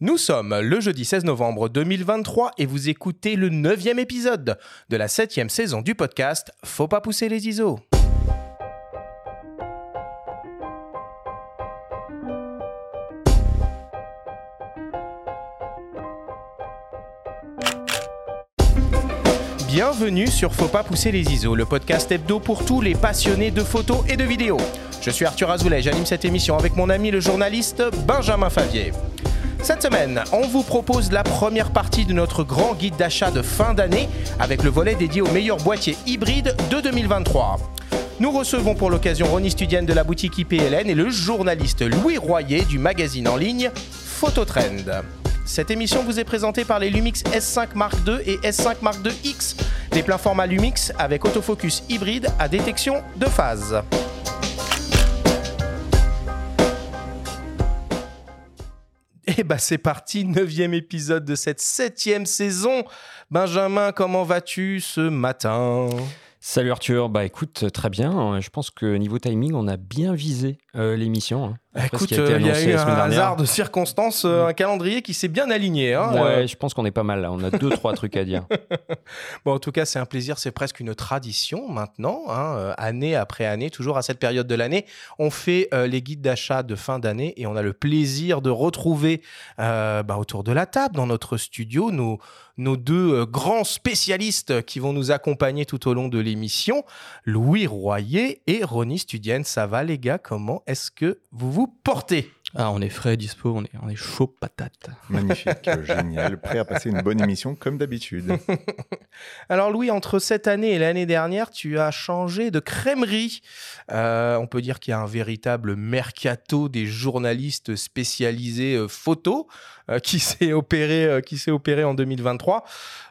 Nous sommes le jeudi 16 novembre 2023 et vous écoutez le neuvième épisode de la septième saison du podcast Faut pas pousser les ISO. Bienvenue sur Faut pas pousser les ISO, le podcast hebdo pour tous les passionnés de photos et de vidéos. Je suis Arthur Azoulay, j'anime cette émission avec mon ami le journaliste Benjamin Favier. Cette semaine, on vous propose la première partie de notre grand guide d'achat de fin d'année avec le volet dédié aux meilleurs boîtiers hybrides de 2023. Nous recevons pour l'occasion Ronnie Studienne de la boutique IPLN et le journaliste Louis Royer du magazine en ligne Phototrend. Cette émission vous est présentée par les Lumix S5 Mark II et S5 Mark II X, des pleins formats Lumix avec autofocus hybride à détection de phase. Bah c'est parti, neuvième épisode de cette septième saison. Benjamin, comment vas-tu ce matin? Salut Arthur, bah écoute, très bien. Je pense que niveau timing, on a bien visé euh, l'émission. hein. Écoute, euh, il y a eu un hasard de circonstances, euh, un calendrier qui s'est bien aligné. hein. Ouais, Euh, je pense qu'on est pas mal là. On a deux, trois trucs à dire. Bon, en tout cas, c'est un plaisir, c'est presque une tradition maintenant, hein, euh, année après année, toujours à cette période de l'année. On fait euh, les guides d'achat de fin d'année et on a le plaisir de retrouver euh, bah, autour de la table, dans notre studio, nos, nos deux euh, grands spécialistes qui vont nous accompagner tout au long de l'émission, Louis Royer et Ronnie Studienne. Ça va les gars, comment est-ce que vous vous portez? Ah, on est frais, dispo, on est, on est chaud patate. Magnifique, génial, prêt à passer une bonne émission comme d'habitude. Alors Louis, entre cette année et l'année dernière, tu as changé de crèmerie. Euh, on peut dire qu'il y a un véritable mercato des journalistes spécialisés euh, photo qui s'est opéré, euh, qui s'est opéré en 2023.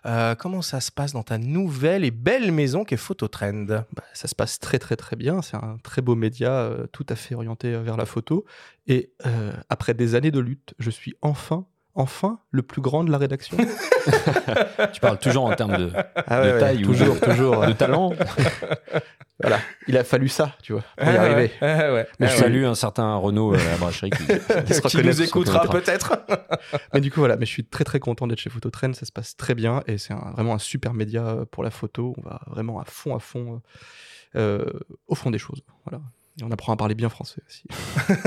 Euh, comment ça se passe dans ta nouvelle et belle maison qui est Phototrend? Bah, ça se passe très très très bien, c'est un très beau média, euh, tout à fait orienté euh, vers la photo. Et euh, après des années de lutte, je suis enfin, enfin le plus grand de la rédaction. tu parles toujours en termes de, Ah de taille ou toujours, de, toujours. de talent. voilà, il a fallu ça, tu vois, pour y Ah, arriver. ouais, ouais. Mais Ah, je salue un certain Renaud euh, à la brasserie qui, Qui nous écoutera peut-être. Mais du coup, voilà, mais je suis très très content d'être chez Phototrend, ça se passe très bien et c'est vraiment un super média euh, pour la photo. On va vraiment à fond, à fond, euh, euh, au fond des choses. Voilà. Et on apprend à parler bien français aussi.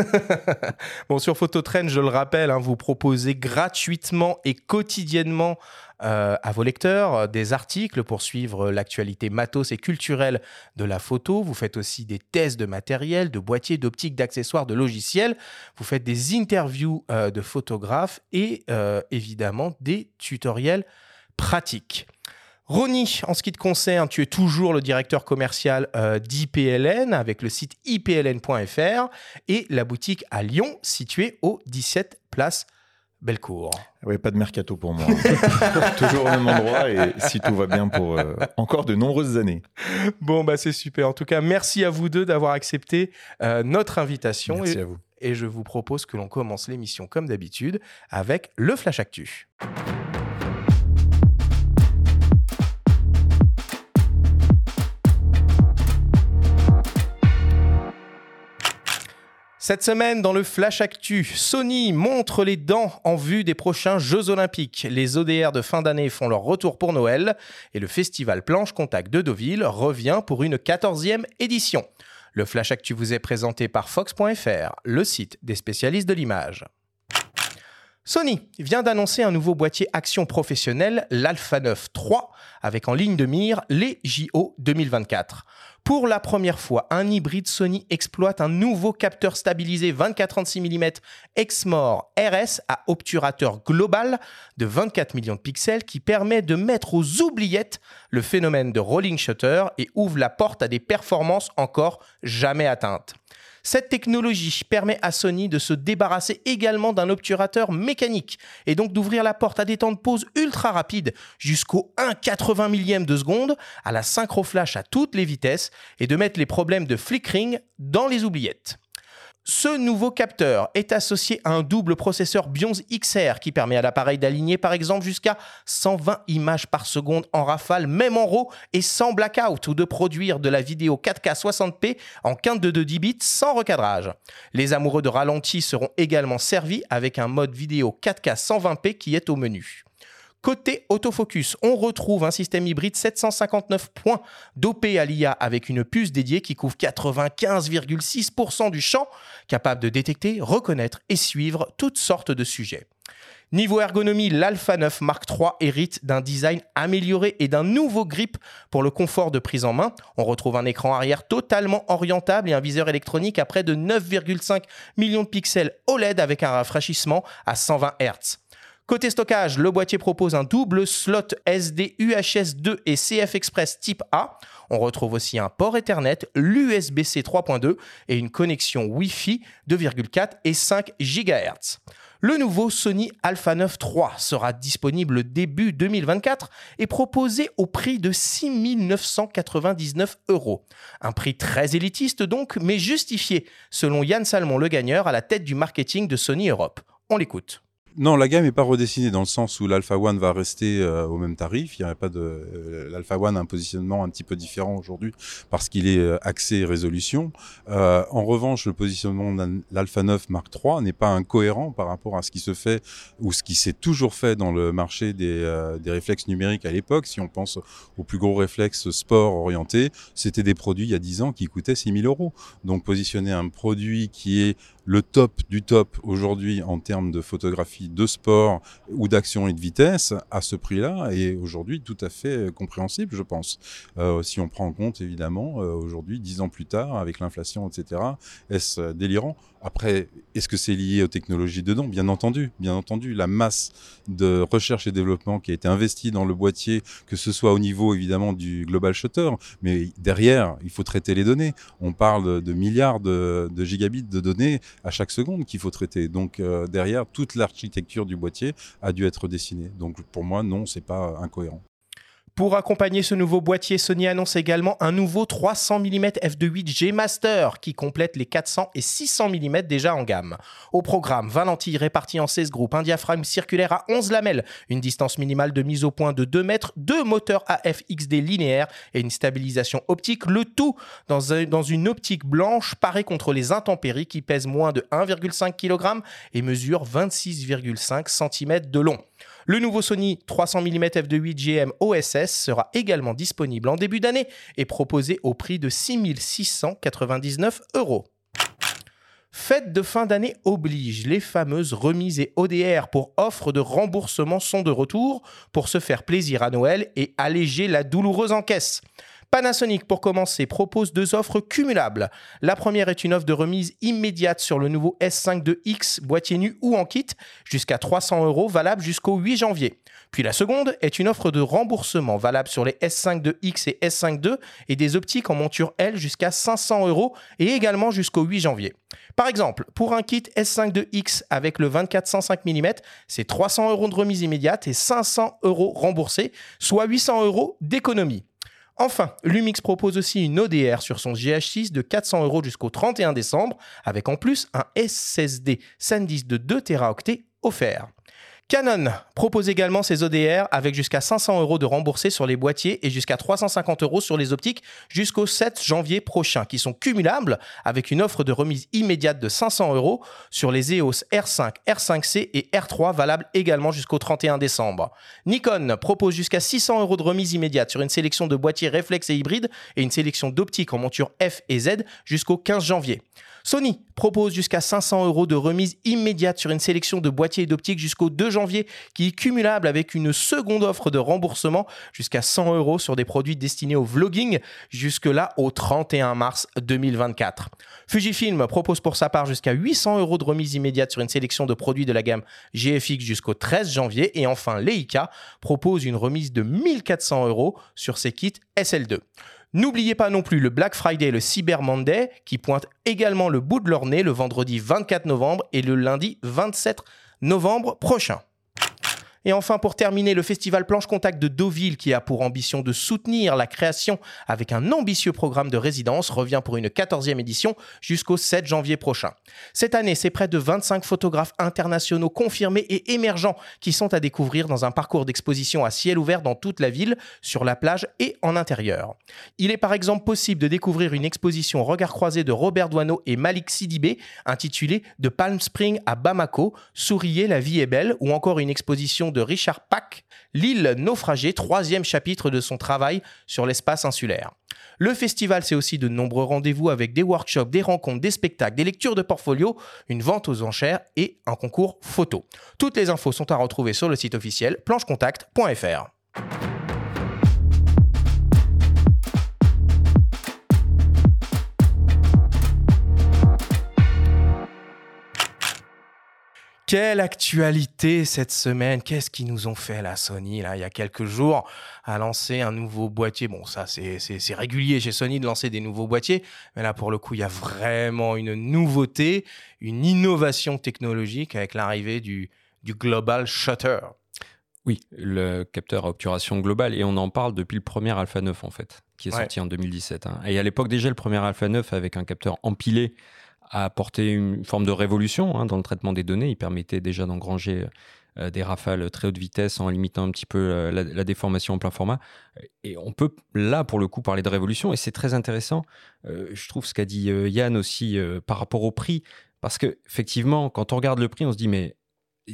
bon, sur Phototrend, je le rappelle, hein, vous proposez gratuitement et quotidiennement euh, à vos lecteurs euh, des articles pour suivre l'actualité matos et culturelle de la photo. Vous faites aussi des tests de matériel, de boîtiers, d'optiques, d'accessoires, de logiciels. Vous faites des interviews euh, de photographes et euh, évidemment des tutoriels pratiques. Ronnie, en ce qui te concerne, tu es toujours le directeur commercial euh, d'IPLN avec le site ipln.fr et la boutique à Lyon située au 17 place Bellecour. Ouais, pas de mercato pour moi. Toujours au même endroit et si tout va bien pour euh, encore de nombreuses années. Bon, bah c'est super. En tout cas, merci à vous deux d'avoir accepté euh, notre invitation Merci et, à vous. et je vous propose que l'on commence l'émission comme d'habitude avec le Flash Actu. Cette semaine, dans le Flash Actu, Sony montre les dents en vue des prochains Jeux Olympiques. Les ODR de fin d'année font leur retour pour Noël et le festival Planche Contact de Deauville revient pour une 14e édition. Le Flash Actu vous est présenté par Fox.fr, le site des spécialistes de l'image. Sony vient d'annoncer un nouveau boîtier action professionnel, l'Alpha 9 III, avec en ligne de mire les JO 2024. Pour la première fois, un hybride Sony exploite un nouveau capteur stabilisé 24-36 mm Exmor RS à obturateur global de 24 millions de pixels qui permet de mettre aux oubliettes le phénomène de rolling shutter et ouvre la porte à des performances encore jamais atteintes. Cette technologie permet à Sony de se débarrasser également d'un obturateur mécanique et donc d'ouvrir la porte à des temps de pause ultra rapides jusqu'au 1,80 millième de seconde, à la synchro flash à toutes les vitesses et de mettre les problèmes de flickering dans les oubliettes. Ce nouveau capteur est associé à un double processeur Bionz XR qui permet à l'appareil d'aligner par exemple jusqu'à 120 images par seconde en rafale, même en RAW et sans blackout, ou de produire de la vidéo 4K 60p en quinte de 10 bits sans recadrage. Les amoureux de ralenti seront également servis avec un mode vidéo 4K 120p qui est au menu. Côté autofocus, on retrouve un système hybride 759 points dopé à l'IA avec une puce dédiée qui couvre 95,6% du champ, capable de détecter, reconnaître et suivre toutes sortes de sujets. Niveau ergonomie, l'Alpha 9 Mark III hérite d'un design amélioré et d'un nouveau grip pour le confort de prise en main. On retrouve un écran arrière totalement orientable et un viseur électronique à près de 9,5 millions de pixels OLED avec un rafraîchissement à 120 Hz. Côté stockage, le boîtier propose un double slot SD UHS 2 et CF Express type A. On retrouve aussi un port Ethernet, l'USB-C 3.2 et une connexion Wi-Fi 2,4 et 5 GHz. Le nouveau Sony Alpha 9 III sera disponible début 2024 et proposé au prix de 6 999 euros. Un prix très élitiste donc, mais justifié, selon Yann Salmon le gagneur à la tête du marketing de Sony Europe. On l'écoute. Non, la gamme n'est pas redessinée dans le sens où l'Alpha One va rester euh, au même tarif. Il y a pas de euh, l'Alpha One a un positionnement un petit peu différent aujourd'hui parce qu'il est euh, axé résolution. en revanche, le positionnement de l'Alpha 9 Mark III n'est pas incohérent par rapport à ce qui se fait ou ce qui s'est toujours fait dans le marché des, des réflexes numériques à l'époque. Si on pense aux plus gros réflexes sport orientés, c'était des produits il y a 10 ans qui coûtaient 6000 euros. Donc positionner un produit qui est le top du top aujourd'hui en termes de photographie de sport ou d'action et de vitesse à ce prix-là est aujourd'hui tout à fait compréhensible, je pense. Euh, si on prend en compte évidemment euh, aujourd'hui, dix ans plus tard, avec l'inflation, etc., est-ce délirant? Après, est-ce que c'est lié aux technologies dedans? Bien entendu, bien entendu. La masse de recherche et développement qui a été investie dans le boîtier, que ce soit au niveau évidemment du global shutter, mais derrière, il faut traiter les données. On parle de milliards de, gigabits de données à chaque seconde qu'il faut traiter. Donc euh, derrière, toute l'architecture du boîtier a dû être dessinée. Donc pour moi, non, c'est pas incohérent. Pour accompagner ce nouveau boîtier, Sony annonce également un nouveau 300 mm f2.8 G Master qui complète les 400 et 600 mm déjà en gamme. Au programme, 20 lentilles réparties en 16 groupes, un diaphragme circulaire à 11 lamelles, une distance minimale de mise au point de 2 mètres, deux moteurs AF-XD linéaires et une stabilisation optique, le tout dans, une optique blanche parée contre les intempéries qui pèse moins de 1,5 kg et mesure 26,5 cm de long. Le nouveau Sony 300 mm f2.8 GM OSS sera également disponible en début d'année et proposé au prix de 6699 euros. Fête de fin d'année oblige, les fameuses remises et ODR pour offre de remboursement sont de retour pour se faire plaisir à Noël et alléger la douloureuse encaisse. Panasonic, pour commencer, propose deux offres cumulables. La première est une offre de remise immédiate sur le nouveau S5 de X, boîtier nu ou en kit, jusqu'à 300 euros, valable jusqu'au 8 janvier. Puis la seconde est une offre de remboursement valable sur les S5 de X et S5 II et des optiques en monture L jusqu'à 500 euros et également jusqu'au 8 janvier. Par exemple, pour un kit S5 de X avec le 24-105 mm, c'est 300 euros de remise immédiate et 500 euros remboursés, soit 800 euros d'économie. Enfin, Lumix propose aussi une ODR sur son GH6 de 400 euros jusqu'au 31 décembre, avec en plus un SSD SanDisk de 2 Teraoctets offert. Canon propose également ses ODR avec jusqu'à 500 euros de remboursés sur les boîtiers et jusqu'à 350 euros sur les optiques jusqu'au 7 janvier prochain, qui sont cumulables avec une offre de remise immédiate de 500 euros sur les EOS R5, R5C et R3 valables également jusqu'au 31 décembre. Nikon propose jusqu'à 600 euros de remise immédiate sur une sélection de boîtiers réflexes et hybrides et une sélection d'optiques en monture F et Z jusqu'au 15 janvier. Sony propose jusqu'à 500 euros de remise immédiate sur une sélection de boîtiers et d'optiques jusqu'au 2 janvier, qui est cumulable avec une seconde offre de remboursement jusqu'à 100 euros sur des produits destinés au vlogging, jusque-là au 31 mars 2024. Fujifilm propose pour sa part jusqu'à 800 euros de remise immédiate sur une sélection de produits de la gamme GFX jusqu'au 13 janvier. Et enfin, Leica propose une remise de 1400 euros sur ses kits SL2. N'oubliez pas non plus le Black Friday et le Cyber Monday qui pointent également le bout de leur nez le vendredi 24 novembre et le lundi 27 novembre prochain. Et enfin, pour terminer, le festival Planche Contact de Deauville, qui a pour ambition de soutenir la création avec un ambitieux programme de résidence, revient pour une 14e édition jusqu'au 7 janvier prochain. Cette année, c'est près de 25 photographes internationaux confirmés et émergents qui sont à découvrir dans un parcours d'exposition à ciel ouvert dans toute la ville, sur la plage et en intérieur. Il est par exemple possible de découvrir une exposition regard croisé de Robert Doineau et Malik Sidibé intitulée De Palm Spring à Bamako, Souriez, la vie est belle, ou encore une exposition de Richard Pack, L'île naufragée, troisième chapitre de son travail sur l'espace insulaire. Le festival, c'est aussi de nombreux rendez-vous avec des workshops, des rencontres, des spectacles, des lectures de portfolio, une vente aux enchères et un concours photo. Toutes les infos sont à retrouver sur le site officiel planchecontact.fr. Quelle actualité cette semaine? Qu'est-ce qu'ils nous ont fait la Sony là? Il y a quelques jours a lancé un nouveau boîtier. Bon ça c'est régulier chez Sony de lancer des nouveaux boîtiers, mais là pour le coup il y a vraiment une nouveauté, une innovation technologique avec l'arrivée du, du Global Shutter. Oui, le capteur à obturation globale et on en parle depuis le premier Alpha 9 en fait, qui est sorti en 2017. Hein. Et à l'époque déjà le premier Alpha 9 avec un capteur empilé a apporté une forme de révolution hein, dans le traitement des données. Il permettait déjà d'engranger euh, des rafales très haute vitesse en limitant un petit peu euh, la, déformation en plein format. Et on peut là, pour le coup, parler de révolution. Et c'est très intéressant, euh, je trouve, ce qu'a dit Yann aussi par rapport au prix. Parce qu'effectivement, quand on regarde le prix, on se dit, mais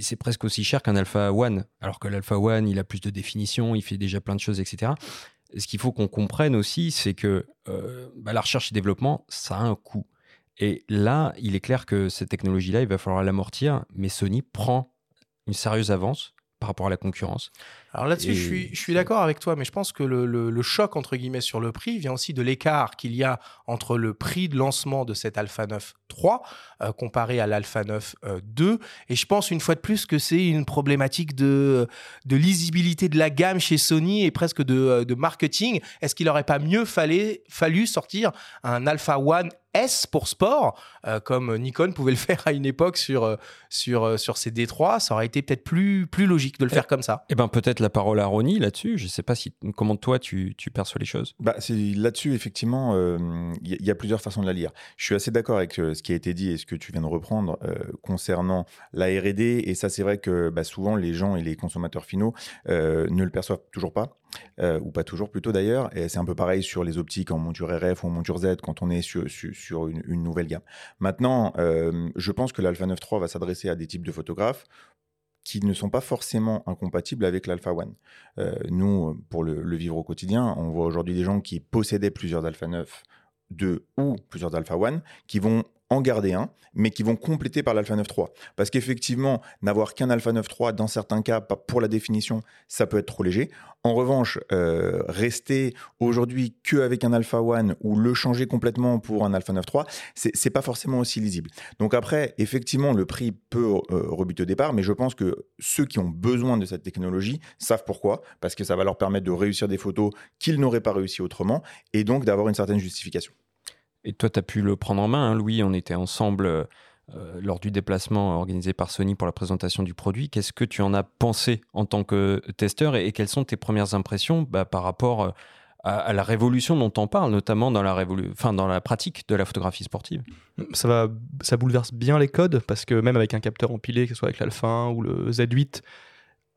c'est presque aussi cher qu'un Alpha One. Alors que l'Alpha One, il a plus de définition, il fait déjà plein de choses, etc. Ce qu'il faut qu'on comprenne aussi, c'est que bah, la recherche et développement, ça a un coût. Et là, il est clair que cette technologie-là, il va falloir l'amortir, mais Sony prend une sérieuse avance par rapport à la concurrence. Alors là-dessus, je suis, je suis d'accord avec toi, mais je pense que le, le, choc, entre guillemets, sur le prix vient aussi de l'écart qu'il y a entre le prix de lancement de cet Alpha 9 3 euh, comparé à l'Alpha 9 2. Euh, Et je pense une fois de plus que c'est une problématique de, de lisibilité de la gamme chez Sony et presque de, euh, de marketing. Est-ce qu'il n'aurait pas mieux fallu, fallu sortir un Alpha One S pour sport, comme Nikon pouvait le faire à une époque sur, sur, sur ses D3, ça aurait été peut-être plus, plus logique de le faire comme ça. Eh ben peut-être la parole à Ronnie là-dessus. Je ne sais pas si, comment toi tu, perçois les choses. Bah, là-dessus, effectivement, il y, a plusieurs façons de la lire. Je suis assez d'accord avec ce qui a été dit et ce que tu viens de reprendre concernant la R&D. Et ça, c'est vrai que bah, souvent, les gens et les consommateurs finaux ne le perçoivent toujours pas. Euh, ou pas toujours plutôt d'ailleurs. Et c'est un peu pareil sur les optiques en monture RF ou en monture Z quand on est sur, une, nouvelle gamme. Maintenant, euh, je pense que l'Alpha 9 III va s'adresser à des types de photographes qui ne sont pas forcément incompatibles avec l'Alpha One. Euh, nous, pour le, le, vivre au quotidien, on voit aujourd'hui des gens qui possédaient plusieurs Alpha 9 2 ou plusieurs Alpha One qui vont en garder un, mais qui vont compléter par l'Alpha 9.3. Parce qu'effectivement, n'avoir qu'un Alpha 9.3, dans certains cas, pour la définition, ça peut être trop léger. En revanche, euh, rester aujourd'hui qu'avec un Alpha 1 ou le changer complètement pour un Alpha 9.3, c'est pas forcément aussi lisible. Donc après, effectivement, le prix peut euh, rebuter au départ, mais je pense que ceux qui ont besoin de cette technologie savent pourquoi, parce que ça va leur permettre de réussir des photos qu'ils n'auraient pas réussi autrement, et donc d'avoir une certaine justification. Et toi, tu as pu le prendre en main, hein, Louis. On était ensemble euh, lors du déplacement organisé par Sony pour la présentation du produit. Qu'est-ce que tu en as pensé en tant que testeur et, quelles sont tes premières impressions bah, par rapport euh, à, la révolution dont on parle, notamment dans la, pratique de la photographie sportive? Ça, va, ça bouleverse bien les codes parce que même avec un capteur empilé, que ce soit avec l'Alpha 1 ou le Z8,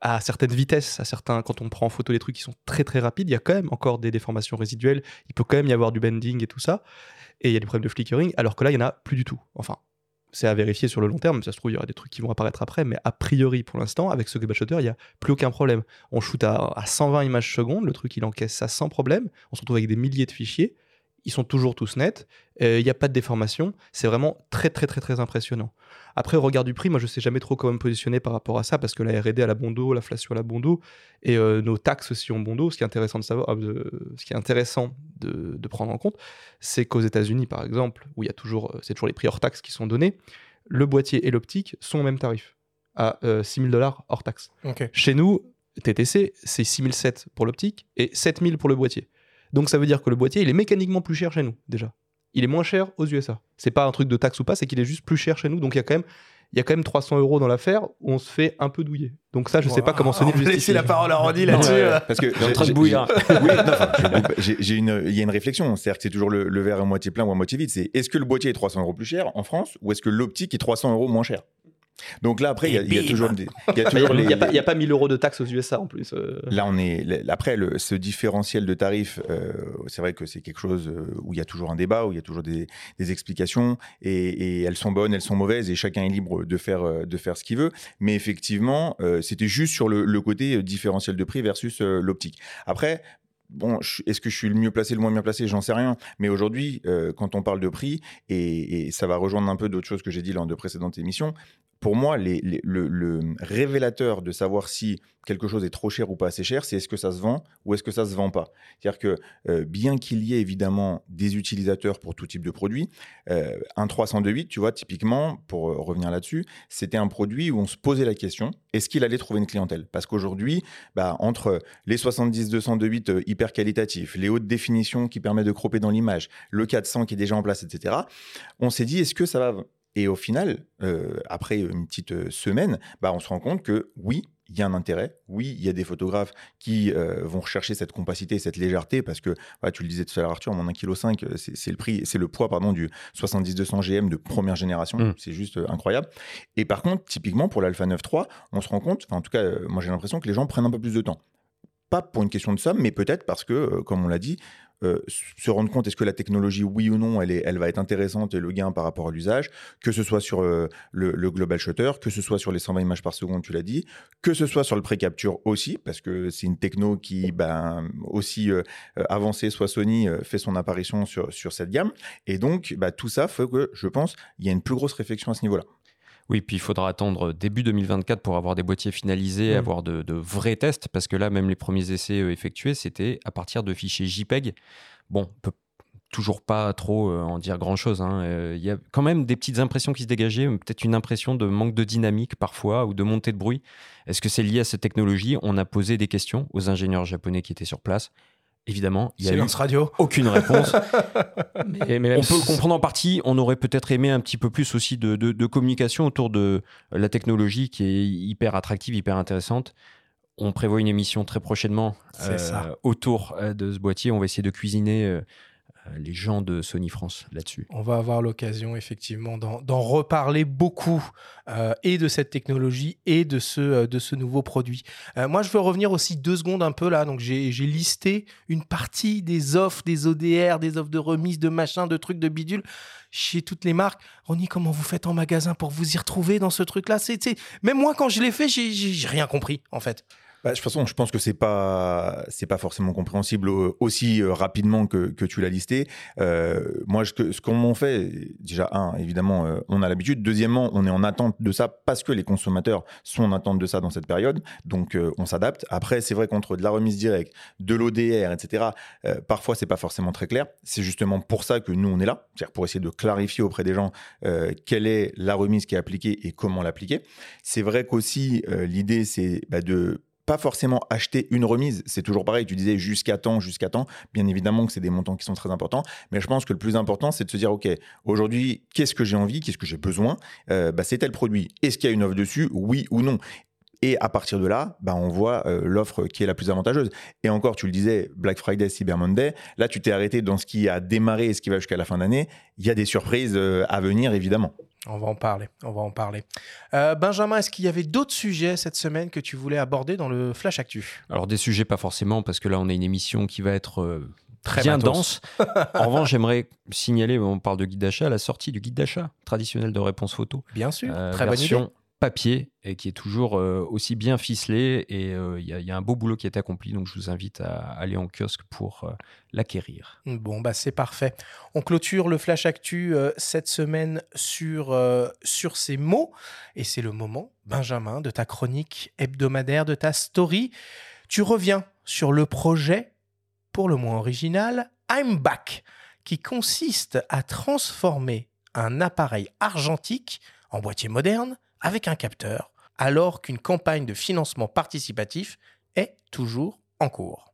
à certaines vitesses, à certains, quand on prend en photo des trucs qui sont très très rapides, il y a quand même encore des déformations résiduelles, il peut quand même y avoir du bending et tout ça et il y a des problèmes de flickering, alors que là, il n'y en a plus du tout. Enfin, c'est à vérifier sur le long terme, ça se trouve, il y aura des trucs qui vont apparaître après, mais a priori, pour l'instant, avec ce Global Shutter, il n'y a plus aucun problème. On shoot à, 120 images secondes, le truc, il encaisse ça sans problème, on se retrouve avec des milliers de fichiers, ils sont toujours tous nets, il n'y a pas de déformation, c'est vraiment très très très très impressionnant. Après, au regard du prix, moi je sais jamais trop comment me positionner par rapport à ça, parce que la R&D à la bon dos, l'inflation à la bon dos, et euh, nos taxes aussi ont bon dos, ce qui est intéressant de savoir, euh, ce qui est intéressant de, prendre en compte, c'est qu'aux États-Unis, par exemple, où il y a toujours, euh, c'est toujours les prix hors taxes qui sont donnés, le boîtier et l'optique sont au même tarif, à 6000 dollars hors taxes. Chez nous, TTC, c'est 6007 pour l'optique et 7000 pour le boîtier. Donc ça veut dire que le boîtier, il est mécaniquement plus cher chez nous, déjà. Il est moins cher aux USA. C'est pas un truc de taxe ou pas, c'est qu'il est juste plus cher chez nous. Donc il y a quand même il y a quand même 300 euros dans l'affaire où on se fait un peu douiller. Donc ça, je sais pas comment Sony laisser justifie. la parole à Ronny là-dessus. Ouais, parce que en train de bouillir. j'ai une, il y a une réflexion. C'est-à-dire que c'est toujours le, le verre à moitié plein ou à moitié vide. C'est est-ce que le boîtier est 300 euros plus cher en France ou est-ce que l'optique est 300 euros moins cher? Donc là, après, il y a, y toujours, des, il y a Il toujours n'y les- a, a pas 1000 euros de taxes aux USA en plus. euh. Là, on est après le, ce différentiel de tarifs. euh, c'est vrai que c'est quelque chose euh, où il y a toujours un débat, où il y a toujours des, des explications, et, et elles sont bonnes, elles sont mauvaises, et chacun est libre de faire de faire ce qu'il veut. Mais effectivement, euh, c'était juste sur le, le côté différentiel de prix versus euh, l'optique. Après. Bon, est-ce que je suis le mieux placé, le moins bien placé? J'en sais rien. Mais aujourd'hui, euh, quand on parle de prix, et, et ça va rejoindre un peu d'autres choses que j'ai dit lors de précédentes émissions, pour moi, le révélateur de savoir si quelque chose est trop cher ou pas assez cher, c'est est-ce que ça se vend ou est-ce que ça se vend pas. C'est-à-dire que euh, bien qu'il y ait évidemment des utilisateurs pour tout type de produit, euh, un 302.8, tu vois, typiquement, pour euh, revenir là-dessus, c'était un produit où on se posait la question, est-ce qu'il allait trouver une clientèle? Parce qu'aujourd'hui, bah, entre les 70-202.8 euh, hyper qualitatifs, les hautes définitions qui permettent de cropper dans l'image, le 400 qui est déjà en place, etc., on s'est dit, est-ce que ça va et au final, euh, après une petite euh, semaine, bah, on se rend compte que oui, il y a un intérêt. Oui, il y a des photographes qui euh, vont rechercher cette compacité, cette légèreté, parce que voilà, tu le disais tout à l'heure, Arthur, mon 1,5 kg, c'est c'est le prix, c'est le poids pardon du 70-200 GM de première génération. Mm. C'est juste euh, incroyable. Et par contre, typiquement pour l'Alpha 9 III, on se rend compte, en tout cas, euh, moi j'ai l'impression que les gens prennent un peu plus de temps. Pas pour une question de somme, mais peut-être parce que, comme on l'a dit, euh, se rendre compte est-ce que la technologie, oui ou non, elle, est, elle va être intéressante et le gain par rapport à l'usage, que ce soit sur euh, le, global shutter, que ce soit sur les 120 images par seconde, tu l'as dit, que ce soit sur le pré-capture aussi, parce que c'est une techno qui, ben, aussi euh, avancée, soit Sony fait son apparition sur, sur cette gamme. Et donc, bah, tout ça fait que, je pense, il y a une plus grosse réflexion à ce niveau-là. Oui, puis il faudra attendre début 2024 pour avoir des boîtiers finalisés, Mm. avoir de, de vrais tests, parce que là, même les premiers essais euh, effectués, c'était à partir de fichiers JPEG. Bon, on peut toujours pas trop euh, en dire grand-chose. hein. Euh, Il y a quand même des petites impressions qui se dégageaient, peut-être une impression de manque de dynamique parfois, ou de montée de bruit. Est-ce que c'est lié à cette technologie? On a posé des questions aux ingénieurs japonais qui étaient sur place. Évidemment, il y a eu radio. aucune réponse. Mais, mais même On peut le comprendre en partie. On aurait peut-être aimé un petit peu plus aussi de, de- de communication autour de la technologie qui est hyper attractive, hyper intéressante. On prévoit une émission très prochainement ça. autour euh, de ce boîtier. On va essayer de cuisiner euh, euh, les gens de Sony France là-dessus. On va avoir l'occasion effectivement d'en reparler beaucoup euh, et de cette technologie et de ce, euh, de ce nouveau produit. Euh, moi, je veux revenir aussi deux secondes un peu là. Donc, j'ai listé une partie des offres, des ODR, des offres de remise, de machin, de trucs, de bidule chez toutes les marques. Ronny, comment vous faites en magasin pour vous y retrouver dans ce truc-là? Même moi, quand je l'ai fait, j'ai rien compris en fait. Bah, de toute façon, je pense que c'est pas c'est pas forcément compréhensible euh, aussi euh, rapidement que, que tu l'as listé. Euh, moi, je- ce qu'on fait, déjà un, évidemment, euh, on a l'habitude. Deuxièmement, on est en attente de ça parce que les consommateurs sont en attente de ça dans cette période. Donc, on s'adapte. Après, c'est vrai qu'entre de la remise directe, de l'ODR, etc. parfois, c'est pas forcément très clair. C'est justement pour ça que nous on est là, c'est-à-dire pour essayer de clarifier auprès des gens quelle est la remise qui est appliquée et comment l'appliquer. C'est vrai qu'aussi l'idée c'est bah, de pas forcément acheter une remise. C'est toujours pareil. Tu disais jusqu'à temps, jusqu'à temps. Bien évidemment que c'est des montants qui sont très importants. Mais je pense que le plus important, c'est de se dire, OK, aujourd'hui, qu'est-ce que j'ai envie? Qu'est-ce que j'ai besoin? Euh, bah, c'est tel produit. Est-ce qu'il y a une offre dessus? Oui ou non? Et à partir de là, bah, on voit euh, l'offre qui est la plus avantageuse. Et encore, tu le disais, Black Friday, Cyber Monday. Là, tu t'es arrêté dans ce qui a démarré et ce qui va jusqu'à la fin d'année. Il y a des surprises euh, à venir, évidemment. On va en parler. On va en parler. Euh, Benjamin, est-ce qu'il y avait d'autres sujets cette semaine que tu voulais aborder dans le Flash Actu? Alors des sujets pas forcément parce que là on a une émission qui va être euh, Très bien matos. dense. en revanche, j'aimerais signaler, on parle de guide d'achat, la sortie du guide d'achat traditionnel de réponse photo. Bien sûr. Euh, Très bonne idée. Papier et qui est toujours euh, aussi bien ficelé et euh, il y, a- un beau boulot qui est accompli donc je vous invite à aller en kiosque pour euh, l'acquérir. Bon, bah c'est parfait. On clôture le Flash Actu cette semaine sur, sur ces mots. Et c'est le moment, Benjamin, de ta chronique hebdomadaire, de ta story. Tu reviens sur le projet, pour le moins original, I'm Back, qui consiste à transformer un appareil argentique en boîtier moderne avec un capteur, alors qu'une campagne de financement participatif est toujours en cours.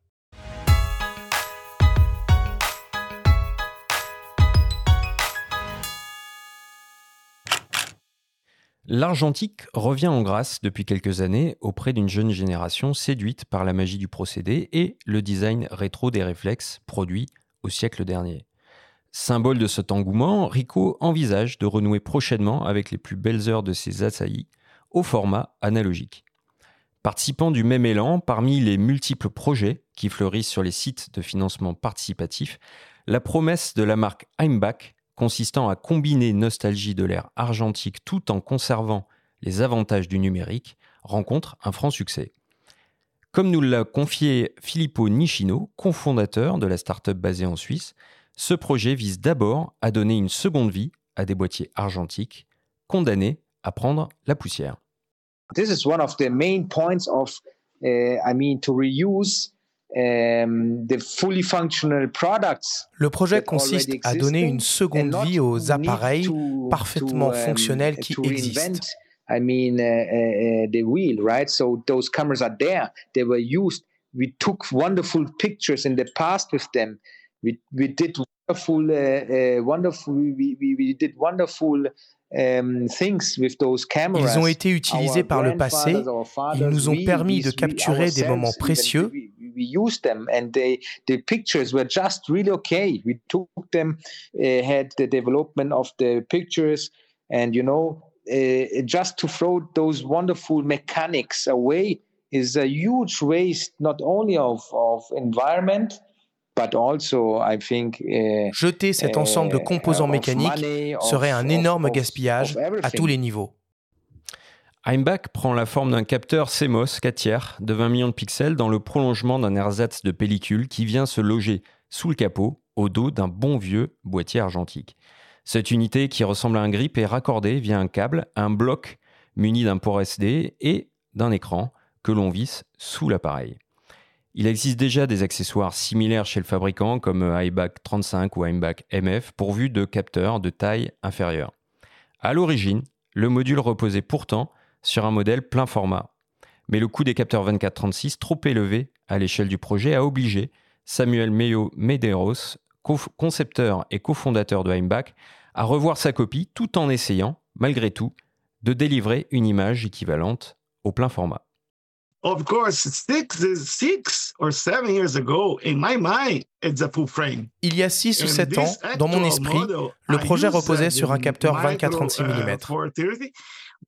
L'argentique revient en grâce depuis quelques années auprès d'une jeune génération séduite par la magie du procédé et le design rétro des réflexes produits au siècle dernier. Symbole de cet engouement, Ricoh envisage de renouer prochainement avec les plus belles heures de ses assaillis au format analogique. Participant du même élan, parmi les multiples projets qui fleurissent sur les sites de financement participatif, la promesse de la marque Heimbach consistant à combiner nostalgie de l'ère argentique tout en conservant les avantages du numérique, rencontre un franc succès. Comme nous l'a confié Filippo Nishino, cofondateur de la start-up basée en Suisse, ce projet vise d'abord à donner une seconde vie à des boîtiers argentiques condamnés à prendre la poussière. This is one of the main points of, uh, I mean, to reuse Um, Le projet consiste à donner une seconde vie aux appareils parfaitement um, fonctionnels qui existent. We did wonderful, uh, uh, wonderful. We, we we did wonderful Um, Ils ont été utilisés par le passé. Ils nous ont permis de capturer des moments précieux. We used them and they, the pictures were just really okay. We took them, had the development of the pictures, and you know, just to throw those wonderful mechanics away is a huge waste, not only of, of environment, Jeter cet ensemble de composants mécaniques serait un énorme gaspillage à tous les niveaux. Heimbach prend la forme d'un capteur CMOS 4 tiers de 20 millions de pixels dans le prolongement d'un ersatz de pellicule qui vient se loger sous le capot au dos d'un bon vieux boîtier argentique. Cette unité qui ressemble à un grip est raccordée via un câble à un bloc muni d'un port SD et d'un écran que l'on visse sous l'appareil. Il existe déjà des accessoires similaires chez le fabricant comme iBac 35 ou iBac MF pourvus de capteurs de taille inférieure. À l'origine, le module reposait pourtant sur un modèle plein format. Mais le coût des capteurs 24-36 trop élevé à l'échelle du projet a obligé Samuel Meyo Medeiros, concepteur et cofondateur de iMac, à revoir sa copie tout en essayant, malgré tout, de délivrer une image équivalente au plein format. Of course, six, six or seven years ago, in my mind, it's a full frame. Il y a 6 ou 7 ans, dans mon esprit, le projet reposait sur un capteur 24-36 mm.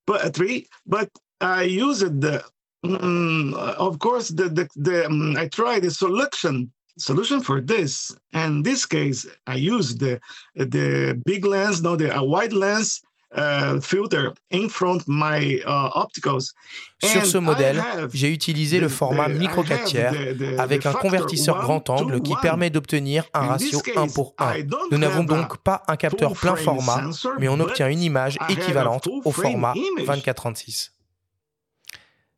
But, three, but I used the, um, of course, the, the, the um, I tried the solution solution for this. And in this case, I used the the big lens, no, the a wide lens Uh, filter in front my, uh, opticals. Sur ce modèle, j'ai utilisé le format micro 4 tiers avec un convertisseur grand angle qui permet d'obtenir un ratio 1 pour 1. Nous n'avons donc pas un capteur plein format, mais on obtient une image équivalente au format 24-36.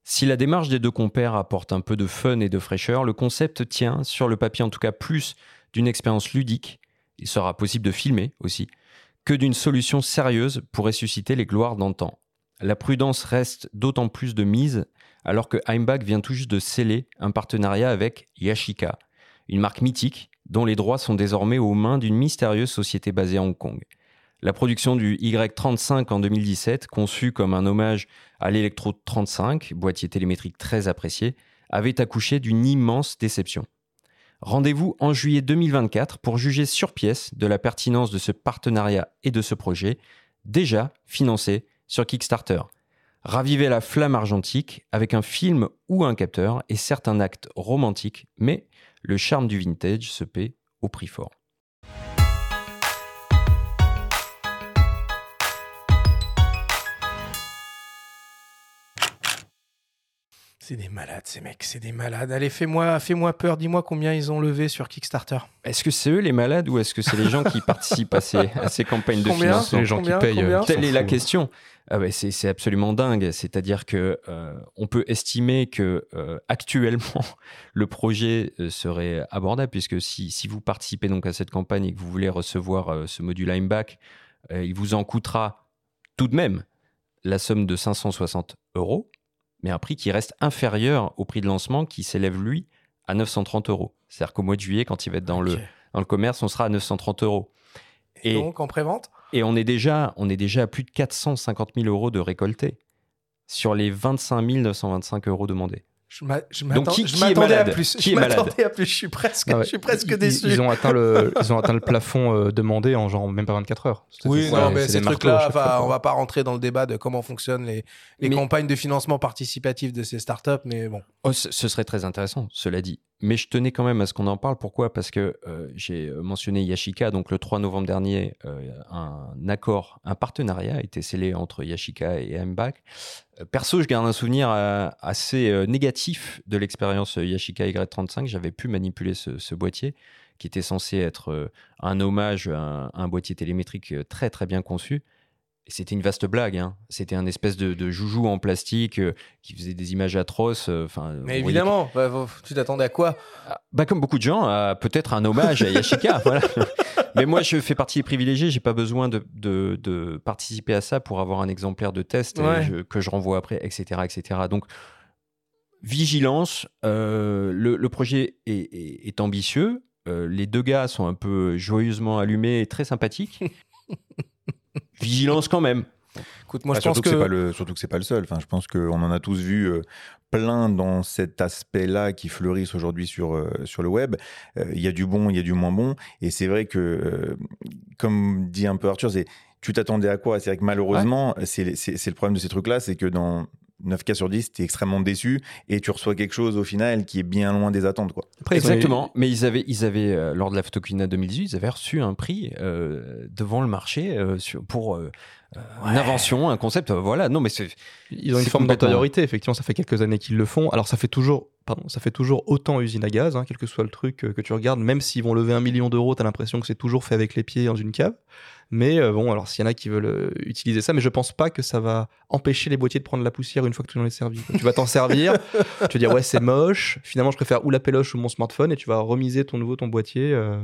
Si la démarche des deux compères apporte un peu de fun et de fraîcheur, le concept tient, sur le papier en tout cas, plus d'une expérience ludique. Il sera possible de filmer aussi, que d'une solution sérieuse pour ressusciter les gloires d'antan. La prudence reste d'autant plus de mise alors que Heimbach vient tout juste de sceller un partenariat avec Yashica, une marque mythique dont les droits sont désormais aux mains d'une mystérieuse société basée à Hong Kong. La production du Y35 en 2017, conçu comme un hommage à l'Electro 35, boîtier télémétrique très apprécié, avait accouché d'une immense déception. Rendez-vous en juillet 2024 pour juger sur pièce de la pertinence de ce partenariat et de ce projet, déjà financé sur Kickstarter. Ravivez la flamme argentique avec un film ou un capteur et certains actes romantiques, mais le charme du vintage se paie au prix fort. C'est des malades, ces mecs, c'est des malades. Allez, fais-moi fais -moi peur, dis-moi combien ils ont levé sur Kickstarter. Est-ce que c'est eux les malades ou est-ce que c'est les gens qui participent à ces, à ces campagnes de financement Les gens qui payent. Euh, Telle est la question. Ah c'est absolument dingue. C'est-à-dire que euh, on peut estimer que euh, actuellement le projet serait abordable puisque si, si, vous participez donc à cette campagne et que vous voulez recevoir ce module Limeback, il vous en coûtera tout de même la somme de 560 euros mais un prix qui reste inférieur au prix de lancement qui s'élève, lui, à 930 euros. C'est-à-dire qu'au mois de juillet, quand il va être dans, le, dans le commerce, on sera à 930 euros. Et, donc, en pré-vente? Et on est déjà, on est déjà à plus de 450 000 euros de récoltés sur les 25 925 euros demandés. Je m'attendais à malade? plus. Qui je m'attendais à plus. Je suis presque, Ah ouais. je suis presque Ils- déçu. Ils, ont atteint le, ils ont atteint le plafond euh, demandé en genre même pas 24 heures. Oui, non, c'est mais ces trucs-là, on va pas rentrer dans le débat de comment fonctionnent les, les Mais- campagnes de financement participatif de ces startups, mais bon. Oh, ce ce serait très intéressant, cela dit. Mais je tenais quand même à ce qu'on en parle. Pourquoi? Parce que euh, j'ai mentionné Yashica. Donc, le 3 novembre dernier, euh, un accord, un partenariat a été scellé entre Yashica et MBAC. Euh, perso, je garde un souvenir assez négatif de l'expérience Yashica Y35. J'avais pu manipuler ce, boîtier qui était censé être un hommage un, à un boîtier télémétrique très très bien conçu. C'était une vaste blague. hein. C'était un espèce de, de joujou en plastique euh, qui faisait des images atroces. euh, Mais évidemment, bah, tu t'attendais à quoi? Bah, comme beaucoup de gens, à peut-être un hommage à Yashica. voilà. Mais moi, je fais partie des privilégiés. J'ai pas besoin de, de- de participer à ça pour avoir un exemplaire de test euh, Ouais. je- que je renvoie après, etc., etc. Donc, vigilance. euh, le, le projet est, est- est ambitieux. les deux gars sont un peu joyeusement allumés et très sympathiques. vigilance quand même. Écoute, moi, Bah, je pense surtout, que. que c'est pas le surtout que c'est pas le seul. Enfin, je pense qu'on en a tous vu euh, plein dans cet aspect-là qui fleurissent aujourd'hui sur euh, sur le web. Euh, Il y a du bon, il y a du moins bon, et c'est vrai que, euh, comme dit un peu Arthur, c'est tu t'attendais à quoi? C'est vrai que malheureusement, c'est c'est c'est le problème de ces trucs-là, c'est que dans 9 cas sur 10, tu es extrêmement déçu et tu reçois quelque chose au final qui est bien loin des attentes. Quoi. Après, Exactement. Mais ils avaient, ils avaient euh, lors de la Photokina 2018, ils avaient reçu un prix euh, devant le marché euh, sur- pour une invention, un concept. euh, voilà. Non, mais c'est Ils ont une forme d'antériorité, effectivement, ça fait quelques années qu'ils le font. Alors ça fait toujours, pardon, ça fait toujours autant usine à gaz, hein, quel que soit le truc que tu regardes, même s'ils vont lever un million d'euros, t'as l'impression que c'est toujours fait avec les pieds dans une cave. Mais euh, bon, alors s'il y en a qui veulent euh, utiliser ça, mais je pense pas que ça va empêcher les boîtiers de prendre la poussière une fois que tu en es servi. Tu vas t'en servir, tu vas dire ouais c'est moche, finalement je préfère ou la péloche ou mon smartphone et tu vas remiser ton nouveau ton boîtier euh,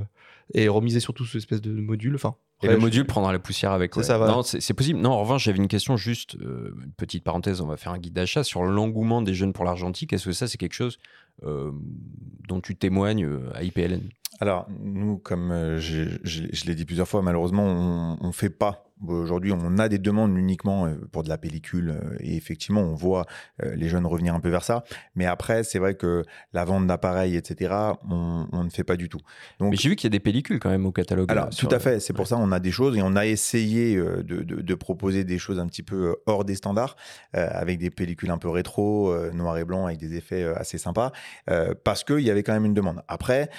et remiser surtout cette espèce de module. Enfin, Et le je- module prendra la poussière avec. Ouais. ça, voilà. Non, c'est possible. Non, en revanche, j'avais une question juste, euh, une petite parenthèse, on va faire un guide d'achat sur l'engouement des jeunes pour l'argentique. Est-ce que ça, c'est quelque chose euh, dont tu témoignes à IPLN Alors, nous, comme euh, je, je- je l'ai dit plusieurs fois, malheureusement, on ne fait pas. Aujourd'hui, on a des demandes uniquement euh, pour de la pellicule euh, et effectivement, on voit euh, les jeunes revenir un peu vers ça. Mais après, c'est vrai que la vente d'appareils, etc., on, on ne fait pas du tout. Donc, Mais j'ai vu qu'il y a des pellicules quand même au catalogue. alors, tout à fait. C'est pour ça on a des choses et on a essayé de, de- de proposer des choses un petit peu hors des standards, euh, avec des pellicules un peu rétro, euh, noir et blanc, avec des effets assez sympas, euh, parce qu'il y avait quand même une demande. Après,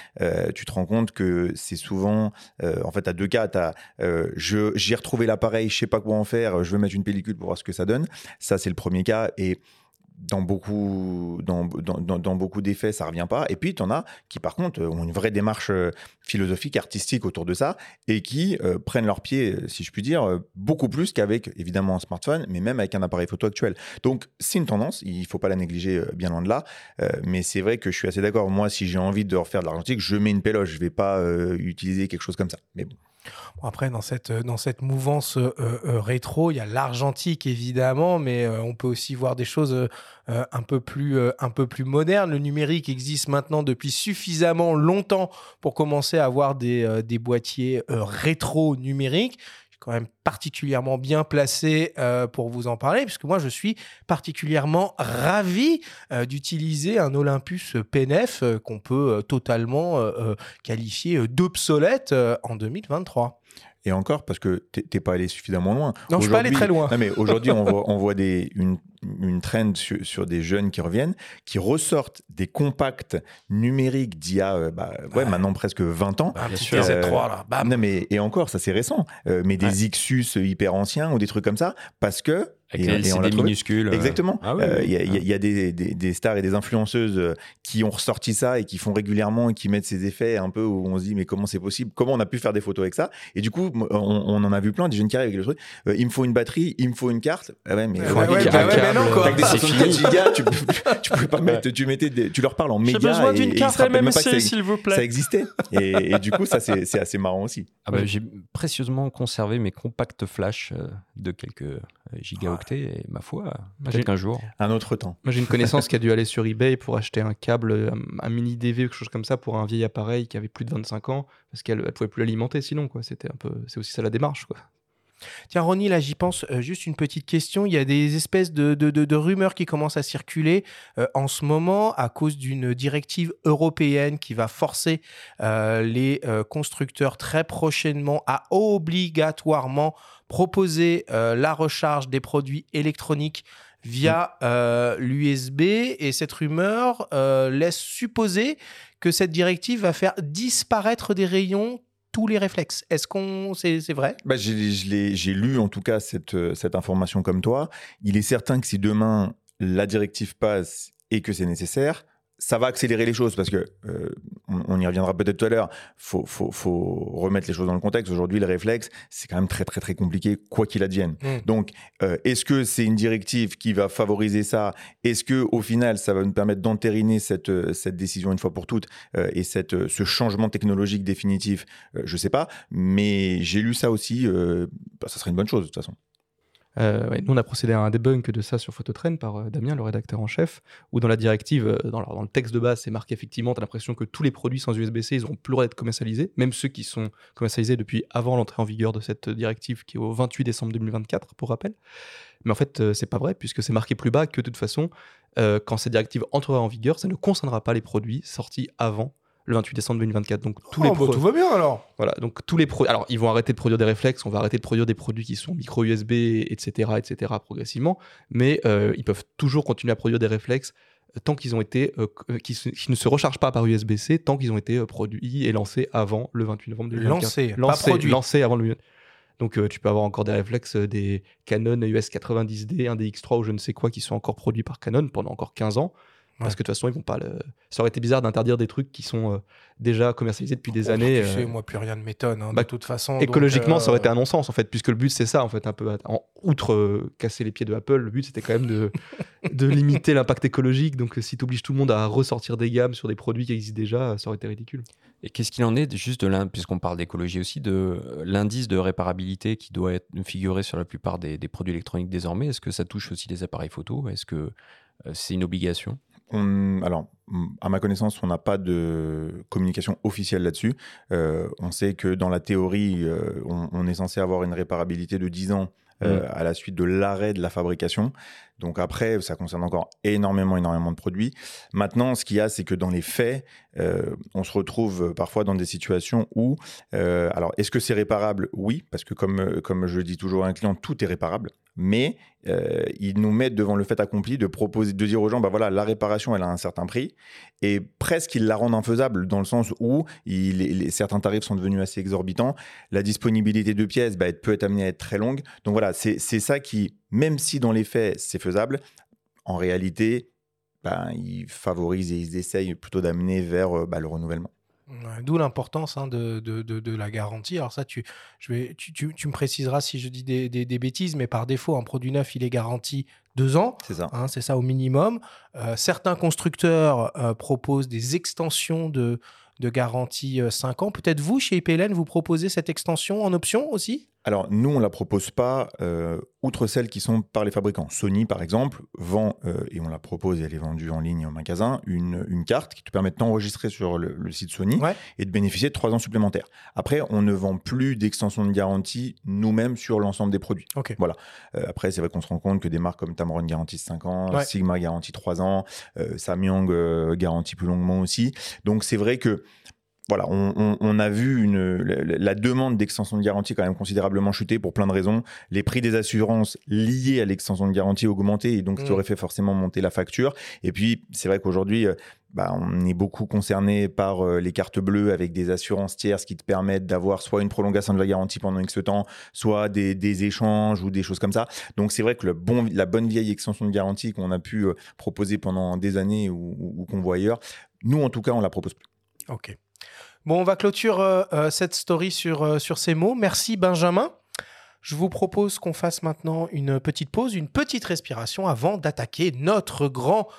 tu te rends compte que c'est souvent, en fait, à deux cas, t'as, euh, je j'ai retrouvé l'appareil, je sais pas quoi en faire, je veux mettre une pellicule pour voir ce que ça donne. Ça, c'est le premier cas et dans beaucoup, dans, beaucoup d'effets, ça revient pas. Et puis, tu en as qui, par contre, ont une vraie démarche euh, philosophique, artistique autour de ça et qui euh, prennent leur pied, euh, si je puis dire, beaucoup plus qu'avec, évidemment, un smartphone, mais même avec un appareil photo actuel. Donc, c'est une tendance, il faut pas la négliger bien loin de là. Mais c'est vrai que je suis assez d'accord. Moi, si j'ai envie de refaire de l'argentique, je mets une péloche. Je vais pas utiliser quelque chose comme ça. Mais bon. Après, dans cette, dans cette mouvance euh, euh, rétro, il y a l'argentique évidemment, mais euh, on peut aussi voir des choses euh, euh, un, peu plus, euh, un peu plus modernes. Le numérique existe maintenant depuis suffisamment longtemps pour commencer à avoir des, euh, des boîtiers euh, rétro numériques. Particulièrement bien placé euh, pour vous en parler, puisque moi, je suis particulièrement ravi euh, d'utiliser un Olympus PNF euh, qu'on peut totalement euh, d'obsolète en 2023. Et encore, parce que t'es pas allé suffisamment loin. Non, je suis pas allé très loin. Non, mais aujourd'hui, on voit, on voit des, une, une trend sur, sur des jeunes qui reviennent, qui ressortent des compacts numériques d'il y a, euh, bah, ouais, maintenant presque 20 ans. Un petit sûr. TZ3 là, bam. Non, mais, et encore, ça c'est récent, euh, mais des Xus hyper anciens ou des trucs comme ça, parce que. Avec et- les LCD minuscules. euh. Exactement. Ah oui, Euh, oui. Il y a, il y a- il y a des, des- des stars et des influenceuses euh, qui ont ressorti ça et qui font régulièrement et qui mettent ces effets un peu où on se dit mais comment c'est possible? Comment on a pu faire des photos avec ça? Et du coup, on, on en a vu plein des jeunes qui arrivent avec le truc. euh, il me faut une batterie, il me faut une carte. Ah ouais, mais Ouais, ouais, bah ouais, mais non, quoi. Avec des C'est 64 fini. gigas, tu, tu pouvais pas mettre. Tu mettais, des- tu leur parles en mégas. J'ai besoin d'une carte MMC, ça- s'il vous Ça plaît. existait. Et, et du coup, ça c'est assez marrant aussi. Ah bah, J'ai précieusement conservé mes compacts flash de quelques euh, gigaoctets et ma foi, j'ai- peut-être qu'un jour. Un autre temps. Moi, j'ai une connaissance qui a dû aller sur eBay pour acheter un câble, un, un mini DV ou quelque chose comme ça pour un vieil appareil qui avait plus de 25 ans parce qu'elle elle pouvait plus l'alimenter sinon quoi. C'était un peu, c'est aussi ça la démarche quoi. Tiens, Ronnie, là, j'y pense, euh, juste une petite question. Il y a des espèces de, de- de- de rumeurs qui commencent à circuler euh, en ce moment à cause d'une directive européenne qui va forcer euh, les constructeurs très prochainement à obligatoirement proposer la recharge des produits électroniques via l'USB. Et cette rumeur laisse supposer que cette directive va faire disparaître des rayons tous les réflexes. Est-ce qu'on c'est c'est vrai? Bah, j'ai, lu en tout cas cette, euh, cette information comme toi. Il est certain que si demain la directive passe et que c'est nécessaire, ça va accélérer les choses parce que euh, on, on y reviendra peut-être tout à l'heure. Faut, faut, faut remettre les choses dans le contexte. Aujourd'hui, le réflexe, c'est quand même très très très compliqué, quoi qu'il advienne. Mm. Donc, euh, est-ce que c'est une directive qui va favoriser ça? Est-ce que au final, ça va nous permettre d'entériner cette euh, cette décision une fois pour toutes euh, et cette euh, ce changement technologique définitif? Euh, Je sais pas, mais j'ai lu ça aussi. euh, bah, ça serait une bonne chose de toute façon. Euh, nous, on a procédé à un debunk de ça sur Phototrain par euh, Damien, le rédacteur en chef, où dans la directive, euh, dans, le- texte de base, c'est marqué effectivement, tu as l'impression que tous les produits sans USB-C, ils n'ont plus le droit d'être commercialisés, même ceux qui sont commercialisés depuis avant l'entrée en vigueur de cette directive, qui est au 28 décembre 2024, pour rappel. Mais en fait, c'est pas vrai, puisque c'est marqué plus bas que de toute façon, quand cette directive entrera en vigueur, ça ne concernera pas les produits sortis avant le 28 décembre 2024. Donc tous les Oh, bah, pro- tout va bien alors. voilà, donc tous les produits. Alors, ils vont arrêter de produire des réflexes, on va arrêter de produire des produits qui sont micro USB, etc., etc., progressivement, mais euh, ils peuvent toujours continuer à produire des réflexes euh, tant qu'ils ont été, euh, qui, se- qui ne se rechargent pas par USB-C, tant qu'ils ont été euh, produits et lancés avant le 28 novembre 2024. Lancés, lancés, lancés avant le. Donc, euh, tu peux avoir encore des réflexes, des Canon US 90D, un DX3 ou je ne sais quoi, qui sont encore produits par Canon pendant encore 15 ans. Parce que de toute façon, ils vont pas le. Ça aurait été bizarre d'interdire des trucs qui sont euh, déjà commercialisés depuis des Oh, années. Tu euh, sais, moi, plus rien ne m'étonne, hein, bah, de toute façon. Écologiquement, donc, ça aurait été euh, un non-sens en fait, puisque le but c'est ça en fait, un peu. En, outre euh, casser les pieds de Apple, le but c'était quand même de, de limiter l'impact écologique. Donc si tu obliges tout le monde à ressortir des gammes sur des produits qui existent déjà, ça aurait été ridicule. Et qu'est-ce qu'il en est juste de puisqu'on parle d'écologie aussi, de l'indice de réparabilité qui doit être figurer sur la plupart des, des produits électroniques désormais Est-ce que ça touche aussi les appareils photo? Est-ce que euh, c'est une obligation? On- alors, mm, à ma connaissance, on n'a pas de communication officielle là-dessus. Euh, on sait que dans la théorie, euh, on, on est censé avoir une réparabilité de 10 ans euh, à la suite de l'arrêt de la fabrication. Donc après, ça concerne encore énormément, énormément de produits. Maintenant, ce qu'il y a, c'est que dans les faits, euh, on se retrouve parfois dans des situations où, euh, alors, est-ce que c'est réparable? Oui, parce que comme, euh, comme je dis toujours à un client, tout est réparable. Mais euh, ils nous mettent devant le fait accompli de proposer, de dire aux gens, bah voilà, la réparation, elle a un certain prix, et presque ils la rendent infaisable dans le sens où certains tarifs sont devenus assez exorbitants. La disponibilité de pièces, bah, peut être amenée à être très longue. Donc voilà, c'est ça qui, même si dans les faits c'est faisable, en réalité, bah, ils favorisent et ils essayent plutôt d'amener vers euh, bah, le renouvellement. D'où l'importance hein, de, de, de, de la garantie. Alors ça, tu, je vais, tu, tu, tu me préciseras si je dis des, des, des bêtises, mais par défaut, un produit neuf, il est garanti deux ans. C'est ça. hein, c'est ça au minimum. Euh, certains constructeurs euh, proposent des extensions de, de garantie 5 ans. Peut-être vous, chez IPLN, vous proposez cette extension en option aussi? Alors, nous, on ne la propose pas, euh, outre celles qui sont par les fabricants. Sony, par exemple, vend, euh, et on la propose et elle est vendue en ligne au magasin, une, une carte qui te permet de t'enregistrer sur le, le site Sony Ouais. et de bénéficier de trois ans supplémentaires. Après, on ne vend plus d'extension de garantie nous-mêmes sur l'ensemble des produits. Ok. Voilà. Euh, après, c'est vrai qu'on se rend compte que des marques comme Tamron garantissent 5 ans, Ouais. Sigma garantit 3 ans, Samyang garantit plus longuement aussi. Donc, c'est vrai que voilà, on, on- on a vu une, la, la demande d'extension de garantie quand même considérablement chuter pour plein de raisons. Les prix des assurances liés à l'extension de garantie augmentaient et donc Mm. ça aurait fait forcément monter la facture. Et puis, c'est vrai qu'aujourd'hui, euh, bah, on est beaucoup concerné par euh, les cartes bleues avec des assurances tierces qui te permettent d'avoir soit une prolongation de la garantie pendant X temps, soit des, des échanges ou des choses comme ça. Donc c'est vrai que le bon, la bonne vieille extension de garantie qu'on a pu euh, proposer pendant des années ou, ou- ou qu'on voit ailleurs, nous en tout cas on la propose plus. Ok. Bon, on va clôturer euh, euh, cette story sur, euh, sur ces mots. Merci Benjamin. Je vous propose qu'on fasse maintenant une petite pause, une petite respiration avant d'attaquer notre grand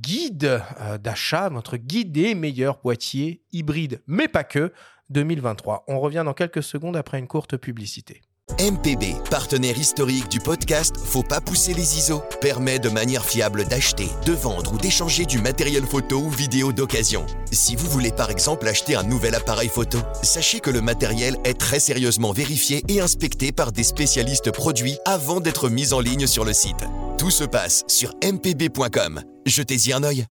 guide d'achat, notre guide des meilleurs boîtiers hybrides, mais pas que, 2023. On revient dans quelques secondes après une courte publicité. MPB, partenaire historique du podcast Faut pas pousser les ISO, permet de manière fiable d'acheter, de vendre ou d'échanger du matériel photo ou vidéo d'occasion. Si vous voulez par exemple acheter un nouvel appareil photo, sachez que le matériel est très sérieusement vérifié et inspecté par des spécialistes produits avant d'être mis en ligne sur le site. Tout se passe sur mpb.com. Jetez-y un œil.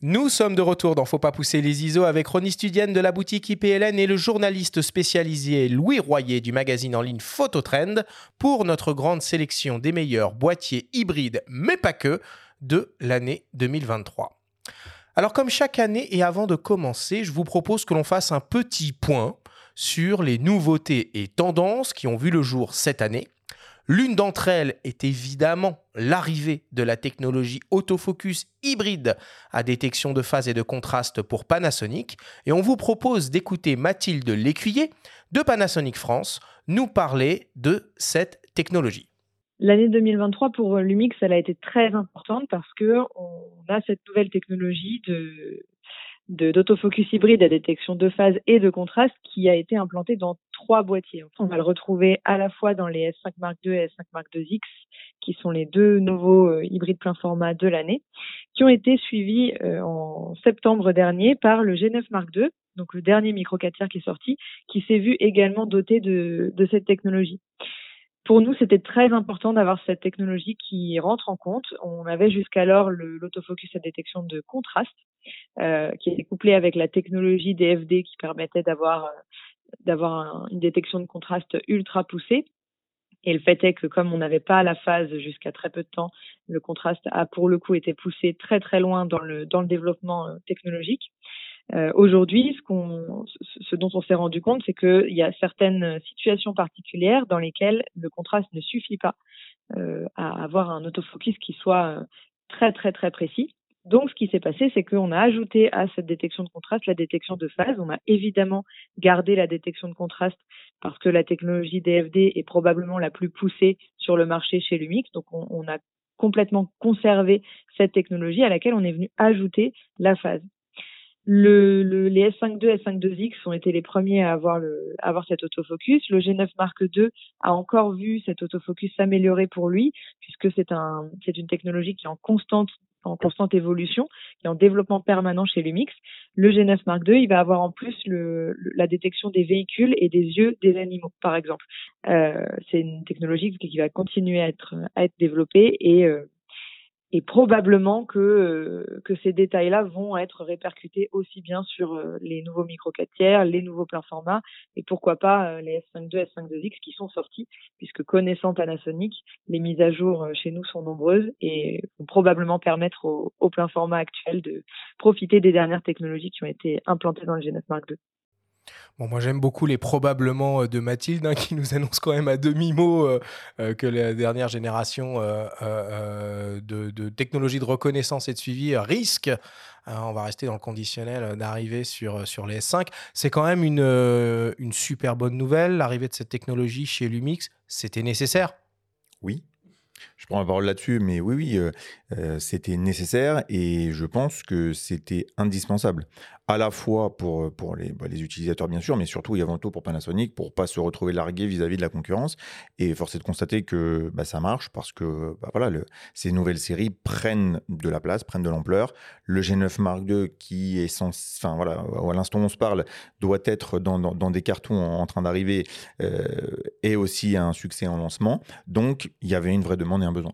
Nous sommes de retour dans Faut pas pousser les ISO avec Ronnie Studienne de la boutique IPLN et le journaliste spécialisé Louis Royer du magazine en ligne Phototrend pour notre grande sélection des meilleurs boîtiers hybrides, mais pas que, de l'année 2023. Alors comme chaque année et avant de commencer, je vous propose que l'on fasse un petit point sur les nouveautés et tendances qui ont vu le jour cette année L'une d'entre elles est évidemment l'arrivée de la technologie autofocus hybride à détection de phase et de contraste pour Panasonic. Et on vous propose d'écouter Mathilde Lécuyer de Panasonic France nous parler de cette technologie. L'année 2023 pour Lumix, elle a été très importante parce que on a cette nouvelle technologie de d'autofocus hybride à détection de phase et de contraste qui a été implanté dans trois boîtiers. On va le retrouver à la fois dans les S5 Mark II et S5 Mark IIX, qui sont les deux nouveaux euh, hybrides plein format de l'année, qui ont été suivis euh, en septembre dernier par le G9 Mark II, donc le dernier micro 4 tiers qui est sorti, qui s'est vu également doté de, de cette technologie pour nous, c'était très important d'avoir cette technologie qui rentre en compte. On avait jusqu'alors l'autofocus à détection de contraste, euh, qui est couplé avec la technologie DFD qui permettait d'avoir euh, d'avoir une détection de contraste ultra poussée. Et le fait est que comme on n'avait pas la phase jusqu'à très peu de temps, le contraste a pour le coup été poussé très très loin dans le dans le développement euh, technologique. Aujourd'hui, ce, dont on s'est rendu compte, c'est qu'il y a certaines situations particulières dans lesquelles le contraste ne suffit pas à avoir un autofocus qui soit très très très précis. Donc, ce qui s'est passé, c'est qu'on a ajouté à cette détection de contraste la détection de phase. On a évidemment gardé la détection de contraste parce que la technologie DFD est probablement la plus poussée sur le marché chez Lumix. Donc, on, a complètement conservé cette technologie à laquelle on est venu ajouter la phase. Le, le, les S5 II, S5 IIX ont été les premiers à avoir, cet autofocus. Le G9 Mark II a encore vu cet autofocus s'améliorer pour lui, puisque c'est une technologie qui est en constante, en constante évolution, est en développement permanent chez Lumix. Le G9 Mark II, il va avoir en plus le, la détection des véhicules et des yeux des animaux, par exemple. Euh, c'est une technologie qui va continuer à être, à être développée et euh, et probablement que, euh, que ces détails-là vont être répercutés aussi bien sur euh, les nouveaux micro 4 tiers, les nouveaux pleins formats, et pourquoi pas euh, les S5 II, S5 2X qui sont sortis, puisque connaissant Panasonic, les mises à jour chez nous sont nombreuses et vont probablement permettre au, au plein format actuel de profiter des dernières technologies qui ont été implantées dans le G9 Mark II. Bon, moi j'aime beaucoup les probablement euh, de Mathilde hein, qui nous annonce quand même à demi-mot euh, euh, que la dernière génération de, technologies de reconnaissance et de suivi risque, hein, on va rester dans le conditionnel, d'arriver sur, sur les S5. C'est quand même une, une super bonne nouvelle, l'arrivée de cette technologie chez Lumix. C'était nécessaire Oui, je prends la parole là-dessus, mais oui, oui, c'était nécessaire et je pense que c'était indispensable. À la fois pour, les, bah, les, utilisateurs, bien sûr, mais surtout et avant tout pour Panasonic, pour pas se retrouver largué vis-à-vis de la concurrence. Et force est de constater que bah, ça marche parce que bah, voilà, ces nouvelles séries prennent de la place, prennent de l'ampleur. Le G9 Mark II, qui est sans, enfin voilà, à l'instant où on se parle, doit être dans, des cartons en, train d'arriver, euh, est aussi un succès en lancement. Donc, il y avait une vraie demande et un besoin.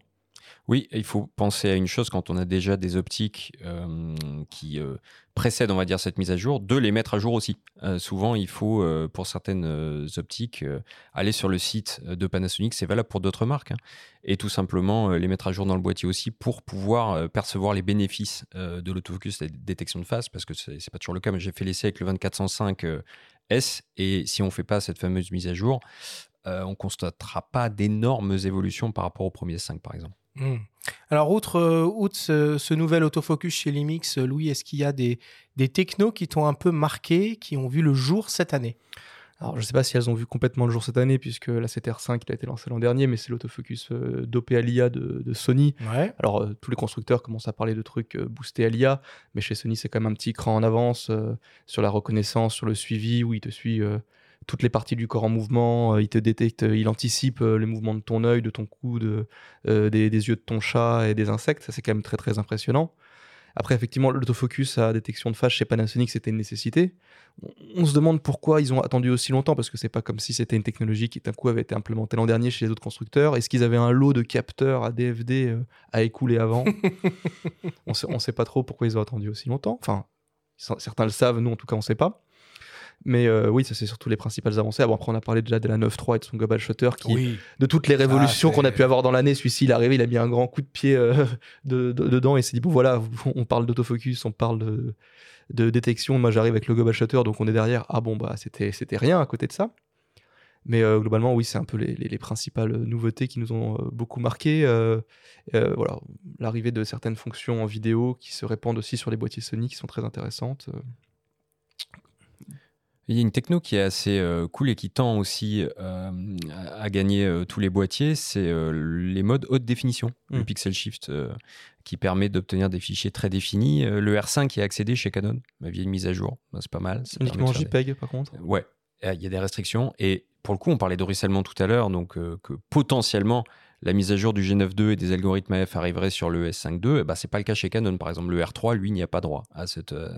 Oui, il faut penser à une chose quand on a déjà des optiques euh, qui euh, précèdent, on va dire, cette mise à jour, de les mettre à jour aussi. Euh, souvent, il faut, pour certaines optiques, aller sur le site de Panasonic, c'est valable pour d'autres marques, hein, et tout simplement les mettre à jour dans le boîtier aussi pour pouvoir percevoir les bénéfices de l'autofocus, la détection de face, parce que c'est pas toujours le cas, mais j'ai fait l'essai avec le 2405 S, et si on fait pas cette fameuse mise à jour, on constatera pas d'énormes évolutions par rapport au premier 5 par exemple. Mmh. Alors, outre, euh, outre ce, ce, nouvel autofocus chez Limix, euh, Louis, est-ce qu'il y a des, des technos qui t'ont un peu marqué, qui ont vu le jour cette année? Alors, je ne sais pas si elles ont vu complètement le jour cette année, puisque la CTR5 il a été lancé l'an dernier, mais c'est l'autofocus euh, dopé à l'IA de, de, Sony. Ouais. Alors, euh, tous les constructeurs commencent à parler de trucs euh, boostés à l'IA, mais chez Sony, c'est quand même un petit cran en avance euh, sur la reconnaissance, sur le suivi, où il te suit toutes les parties du corps en mouvement, il te détecte, il anticipe les mouvements de ton œil, de ton coude, des, des, yeux de ton chat et des insectes. Ça, c'est quand même très très impressionnant. Après, effectivement, l'autofocus à détection de phase chez Panasonic, c'était une nécessité. On se demande pourquoi ils ont attendu aussi longtemps, parce que c'est pas comme si c'était une technologie qui d'un coup avait été implémentée l'an dernier chez les autres constructeurs. Est-ce qu'ils avaient un lot de capteurs à DFD euh, à écouler avant? On sait, sait pas trop pourquoi ils ont attendu aussi longtemps. Enfin, certains le savent, nous en tout cas on sait pas. Mais euh, oui, ça c'est surtout les principales avancées. après, on a parlé déjà de la 9.3 et de son Global Shutter, qui, de toutes les révolutions qu'on a pu avoir dans l'année, celui-ci, il est arrivé, il a mis un grand coup de pied euh, dedans et s'est dit, bon voilà, on parle d'autofocus, on parle de, de détection, moi j'arrive avec le Global Shutter, donc on est derrière. Ah bon, bah c'était rien à côté de ça. Mais euh, globalement, oui, c'est un peu les, les, principales nouveautés qui nous ont beaucoup marqué. voilà, l'arrivée de certaines fonctions en vidéo qui se répandent aussi sur les boîtiers Sony qui sont très intéressantes. Il y a une techno qui est assez euh, cool et qui tend aussi euh, à, gagner euh, tous les boîtiers, c'est les modes haute définition, le mm. Pixel Shift qui permet d'obtenir des fichiers très définis. le R5 qui est accédé chez Canon, ma vieille mise à jour, ben, c'est pas mal. Uniquement JPEG par contre Ouais, il y a des restrictions et pour le coup, on parlait de ruissellement tout à l'heure, donc que potentiellement la mise à jour du G9.2 et des algorithmes AF arriverait sur le S5.2, bah, c'est pas le cas chez Canon. Par exemple, le R3, lui, n'y a pas droit à cette, euh,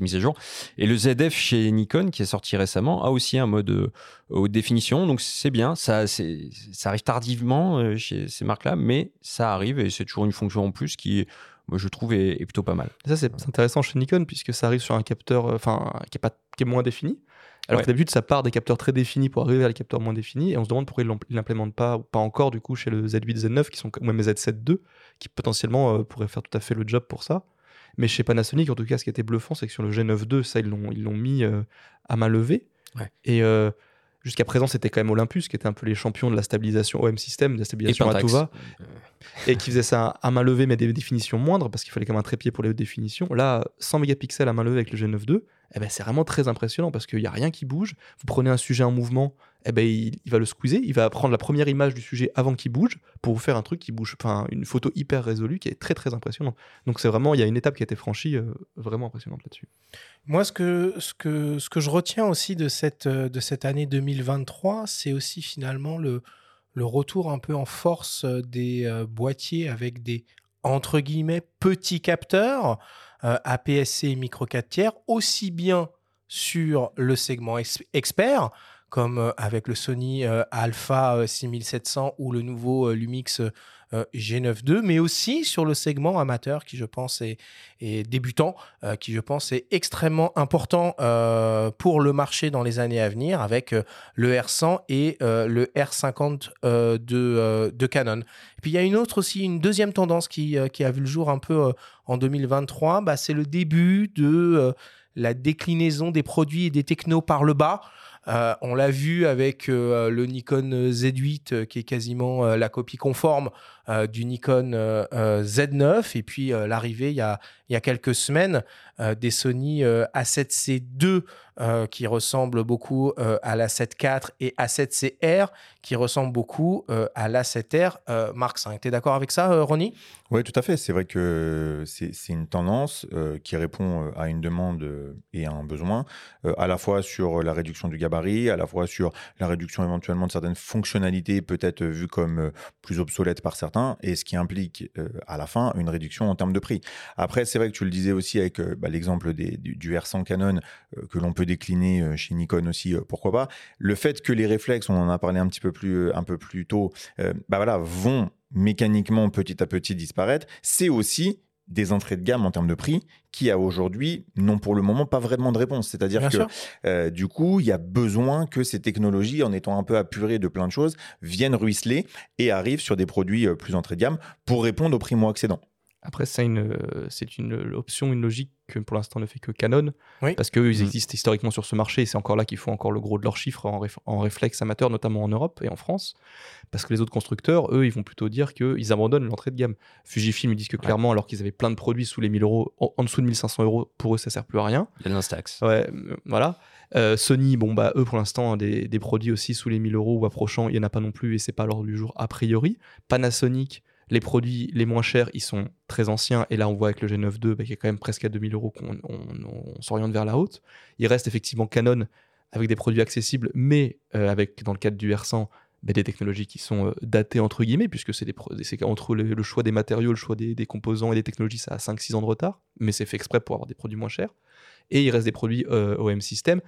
mise à jour. Et le ZF chez Nikon, qui est sorti récemment, a aussi un mode euh, haute définition. Donc c'est bien, ça, ça arrive tardivement euh, chez ces marques-là, mais ça arrive et c'est toujours une fonction en plus qui moi je trouve est, plutôt pas mal. Ça c'est intéressant chez Nikon puisque ça arrive sur un capteur enfin qui est pas qui est moins défini. Alors que d'habitude, ça part des capteurs très définis pour arriver à des capteurs moins définis, et on se demande pourquoi ils ne l'implémentent pas, pas encore du coup chez le Z8, Z9, qui sont, ou même les Z7 II, qui potentiellement euh, pourraient faire tout à fait le job pour ça. Mais chez Panasonic, en tout cas, ce qui était bluffant, c'est que sur le G9 II, ça, ils l'ont, ils l'ont mis euh, à main levée. Et euh, jusqu'à présent, c'était quand même Olympus, qui était un peu les champions de la stabilisation OM système, de la stabilisation à tout va, et qui faisait ça à main levée, mais des définitions moindres, parce qu'il fallait quand même un trépied pour les hautes définitions. Là, 100 mégapixels à main levée avec le G9 II, eh ben, c'est vraiment très impressionnant parce qu'il n'y a rien qui bouge. Vous prenez un sujet en mouvement, eh ben, il, va le squeezer, il va prendre la première image du sujet avant qu'il bouge pour vous faire un truc qui bouge, enfin une photo hyper résolue qui est très très impressionnante. Donc c'est vraiment, il y a une étape qui a été franchie euh, vraiment impressionnante là-dessus. Moi, ce que, je retiens aussi de cette, euh, année 2023, c'est aussi finalement le, le retour un peu en force euh, des boîtiers avec des entre guillemets petits capteurs. Euh, APS-C et micro 4 tiers, aussi bien sur le segment expert, comme euh, avec le Sony euh, Alpha 6700 ou le nouveau Lumix G9 II, mais aussi sur le segment amateur qui, je pense, est, débutant, qui, je pense, est extrêmement important pour le marché dans les années à venir avec le R100 et le R50 de, Canon. Puis, il y a une autre aussi, une deuxième tendance qui, a vu le jour un peu en 2023, bah, c'est le début de euh, la déclinaison des produits et des technos par le bas. Euh, on l'a vu avec euh, le Nikon Z8 qui est quasiment la copie conforme du Nikon Z9 et puis l'arrivée il, y a, quelques semaines des Sony A7C II qui ressemblent beaucoup à la 7 IV et A7CR qui ressemblent beaucoup à la 7R Mark V. Tu es d'accord avec ça, Ronnie? Oui, tout à fait. C'est vrai que c'est une tendance qui répond à une demande et à un besoin, à la fois sur la réduction du gabarit, à la fois sur la réduction éventuellement de certaines fonctionnalités peut-être vues comme plus obsolètes par certains et ce qui implique euh, à la fin une réduction en termes de prix. Après, c'est vrai que tu le disais aussi avec euh, bah, l'exemple du, du, R100 Canon euh, que l'on peut décliner chez Nikon aussi, pourquoi pas. Le fait que les réflexes, on en a parlé un petit peu plus, un peu plus tôt, bah voilà, vont mécaniquement petit à petit disparaître, c'est aussi des entrées de gamme en termes de prix qui, à aujourd'hui, n'ont pour le moment pas vraiment de réponse. C'est-à-dire que, euh, du coup, il y a besoin que ces technologies, en étant un peu apurées de plein de choses, viennent ruisseler et arrivent sur des produits euh, plus entrées de gamme pour répondre aux prix moins excédents. Après, c'est une, c'est une option, une logique que pour l'instant ne fait que Canon, parce qu'eux, ils mm. existent historiquement sur ce marché, et c'est encore là qu'ils font encore le gros de leurs chiffres en, en, réflexe amateur, notamment en Europe et en France, parce que les autres constructeurs, eux, ils vont plutôt dire qu'ils abandonnent l'entrée de gamme. Fujifilm, ils disent que clairement, alors qu'ils avaient plein de produits sous les 1000 euros, en, dessous de 1500 euros, pour eux, ça sert plus à rien. L'instax. Ouais, euh, voilà. Euh, Sony, bon, bah, eux, pour l'instant, des, des, produits aussi sous les 1000 euros ou approchant, il n'y en a pas non plus, et c'est pas l'ordre du jour a priori. Panasonic, les produits les moins chers, ils sont très anciens. Et là, on voit avec le G9 II, bah, qui quand même presque à 2000 euros qu'on on, s'oriente vers la haute. Il reste effectivement Canon avec des produits accessibles, mais avec, dans le cadre du R100, bah, des technologies qui sont datées entre guillemets, puisque c'est entre le, choix des matériaux, le choix des, des, composants et des technologies, ça a 5-6 ans de retard, mais c'est fait exprès pour avoir des produits moins chers. Et il reste des produits OM System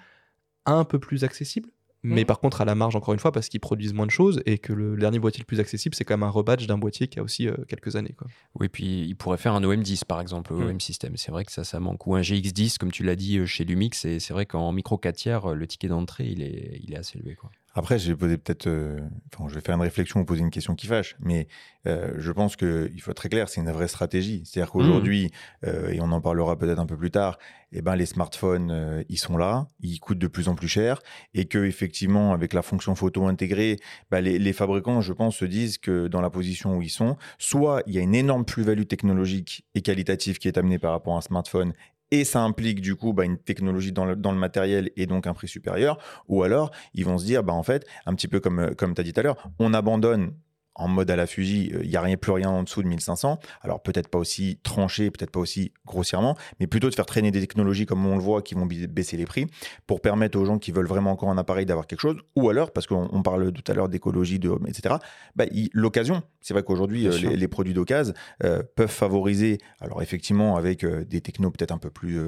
un peu plus accessibles, mais mmh. par contre à la marge encore une fois parce qu'ils produisent moins de choses et que le, dernier boîtier le plus accessible c'est quand même un rebadge d'un boîtier qui a aussi euh, quelques années quoi. Oui puis il pourrait faire un OM10 par exemple mmh. OM System c'est vrai que ça ça manque ou un GX10 comme tu l'as dit euh, chez Lumix et c'est vrai qu'en micro 4 tiers euh, le ticket d'entrée il est, il est assez élevé quoi. Après, je vais poser peut-être, euh, enfin, je vais faire une réflexion ou poser une question qui fâche, mais euh, je pense qu'il faut être très clair, c'est une vraie stratégie. C'est-à-dire qu'aujourd'hui, mmh. euh, et on en parlera peut-être un peu plus tard, eh ben les smartphones, ils sont là, ils coûtent de plus en plus cher, et que effectivement, avec la fonction photo intégrée, bah, les, les, fabricants, je pense, se disent que dans la position où ils sont, soit il y a une énorme plus-value technologique et qualitative qui est amenée par rapport à un smartphone, et ça implique du coup bah, une technologie dans le, matériel et donc un prix supérieur, ou alors ils vont se dire, bah, en fait, un petit peu comme, euh, comme tu as dit tout à l'heure, on abandonne en mode à la fusil, il euh, n'y a rien, plus rien en dessous de 1500. Alors peut-être pas aussi tranché, peut-être pas aussi grossièrement, mais plutôt de faire traîner des technologies comme on le voit qui vont baisser les prix pour permettre aux gens qui veulent vraiment encore un appareil d'avoir quelque chose. Ou alors, parce qu'on parle tout à l'heure d'écologie, de, etc., bah, l'occasion. C'est vrai qu'aujourd'hui, euh, les, produits d'occasion euh, peuvent favoriser, alors effectivement avec des technos peut-être un peu plus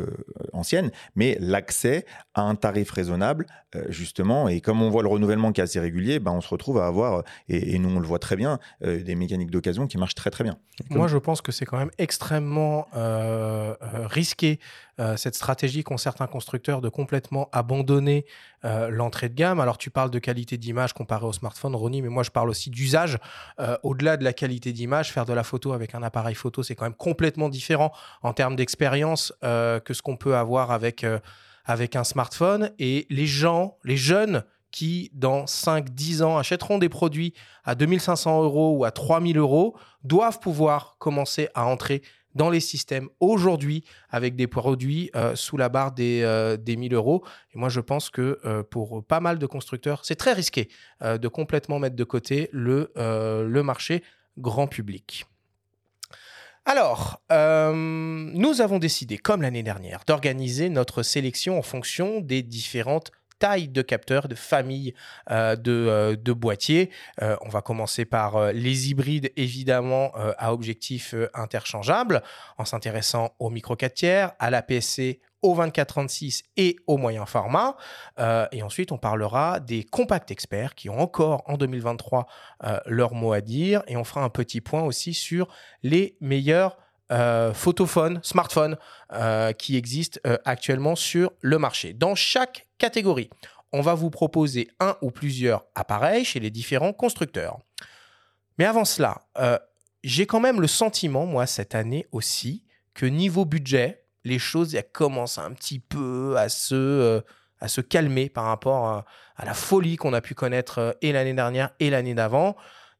anciennes, mais l'accès à un tarif raisonnable, justement. Et comme on voit le renouvellement qui est assez régulier, bah, on se retrouve à avoir, et, et nous on le voit très bien, euh, des mécaniques d'occasion qui marchent très très bien. Moi, je pense que c'est quand même extrêmement euh, euh, risqué cette stratégie qu'ont certains constructeurs de complètement abandonner l'entrée de gamme. Alors, tu parles de qualité d'image comparée au smartphone, Ronnie, mais moi, je parle aussi d'usage. Au-delà de la qualité d'image, faire de la photo avec un appareil photo, c'est quand même complètement différent en termes d'expérience que ce qu'on peut avoir avec avec un smartphone. Et les gens, les jeunes qui, dans 5-10 ans, achèteront des produits à 2500 euros ou à 3000 euros, doivent pouvoir commencer à entrer dans les systèmes aujourd'hui avec des produits euh, sous la barre des, euh, des 1000 euros. Et moi, je pense que euh, pour pas mal de constructeurs, c'est très risqué de complètement mettre de côté le, le marché grand public. Alors, nous avons décidé, comme l'année dernière, d'organiser notre sélection en fonction des différentes taille de capteurs, de famille euh, euh, de, boîtiers. Euh, on va commencer par les hybrides, évidemment, à objectif interchangeable, en s'intéressant au micro 4 tiers, à la PSC, au 2436 et au moyen format. et ensuite, on parlera des compacts experts qui ont encore en 2023 leur mot à dire. Et on fera un petit point aussi sur les meilleurs photophones, smartphones qui existent actuellement sur le marché. Dans chaque catégorie. On va vous proposer un ou plusieurs appareils chez les différents constructeurs. Mais avant cela, euh, j'ai quand même le sentiment, moi, cette année aussi, que niveau budget, les choses commencent un petit peu à se, euh, à se calmer par rapport à, à la folie qu'on a pu connaître euh, et l'année dernière et l'année d'avant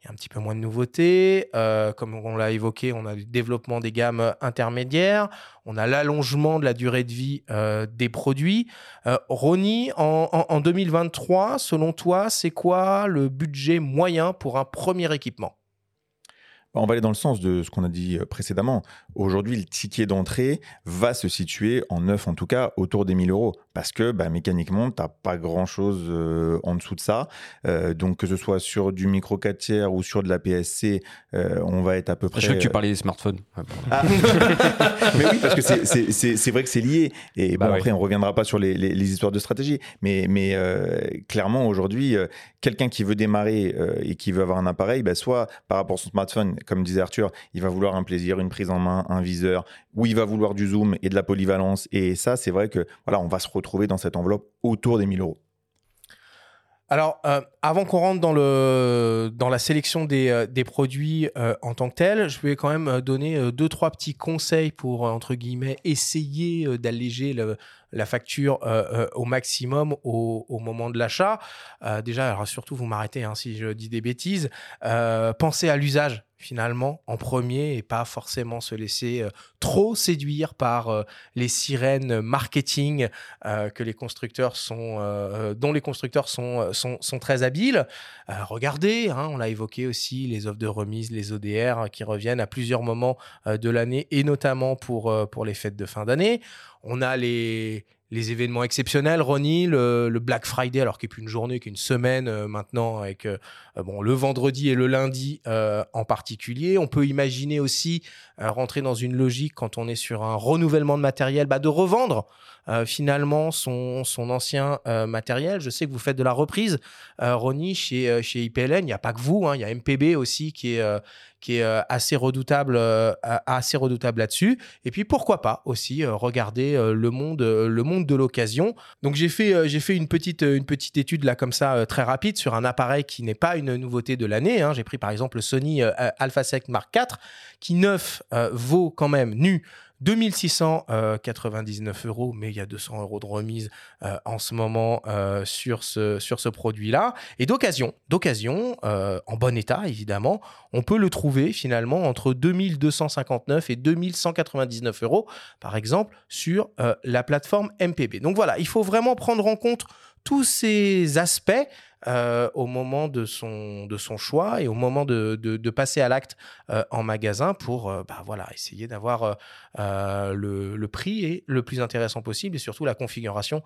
un petit peu moins de nouveautés. Euh, comme on l'a évoqué, on a le développement des gammes intermédiaires, on a l'allongement de la durée de vie euh, des produits. Euh, Ronnie, en 2023, selon toi, c'est quoi le budget moyen pour un premier équipement? On va aller dans le sens de ce qu'on a dit euh, précédemment. Aujourd'hui, le ticket d'entrée va se situer, en neuf en tout cas, autour des 1000 euros. Parce que bah, mécaniquement, tu n'as pas grand-chose euh, en dessous de ça. Euh, donc, que ce soit sur du micro 4 tiers ou sur de la PSC, on va être à peu près. Je crois que tu parlais des smartphones. Ah. mais oui, parce que c'est vrai que c'est lié. Et bon, bah après, on ne reviendra pas sur les, les, histoires de stratégie. Mais, mais clairement, aujourd'hui, quelqu'un qui veut démarrer et qui veut avoir un appareil, bah, soit par rapport à son smartphone, comme disait Arthur, il va vouloir un plaisir, une prise en main, un viseur, ou il va vouloir du zoom et de la polyvalence. Et ça, c'est vrai que voilà, on va se retrouver dans cette enveloppe autour des 1000 euros. Alors, euh, avant qu'on rentre dans, le, dans la sélection des, euh, des produits euh, en tant que tel, je vais quand même donner deux, trois petits conseils pour, entre guillemets, essayer d'alléger la facture au maximum au, moment de l'achat. déjà, alors surtout, vous m'arrêtez hein, si je dis des bêtises. pensez à l'usage finalement en premier et pas forcément se laisser euh, trop séduire par euh, les sirènes marketing euh, que les constructeurs sont, dont les constructeurs sont, sont, sont très habiles. regardez, hein, on l'a évoqué aussi, les offres de remise, les ODR qui reviennent à plusieurs moments de l'année et notamment pour, pour les fêtes de fin d'année. On a les, les événements exceptionnels, Ronnie, le, Black Friday, alors qu'il n'y plus une journée, qu'une semaine euh, maintenant, avec euh, bon, le vendredi et le lundi euh, en particulier. On peut imaginer aussi rentrer dans une logique quand on est sur un renouvellement de matériel, bah, de revendre finalement son, son ancien matériel. Je sais que vous faites de la reprise, Ronnie, chez, chez IPLN. Il n'y a pas que vous, hein, il y a MPB aussi qui est, qui est euh, assez redoutable, euh, assez redoutable là-dessus. Et puis pourquoi pas aussi euh, regarder le monde, le monde de l'occasion. Donc j'ai fait, j'ai fait une petite, une petite étude là comme ça très rapide sur un appareil qui n'est pas une nouveauté de l'année. Hein. J'ai pris par exemple le Sony Alpha Sec Mark IV qui neuf vaut quand même nu 2699 euros, mais il y a 200 euros de remise euh, en ce moment euh, sur ce, produit-là. Et d'occasion, d'occasion, euh, en bon état évidemment, on peut le trouver finalement entre 2259 et 2199 euros, par exemple, sur la plateforme MPB. Donc voilà, il faut vraiment prendre en compte tous ces aspects euh, au moment de son, de son choix et au moment de, passer à l'acte euh, en magasin pour euh, bah, voilà, essayer d'avoir le, le, prix et le plus intéressant possible et surtout la configuration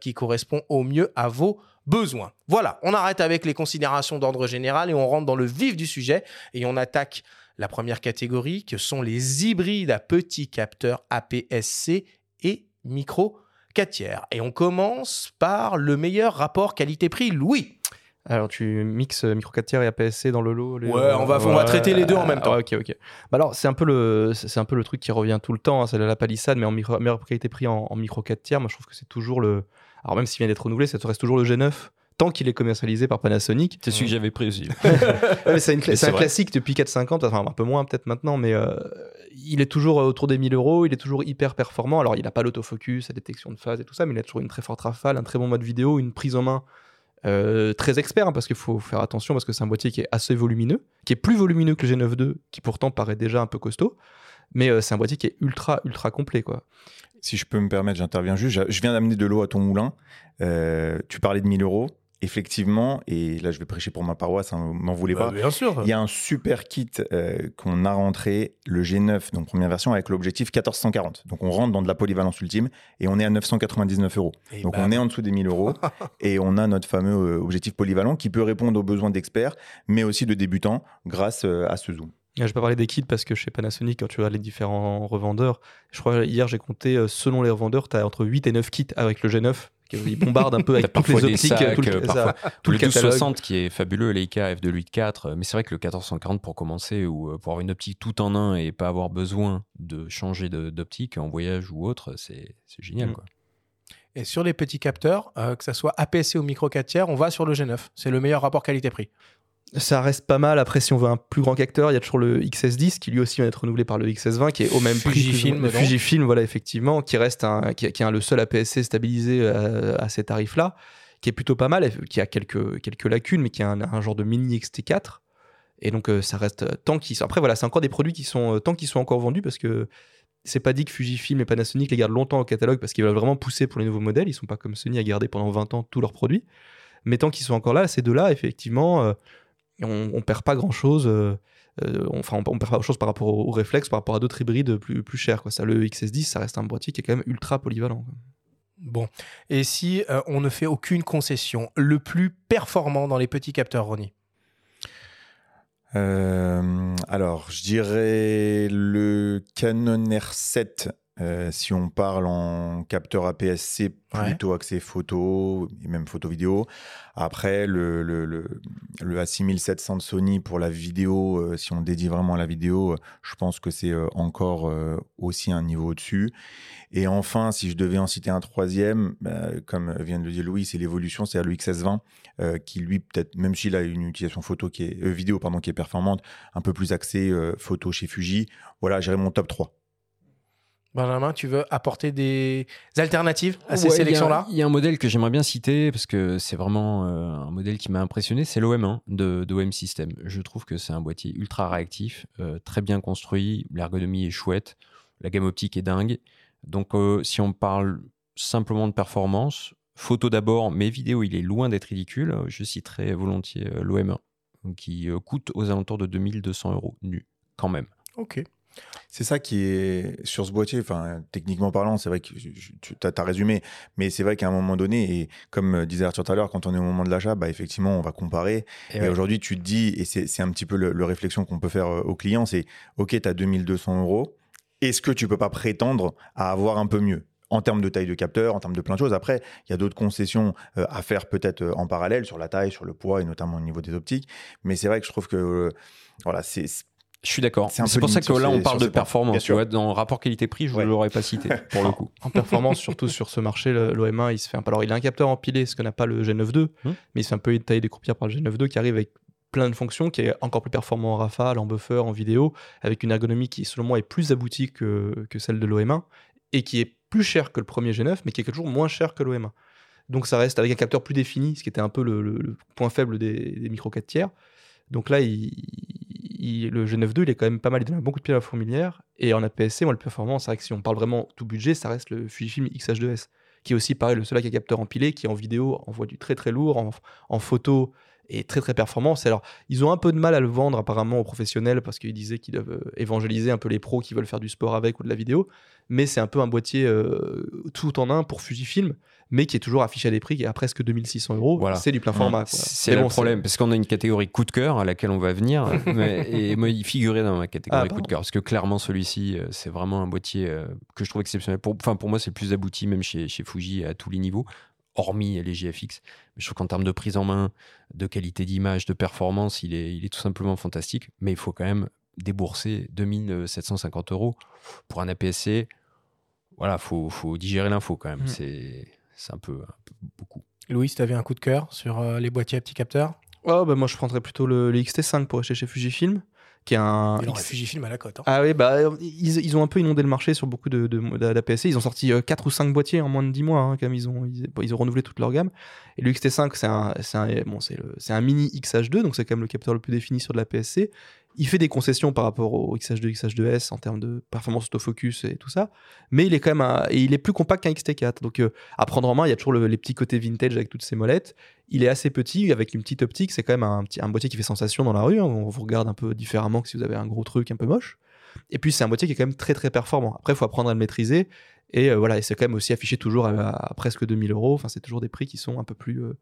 qui correspond au mieux à vos besoins. Voilà, on arrête avec les considérations d'ordre général et on rentre dans le vif du sujet et on attaque la première catégorie que sont les hybrides à petits capteurs APS-C et micro 4 tiers. Et on commence par le meilleur rapport qualité-prix, Louis. Alors, tu mixes euh, micro 4 tiers et APS-C dans le lot Ouais, on va, on va traiter les deux en même temps. ok, ok. Bah alors, c'est un, peu le, c'est un peu le truc qui revient tout le temps. Hein, c'est la palissade, mais en micro, meilleure qualité-prix en, micro 4 tiers. Moi, je trouve que c'est toujours le. Alors, même s'il vient d'être renouvelé, ça reste toujours le G9 tant qu'il est commercialisé par Panasonic. C'est celui que j'avais pris aussi. c'est un classique depuis 4,50, enfin un peu moins peut-être maintenant, mais euh, il est toujours autour des 1000 euros, il est toujours hyper performant. Alors il n'a pas l'autofocus, la détection de phase et tout ça, mais il a toujours une très forte rafale, un très bon mode vidéo, une prise en main euh, très expert, hein, parce qu'il faut faire attention, parce que c'est un boîtier qui est assez volumineux, qui est plus volumineux que le G9 II, qui pourtant paraît déjà un peu costaud, mais euh, c'est un boîtier qui est ultra, ultra complet. quoi. Si je peux me permettre, j'interviens juste. Je viens d'amener de l'eau à ton moulin. tu parlais de 1000 euros effectivement, et là je vais prêcher pour ma paroisse, hein, m'en voulez bah, pas. bien sûr. Il y a un super kit euh, qu'on a rentré, le G9, donc première version, avec l'objectif 1440. Donc on rentre dans de la polyvalence ultime et on est à 999 euros. donc on est en dessous des 1000 euros et on a notre fameux euh, objectif polyvalent qui peut répondre aux besoins d'experts, mais aussi de débutants grâce euh, à ce zoom. Je vais pas parler des kits parce que chez Panasonic, quand tu regardes les différents revendeurs, je crois hier j'ai compté, selon les revendeurs, tu as entre 8 et 9 kits avec le G9 il bombarde un peu avec toutes les optiques, sacs, tout le, euh, tout le, 1260 qui est fabuleux, Leica f2.8.4, mais c'est vrai que le 1440 pour commencer ou euh, pour avoir une optique tout en un et pas avoir besoin de changer d'optique en voyage ou autre, c'est génial mm. quoi. Et sur les petits capteurs, euh, que ce soit APS-C ou micro 4 tiers, on va sur le G9. C'est le meilleur rapport qualité-prix ça reste pas mal. Après, si on veut un plus grand capteur, il y a toujours le XS10 qui lui aussi va être renouvelé par le XS20 qui est au même prix. Fujifilm, Fujifilm, voilà, effectivement, qui reste un, qui, est le seul APS-C stabilisé euh, à, ces tarifs-là, qui est plutôt pas mal, qui a quelques, quelques lacunes, mais qui a un, genre de mini XT4. Et donc, euh, ça reste tant qu'ils Après, voilà, c'est encore des produits qui sont, euh, tant qu'ils sont encore vendus parce que c'est pas dit que Fujifilm et Panasonic les gardent longtemps au catalogue parce qu'ils veulent vraiment pousser pour les nouveaux modèles. Ils sont pas comme Sony à garder pendant 20 ans tous leurs produits. Mais tant qu'ils sont encore là, ces deux-là, effectivement, on, on perd pas grand chose. Euh, euh, enfin, on, perd pas grand chose par rapport au, réflexe, par rapport à d'autres hybrides plus, plus chers. Quoi. Ça, le XS10, ça reste un boîtier qui est quand même ultra polyvalent. Bon, et si euh, on ne fait aucune concession, le plus performant dans les petits capteurs, Ronnie? Alors, je dirais le Canon R7 euh, si on parle en capteur APS-C, plutôt axé photo et même photo-vidéo. Après, le, le, le, le, A6700 de Sony pour la vidéo, euh, si on dédie vraiment à la vidéo, euh, je pense que c'est encore aussi un niveau au-dessus. Et enfin, si je devais en citer un troisième, bah, comme vient de le dire Louis, c'est l'évolution, c'est le XS20, qui lui, peut-être, même s'il a une utilisation photo qui est, vidéo pardon, qui est performante, un peu plus axé photo chez Fuji. Voilà, j'irai mon top 3. Benjamin, tu veux apporter des alternatives à ces sélections-là? Il y, a un modèle que j'aimerais bien citer parce que c'est vraiment euh, un modèle qui m'a impressionné, c'est l'OM1 de, OM System. Je trouve que c'est un boîtier ultra réactif, euh, très bien construit, l'ergonomie est chouette, la gamme optique est dingue. Donc euh, si on parle simplement de performance, photo d'abord, mais vidéo, il est loin d'être ridicule. Je citerai volontiers l'OM1 qui coûte aux alentours de 2200 euros nu, quand même. Ok. C'est ça qui est sur ce boîtier, enfin, techniquement parlant, c'est vrai que tu as, résumé, mais c'est vrai qu'à un moment donné, et comme disait Arthur tout à l'heure, quand on est au moment de l'achat, bah, effectivement, on va comparer. Et, aujourd'hui, tu te dis, et c'est un petit peu le, réflexion qu'on peut faire euh, aux clients, c'est OK, tu as 2200 euros, est-ce que tu peux pas prétendre à avoir un peu mieux? En termes de taille de capteur, en termes de plein de choses. Après, il y a d'autres concessions euh, à faire peut-être euh, en parallèle sur la taille, sur le poids et notamment au niveau des optiques. Mais c'est vrai que je trouve que voilà, c'est je suis d'accord. C'est pour ça que là, on parle de performance. Tu vois, dans le rapport qualité-prix, je ne l'aurais pas cité pour le coup. En performance, surtout sur ce marché, l'OM1, il se fait un... Alors, il a un capteur empilé, ce que n'a pas le G9 II, hmm. mais il se fait un peu tailler des croupières par le G9 II qui arrive avec plein de fonctions, qui est encore plus performant en rafale, en buffer, en vidéo, avec une ergonomie qui, selon moi, est plus aboutie que, que celle de l'OM1 et qui est plus cher que le premier G9, mais qui est toujours moins cher que l'OM1. Donc, ça reste avec un capteur plus défini, ce qui était un peu le, point faible des, des micro 4 tiers. Donc là, il, le G9 II, il est quand même pas mal, il donne beaucoup de pied à la fourmilière. Et en APS-C, moi, le performance, c'est vrai que si on parle vraiment tout budget, ça reste le Fujifilm X-H2S, qui est aussi pareil, le seul avec un capteur empilé, qui en vidéo envoie du très très lourd, en, en photo est très très performant. Alors, ils ont un peu de mal à le vendre apparemment aux professionnels parce qu'ils disaient qu'ils doivent euh, évangéliser un peu les pros qui veulent faire du sport avec ou de la vidéo. Mais c'est un peu un boîtier euh, tout en un pour Fujifilm mais qui est toujours affiché à des prix qui est à presque 2600 euros. Voilà. C'est du plein format. C'est le problème, parce qu'on a une catégorie coup de cœur à laquelle on va venir, et moi, il figurait dans ma catégorie ah, coup de cœur, parce que clairement, celui-ci, euh, c'est vraiment un boîtier euh, que je trouve exceptionnel. Pour, enfin, pour moi, c'est le plus abouti, même chez, chez Fuji, à tous les niveaux hormis les GFX. Mais je trouve qu'en termes de prise en main, de qualité d'image, de performance, il est, il est tout simplement fantastique. Mais il faut quand même débourser 2750 euros pour un APS-C. Voilà, faut, faut digérer l'info quand même. Mm. C'est c'est un peu, beaucoup. Louis, tu avais un coup de cœur sur euh, les boîtiers à petits capteurs? Oh, bah Moi, je prendrais plutôt le, XT5 pour acheter chez Fujifilm. Qui est un Fujifilm à la cote. Hein. Ah oui, bah, ils, ils, ont un peu inondé le marché sur beaucoup de, de, Ils ont sorti 4 euh, ou 5 boîtiers en moins de 10 mois, hein, quand ils ont, ils, ont renouvelé toute leur gamme. Et le XT5, c'est un, un, bon, un mini XH2, donc c'est quand même le capteur le plus défini sur de la PSC. Il fait des concessions par rapport au XH2, XH2S en termes de performance autofocus et tout ça, mais il est quand même il est plus compact qu'un XT4. Donc euh, à prendre en main, il y a toujours les petits côtés vintage avec toutes ces molettes. Il est assez petit avec une petite optique. C'est quand même un, boîtier qui fait sensation dans la rue. Hein. On vous regarde un peu différemment que si vous avez un gros truc un peu moche. Et puis c'est un boîtier qui est quand même très très performant. Après, il faut apprendre à le maîtriser. Et euh, voilà, et c'est quand même aussi affiché toujours à, presque 2000 euros. Enfin, c'est toujours des prix qui sont un peu plus euh,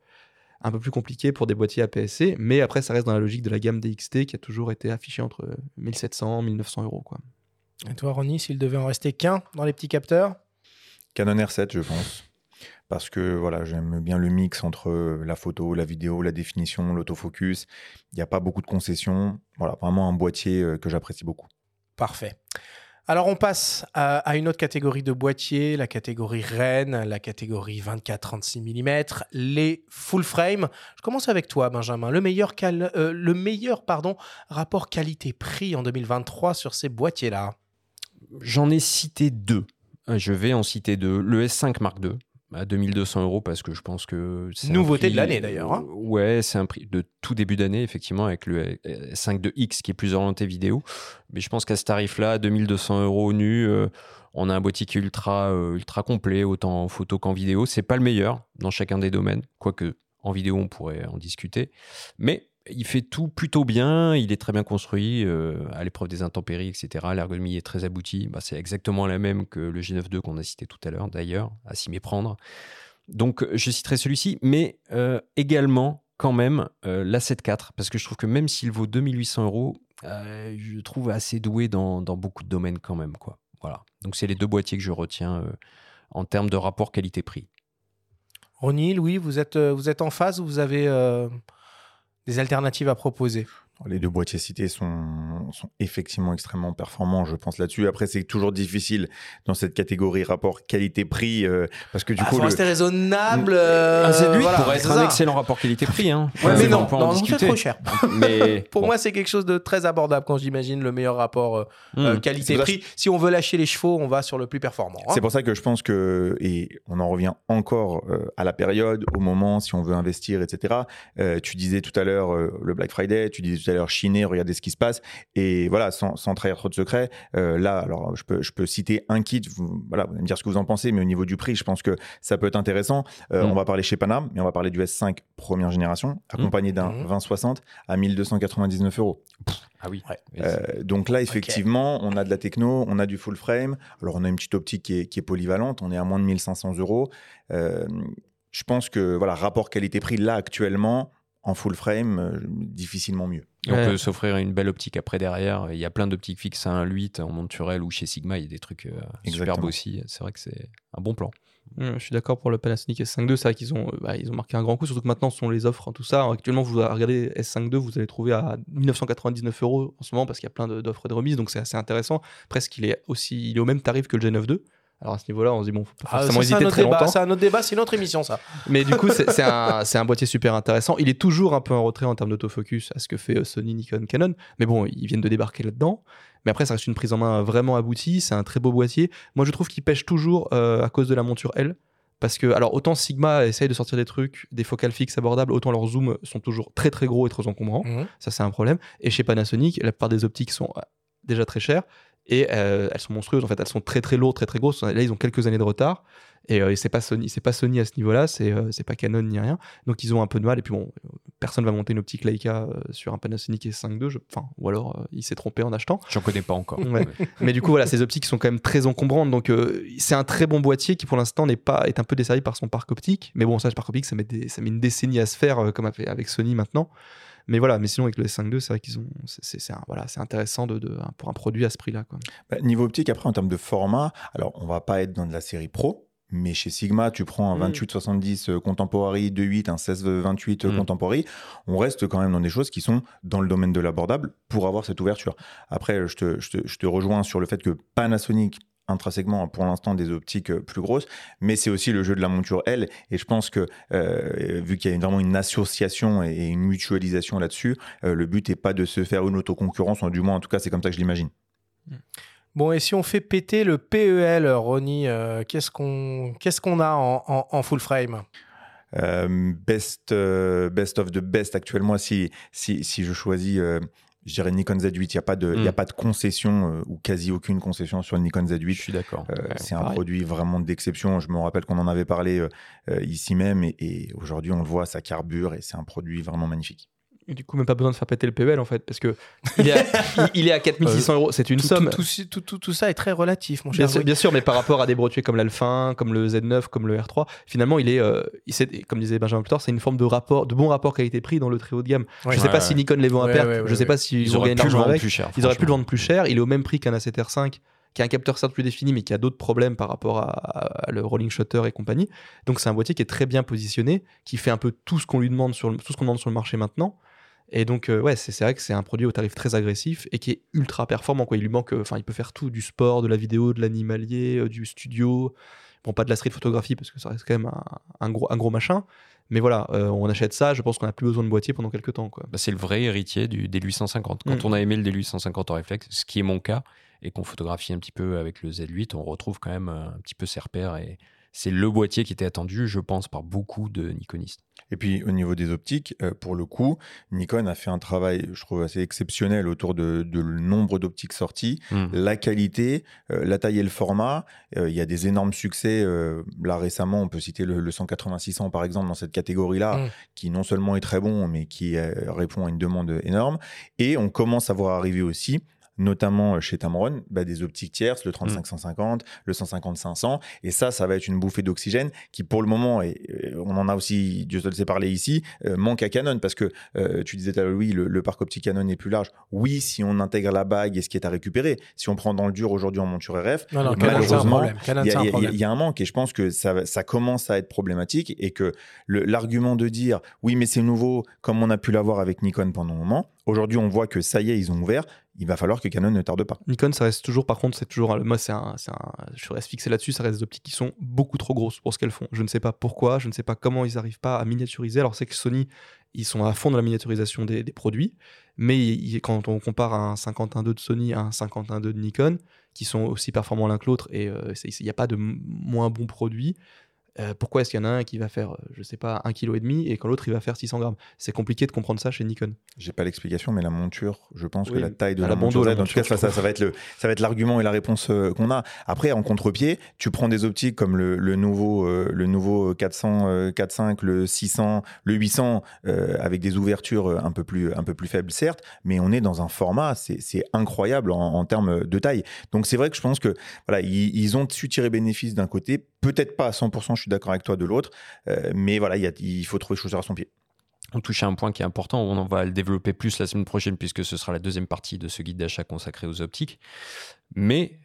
un peu plus compliqué pour des boîtiers APS-C, mais après, ça reste dans la logique de la gamme DXT qui a toujours été affichée entre 1700 et 1900 euros. Quoi. Et toi, Ronnie, s'il devait en rester qu'un dans les petits capteurs? Canon R7, je pense. Parce que voilà, j'aime bien le mix entre la photo, la vidéo, la définition, l'autofocus. Il n'y a pas beaucoup de concessions. Voilà, vraiment un boîtier euh, que j'apprécie beaucoup. Parfait. Alors on passe à, une autre catégorie de boîtiers, la catégorie Rennes, la catégorie 24-36 mm, les full frame. Je commence avec toi Benjamin. Le meilleur, euh, rapport qualité-prix en 2023 sur ces boîtiers-là? J'en ai cité deux. Je vais en citer deux. Le S5 Mark II, à 2200 euros parce que je pense que c'est nouveauté de l'année d'ailleurs. Hein. ouais, c'est un prix de tout début d'année effectivement avec le 5 de X qui est plus orienté vidéo. Mais je pense qu'à ce tarif-là, 2200 euros nu, euh, on a un boîtier ultra euh, ultra complet autant en photo qu'en vidéo. C'est pas le meilleur dans chacun des domaines, quoique en vidéo on pourrait en discuter, mais il fait tout plutôt bien, il est très bien construit, euh, à l'épreuve des intempéries, etc. L'ergonomie est très aboutie. Bah, c'est exactement la même que le G9 II qu'on a cité tout à l'heure, d'ailleurs, à s'y méprendre. Donc, je citerai celui-ci, mais euh, également, quand même, euh, l'A7 parce que je trouve que même s'il vaut 2800 euros, je le trouve assez doué dans, beaucoup de domaines quand même. Quoi. Voilà. Donc, c'est les deux boîtiers que je retiens en termes de rapport qualité-prix. Ronnie, Louis, vous êtes, vous êtes en phase ou vous avez des alternatives à proposer les deux boîtiers cités sont, sont effectivement extrêmement performants, je pense là-dessus. Après, c'est toujours difficile dans cette catégorie rapport qualité-prix euh, parce que du ah, coup, faut rester raisonnable. Euh, ah, c'est lui pour être un excellent rapport qualité-prix. Hein. mais non, non, c'est trop cher. mais pour moi, c'est quelque chose de très abordable quand j'imagine le meilleur rapport euh, hmm. qualité-prix. Si on veut lâcher les chevaux, on va sur le plus performant. Hein. C'est pour ça que je pense que et on en revient encore à la période, au moment, si on veut investir, etc. tu disais tout à l'heure le Black Friday, tu disais tout tout à l'heure chiné, regardez ce qui se passe. Et voilà, sans, sans trahir trop de secrets, euh, là, alors je peux, je peux citer un kit, vous, voilà, vous allez me dire ce que vous en pensez, mais au niveau du prix, je pense que ça peut être intéressant. Euh, Mm. On va parler chez Panam, mais on va parler du S5 première génération, accompagné d'un Mhm. 2060 à 1299 euros. Ah oui. Euh, donc là, effectivement, on a de la techno, on a du full frame. Alors, on a une petite optique qui est, qui est polyvalente. On est à moins de 1500 euros. Je pense que, voilà, rapport qualité-prix, là, actuellement, en full frame, euh, difficilement mieux. Et on peut s'offrir une belle optique après derrière. Il y a plein d'optiques fixes à 1.8 en monturel ou chez Sigma, il y a des trucs euh, superbes aussi. C'est vrai que c'est un bon plan. Je suis d'accord pour le Panasonic S5 II, c'est vrai qu'ils ont, euh, bah, ils ont marqué un grand coup, surtout que maintenant ce sont les offres, hein, tout ça. Actuellement, vous regardez S5 II, vous allez trouver à 1999 euros en ce moment parce qu'il y a plein de- d'offres et de remises, donc c'est assez intéressant. Presque, il est aussi, il est au même tarif que le G9 II. Alors à ce niveau-là, on se dit bon, faut pas Ah, forcément un hésiter très débat, longtemps. C'est un autre débat, c'est une autre émission, ça. Mais du coup, c'est un, boîtier super intéressant. Il est toujours un peu en retrait en termes d'autofocus à ce que fait euh, Sony, Nikon, Canon. Mais bon, ils viennent de débarquer là-dedans. Mais après, ça reste une prise en main vraiment aboutie. C'est un très beau boîtier. Moi, je trouve qu'il pêche toujours euh, à cause de la monture L. Parce que, alors, autant Sigma essaye de sortir des trucs, des focales fixes abordables, autant leurs zooms sont toujours très très gros et très encombrants. Mhm. Ça, c'est un problème. Et chez Panasonic, la plupart des optiques sont euh, déjà très chères et euh, elles sont monstrueuses. En fait, elles sont très très lourdes, très très grosses. Là, ils ont quelques années de retard. Et, euh, et c'est pas Sony, c'est pas Sony à ce niveau-là. C'est euh, c'est pas Canon ni rien. Donc ils ont un peu de mal. Et puis bon, personne va monter une optique Leica euh, sur un Panasonic S5 II. je- Enfin, ou alors il s'est trompé en achetant. J'en connais pas encore. Ouais. Mais du coup, voilà, ces optiques sont quand même très encombrantes. Donc, c'est un très bon boîtier qui, pour l'instant, n'est pas est un peu desservi par son parc optique. Mais bon, ça, le parc optique, ça met, des- ça met une décennie à se faire, comme avec Sony maintenant. Mais voilà, mais sinon, avec le S5 II, c'est vrai qu'ils ont, c'est- voilà, c'est intéressant de, de- pour un produit à ce prix-là. quoi. Bah, niveau optique, après, en termes de format, alors, on va pas être dans de la série pro. Mais chez Sigma, tu prends un Mm. 28-70 euh, Contemporary 2.8, un 16-28 euh, Mm. Contemporary, on reste quand même dans des choses qui sont dans le domaine de l'abordable pour avoir cette ouverture. Après, je te, je te- je te rejoins sur le fait que Panasonic intrinsèquement pour l'instant des optiques euh, plus grosses, mais c'est aussi le jeu de la monture L. Et je pense que euh, vu qu'il y a vraiment une association et une mutualisation là-dessus, euh, le but n'est pas de se faire une autoconcurrence, ou du moins en tout cas c'est comme ça que je l'imagine. Bon, et si on fait péter le PEL, Ronnie, euh, qu'est-ce qu'on qu'est-ce qu'on a en, en- en full frame? Best, best of the best actuellement, si, si, si je choisis, je dirais Nikon Z8, il n'y a, pas de- il y a Mm. pas de concession euh, ou quasi aucune concession sur le Nikon Je Z8. suis d'accord. Euh, Ouais, c'est un produit vraiment d'exception. Je me rappelle qu'on en avait parlé euh, ici même et, et aujourd'hui on le voit, ça carbure et c'est un produit vraiment magnifique. Du coup, même pas besoin de faire péter le PEL en fait, parce que il est à, il- il est à 4600 euros. C'est une tout, somme. tout, tout, tout- tout- tout ça est très relatif, mon Bien cher. sûr, Louis. bien sûr, mais par rapport à des brotiers comme l'Alpha 1, comme le Z9, comme le R3, finalement, il est, euh, il comme disait Benjamin plus tard, c'est une forme de rapport, de bon rapport qualité-prix dans le très haut de gamme. Ouais. je sais Ouais, pas si. Nikon les vend à Ouais, perte, ouais, je sais ouais. pas s'ils Ils auraient pu le l'argent vendre avec. plus cher. Ils auraient pu le vendre plus cher. Il est au même prix qu'un A7 R5, qui a un capteur certes plus défini, mais qui a d'autres problèmes par rapport à, à le rolling shutter et compagnie. Donc c'est un boîtier qui est très bien positionné, qui fait un peu tout ce qu'on lui demande sur le, tout ce qu'on demande sur le marché maintenant. Et donc euh, ouais, c'est vrai que c'est un produit au tarif très agressif et qui est ultra performant. Quoi. Il lui manque, euh, enfin, il peut faire tout, du sport, de la vidéo, de l'animalier, euh, du studio. Bon, pas de la street photographie parce que ça reste quand même un, un gros, un gros machin. Mais voilà, euh, on achète ça, je pense qu'on n'a plus besoin de boîtier pendant quelques temps. Bah, c'est le vrai héritier du D850. Quand Mm. on a aimé le D850 en réflexe, ce qui est mon cas, et qu'on photographie un petit peu avec le Z8, on retrouve quand même un petit peu ses repères. Et c'est le boîtier qui était attendu, je pense, par beaucoup de Nikonistes. Et puis au niveau des optiques, euh, pour le coup, Nikon a fait un travail, je trouve, assez exceptionnel autour de, de le nombre d'optiques sorties, Mm. la qualité, euh, la taille et le format. Euh, Il y a des énormes succès. euh, là récemment, on peut citer le, le 180-600 par exemple dans cette catégorie-là, Mm. qui non seulement est très bon, mais qui répond à une demande énorme. Et on commence à voir arriver aussi notamment euh, chez Tamron, bah, des optiques tierces, le 35-150, le 150-500. Et ça, ça va être une bouffée d'oxygène qui, pour le moment, et euh, on en a aussi, Dieu se le sait parler ici, euh, manque à Canon parce que euh, tu disais tout à l'heure, oui, le, le parc optique Canon est plus large. Oui, si on intègre la bague et ce qui est à récupérer. Si on prend dans le dur aujourd'hui en monture RF, Non, non, malheureusement, il y, a- un y y a manque et je pense que ça, ça commence à être problématique et que l'argument de dire oui mais c'est nouveau comme on a pu l'avoir avec Nikon pendant un moment, aujourd'hui on voit que ça y est ils ont ouvert, il va falloir que Canon ne tarde pas. Nikon, ça reste toujours, par contre, c'est toujours, moi, c'est je reste fixé là-dessus, ça reste des optiques qui sont beaucoup trop grosses pour ce qu'elles font. Je ne sais pas pourquoi, je ne sais pas comment ils n'arrivent pas à miniaturiser. Alors, c'est que Sony, ils sont à fond dans la miniaturisation des, produits, mais quand on compare un 51.2 de Sony à un 51.2 de Nikon, qui sont aussi performants l'un que l'autre, et euh, il n'y a pas de moins bon produit, Euh, pourquoi est-ce qu'il y en a un qui va faire, euh, je sais pas, 1,5 kg et quand l'autre il va faire 600 grammes? C'est compliqué de comprendre ça chez Nikon. J'ai pas l'explication, mais la monture, je pense que la taille de la, la monture, en tout cas, ça, ça, ça va être le, ça va être l'argument et la réponse euh, qu'on a. Après, en contre-pied, tu prends des optiques comme le, le nouveau, euh, le nouveau 400, euh, 4.5, le 600, le 800, euh, avec des ouvertures un peu plus, un peu plus faibles, certes, mais on est dans un format, c'est c'est incroyable en, en termes de taille. Donc c'est vrai que je pense que voilà, ils, ils ont su tirer bénéfice d'un côté, peut-être pas à 100%, je suis d'accord avec toi de l'autre, euh, mais voilà, il, y a- il faut trouver chaussure à son pied. On touche à un point qui est important, on en va le développer plus la semaine prochaine puisque ce sera la deuxième partie de ce guide d'achat consacré aux optiques. Mais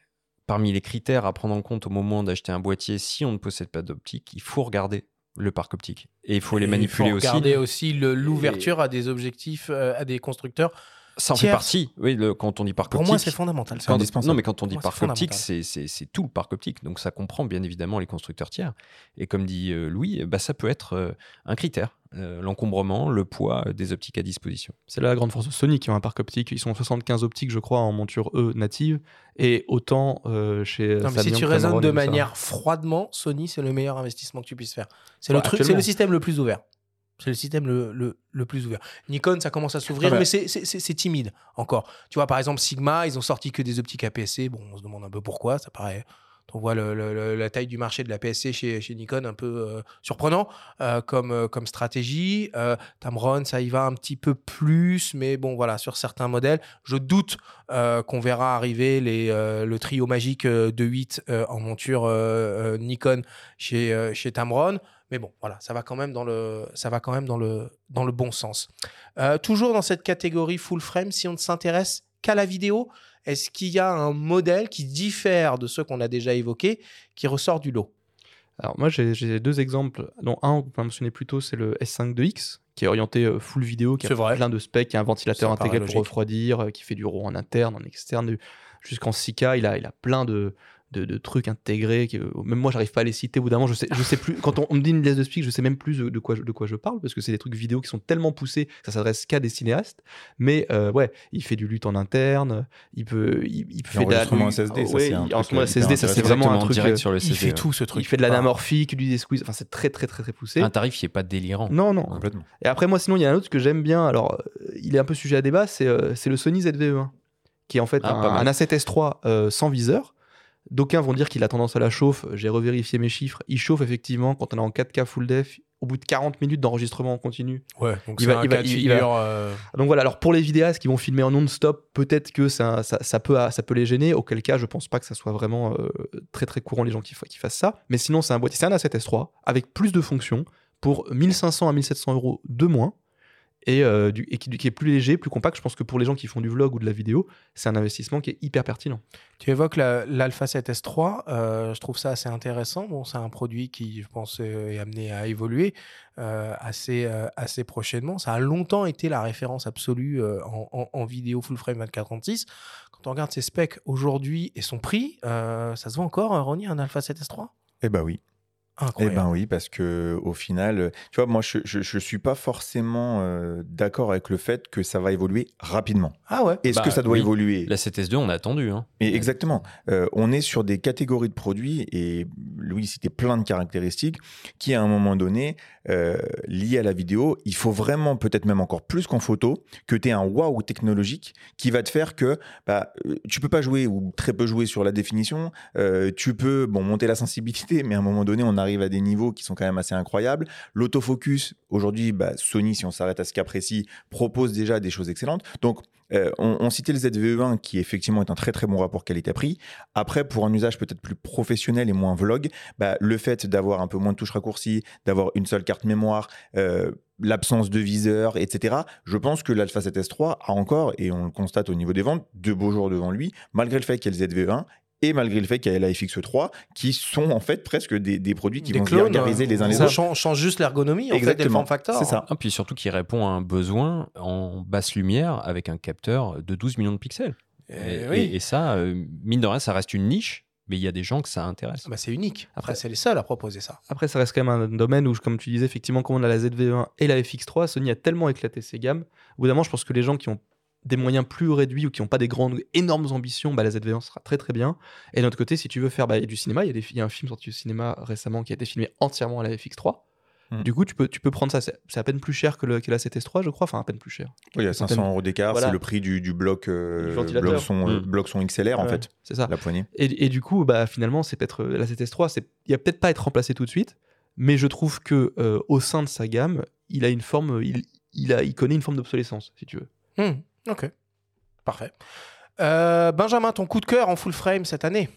parmi les critères à prendre en compte au moment d'acheter un boîtier, si on ne possède pas d'optique, il faut regarder le parc optique. Et il faut les manipuler il faut aussi. regarder aussi l'ouverture à des objectifs, euh, à des constructeurs. Ça en fait partie. Oui, le- quand on dit parc Pour optique. moi, c'est fondamental. Quand- non, mais quand on dit Pour moi, parc optique, c'est c'est- c'est tout le parc optique. Donc ça comprend bien évidemment les constructeurs tiers. Et comme dit euh, Louis, bah, ça peut être euh, un critère. euh, L'encombrement, le poids euh, des optiques à disposition. C'est là la grande force de Sony qui ont un parc optique. Ils sont 75 optiques, je crois, en monture E native. Et autant euh, chez. Non, mais si tu raisonnes de ça. manière froidement, Sony, c'est le meilleur investissement que tu puisses faire. C'est Ouais, le truc, c'est actuellement. le système le plus ouvert. C'est le système le, le, le plus ouvert. Nikon, ça commence à s'ouvrir, Ah bah. mais c'est- c'est c'est- c'est timide encore. Tu vois, par exemple, Sigma, ils ont sorti que des optiques APS-C. Bon, on se demande un peu pourquoi, ça paraît. On voit la taille du marché de la PSC chez, Nikon un peu euh, surprenant euh, comme, euh, comme stratégie. Tamron, ça y va un petit peu plus, mais bon, voilà, sur certains modèles, je doute qu'on verra arriver le trio magique de 8 euh, en monture Nikon chez, Tamron. Mais bon, voilà, ça va quand même dans le, bon sens. Toujours dans cette catégorie full frame, si on ne s'intéresse qu'à la vidéo, est-ce qu'il y a un modèle qui diffère de ceux qu'on a déjà évoqués, qui ressort du lot? Alors moi j'ai deux exemples, dont un qu'on a mentionné plus tôt, c'est le S5-2X, qui est orienté euh, full vidéo, qui a vrai. plein de specs, qui a un ventilateur intégré pour refroidir, euh, qui fait du RAW en interne, en externe, jusqu'en 6K, il a, il a plein de, de, de trucs intégrés, qui, euh, même moi j'arrive pas à les citer, au bout d'un moment je sais, je sais plus, quand on, on me dit une liste de specs, je sais même plus de, de quoi, je- de quoi je parle, parce que c'est des trucs vidéo qui sont tellement poussés, que ça s'adresse qu'à des cinéastes, mais euh, ouais, il fait du lutte en interne, il peut, il, il fait de la... L'enregistrement SSD, ça, ouais, c'est un il- truc, euh, SSD, ça c'est vraiment un truc... direct euh, sur le Il SSD, fait ouais. tout ce truc. il fait de Ah. l'anamorphique, du squeeze, enfin c'est très très très très poussé. Un tarif qui n'est pas délirant. Non, non. Complètement. Et après, moi, sinon, il y a un autre que j'aime bien. Alors, euh, il est un peu sujet à débat. C'est euh, c'est le Sony ZV-E1, qui est en fait Ah, un, un A7S3 euh, sans viseur. D'aucuns vont dire qu'il a tendance à la chauffe. J'ai revérifié mes chiffres. Il chauffe effectivement quand on est en 4K full def. Au bout de 40 minutes d'enregistrement en continu. Ouais, donc Il va- il va- il euh, Donc voilà, alors pour les vidéastes qui vont filmer en non-stop, peut-être que ça, ça, ça peut, ça peut les gêner, auquel cas je pense pas que ça soit vraiment euh, très très courant les gens qui, qui fassent ça. Mais sinon, c'est un boîtier, c'est un A7S3 avec plus de fonctions pour 1500 à 1700 euros de moins et, euh, du- et qui, qui est plus léger, plus compact. Je pense que pour les gens qui font du vlog ou de la vidéo, c'est un investissement qui est hyper pertinent. Tu évoques la- l'Alpha 7S3, euh, je trouve ça assez intéressant. Bon, c'est un produit qui, je pense, euh, est amené à évoluer euh, assez, euh, assez prochainement. Ça a longtemps été la référence absolue euh, en, en- en vidéo full frame 24-36. Quand on regarde ses specs aujourd'hui et son prix, euh, ça se vend encore, Ronnie, un Alpha 7S3 Eh ben oui. Eh Incroyable. ben oui, parce que au final, euh, tu vois, moi, je, je, je suis pas forcément euh, d'accord avec le fait que ça va évoluer rapidement. Ah ouais Est-ce Bah, que ça doit oui. évoluer? La CTS2, on a attendu. Hein. Et exactement. Euh, on est sur des catégories de produits, et Louis citait plein de caractéristiques, qui à un moment donné, euh, liées à la vidéo, il faut vraiment, peut-être même encore plus qu'en photo, que tu aies un waouh technologique qui va te faire que bah, tu peux pas jouer ou très peu jouer sur la définition, euh, tu peux bon, monter la sensibilité, mais à un moment donné, on arrive à des niveaux qui sont quand même assez incroyables. L'autofocus, aujourd'hui, bah, Sony, si on s'arrête à ce cas précis, propose déjà des choses excellentes. Donc, euh, on, citait le ZVE1 qui effectivement est un très très bon rapport qualité-prix. Après, pour un usage peut-être plus professionnel et moins vlog, bah, le fait d'avoir un peu moins de touches raccourcies, d'avoir une seule carte mémoire, euh, l'absence de viseur, etc. Je pense que l'Alpha 7S3 a encore, et on le constate au niveau des ventes, de beaux jours devant lui, malgré le fait qu'il y ait le ZVE1 et malgré le fait qu'il y ait la FX3, qui sont en fait presque des, des produits qui Des vont se clones, gargariser les uns les ça autres. change, change juste l'ergonomie, en fait, et form factor. C'est ça. Ah, puis surtout qui répond à un besoin en basse lumière avec un capteur de 12 millions de pixels. Eh Et, oui. et- et ça, euh, mine de rien, ça reste une niche, mais il y a des gens que ça intéresse. Ah bah, c'est unique. Après, Après- c'est les seuls à proposer ça. Après, ça reste quand même un domaine où, comme tu disais, effectivement, quand on a la ZV1 et la FX3, Sony a tellement éclaté ses gammes. Au bout d'un moment, je pense que les gens qui ont des moyens plus réduits ou qui n'ont pas des grandes, énormes ambitions, bah, la ZV1 sera très très bien. Et d'un autre côté, si tu veux faire bah, du cinéma, il y, a des- il y a un film sorti au cinéma récemment qui a été filmé entièrement à la FX3. Mm. Du coup, tu peux, tu peux prendre ça. C'est c'est à peine plus cher que, le, que la 7S3, je crois. Enfin, à peine plus cher. Oui, il y a 500 euros d'écart, Voilà. c'est le prix du, du bloc, euh, Du bloc, son, euh, Mm. bloc son XLR, en fait, C'est ça. la poignée. Et, et du coup, bah, finalement, c'est peut-être euh, la 7S3, c'est- il va peut-être pas être remplacé tout de suite, mais je trouve que euh, au sein de sa gamme, il a une forme, il, il a, il connaît une forme d'obsolescence, si tu veux. Hmm, ok, parfait. Euh, Benjamin, ton coup de cœur en full frame cette année?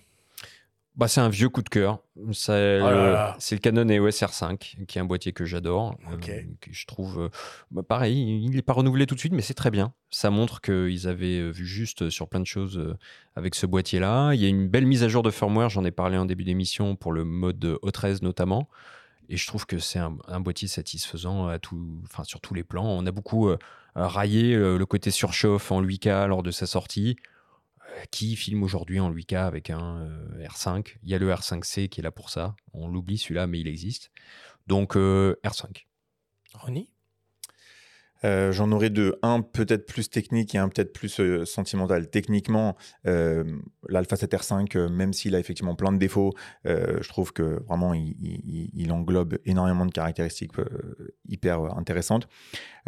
Bah, c'est un vieux coup de cœur. C'est Oh le- Canon EOS R5, qui est un boîtier que j'adore. Euh, que je trouve, euh, bah, pareil, il n'est pas renouvelé tout de suite, mais c'est très bien. Ça montre qu'ils avaient vu juste sur plein de choses avec ce boîtier-là. Il y a une belle mise à jour de firmware, j'en ai parlé en début d'émission pour le mode O13 notamment. Et je trouve que c'est un, boîtier satisfaisant à tout, enfin, sur tous les plans. On a beaucoup euh, raillé euh, le côté surchauffe en 8K lors de sa sortie. Euh, Qui filme aujourd'hui en 8K avec un euh, R5 Il y a le R5C qui est là pour ça. On l'oublie celui-là, mais il existe. Donc euh, R5. Ronnie Euh, J'en aurais deux. Un peut-être plus technique et un peut-être plus euh, sentimental. Techniquement, euh, l'Alpha 7 R5, euh, même s'il a effectivement plein de défauts, je trouve que vraiment il, il- il englobe énormément de caractéristiques hyper intéressantes.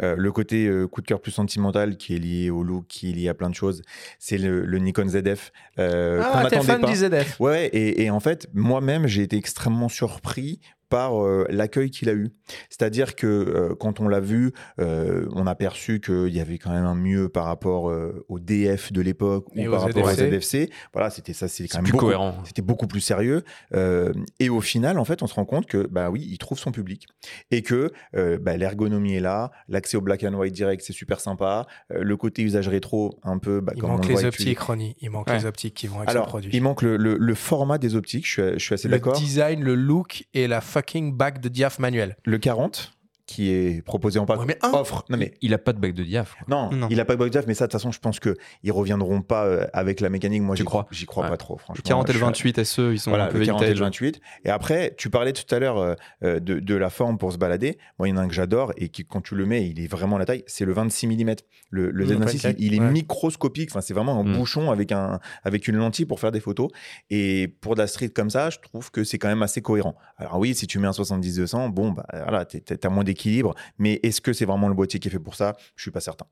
Le côté coup de cœur plus sentimental qui est lié au look, qui est lié à plein de choses, c'est le, le Nikon ZF. Ah, t'es fan pas. du ZF Ouais, et, et en fait, moi-même, j'ai été extrêmement surpris par euh, l'accueil qu'il a eu. C'est-à-dire que euh, quand on l'a vu, euh, on a perçu qu'il y avait quand même un mieux par rapport euh, au DF de l'époque ou par rapport ZFC. au ZFC. Voilà, c'était ça, c'est quand même plus beaucoup, cohérent. c'était beaucoup plus sérieux. Euh, et au final, en fait, on se rend compte que, bah oui, il trouve son public et que euh, bah, l'ergonomie est là, l'accès au black and white direct, c'est super sympa. Euh, le côté usage rétro, un peu, bah, Il comme manque le les voit optiques, Ronnie. Il manque Ouais. les optiques qui vont avec Alors, produit. il manque le, le- le format des optiques. Je suis, je suis assez le d'accord. design, le look et la de diaph. Le 40, qui est proposé en pack Ouais, mais un. offre. Non, mais Il a pas de bac de diaph. non, Non. il a pas de bug diaph, mais ça, de toute façon, je pense que ils reviendront pas euh, avec la mécanique. Moi, j'y crois J'y crois Ouais. pas trop, franchement. Le 40 et le Je suis- 28 SE, ils sont Voilà, un peu le 40 et le vintage. 28. Et après, tu parlais tout à l'heure euh, euh, de, de la forme pour se balader. Moi, il y en a un que j'adore et qui, quand tu le mets, il est vraiment la taille. C'est le 26 mm. Le, le Mmh, Z26, 24, il, il est ouais. microscopique. Enfin, c'est vraiment un Mmh. bouchon avec, un, avec une lentille pour faire des photos. Et pour de la street comme ça, je trouve que c'est quand même assez cohérent. Alors oui, si tu mets un 70-200, bon, bah, voilà, t'as moins d'équilibre. Mais est-ce que c'est vraiment le boîtier qui est fait pour ça? Je suis pas certain.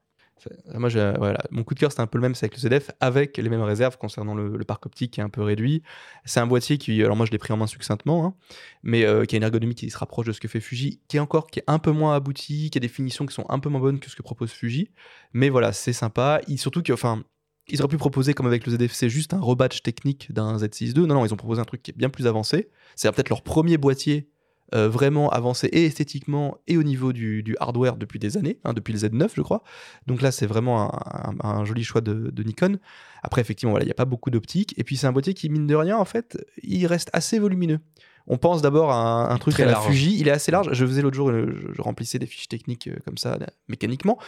Moi, mon coup de cœur, c'était un peu le même, c'est avec le ZF, avec les mêmes réserves concernant le, parc optique qui est un peu réduit. C'est un boîtier qui, alors moi, je l'ai pris en main succinctement, hein, mais euh, qui a une ergonomie qui se rapproche de ce que fait Fuji, qui est encore qui est un peu moins abouti, qui a des finitions qui sont un peu moins bonnes que ce que propose Fuji. Mais voilà, c'est sympa. Il, surtout que, enfin, ils auraient pu proposer, comme avec le ZF, c'est juste un rebatch technique d'un Z6 II. Non, non, ils ont proposé un truc qui est bien plus avancé. C'est peut-être leur premier boîtier euh, vraiment avancé et esthétiquement et au niveau du, du hardware depuis des années, hein, depuis le Z9, je crois. Donc là, c'est vraiment un, un- un joli choix de, de Nikon. Après, effectivement, voilà, il n'y a pas beaucoup d'optique. Et puis, c'est un boîtier qui, mine de rien, en fait, il reste assez volumineux. On pense d'abord à un, un truc à la large. Fuji. Il est assez large. Je faisais l'autre jour, je, je remplissais des fiches techniques euh, comme ça, là, mécaniquement.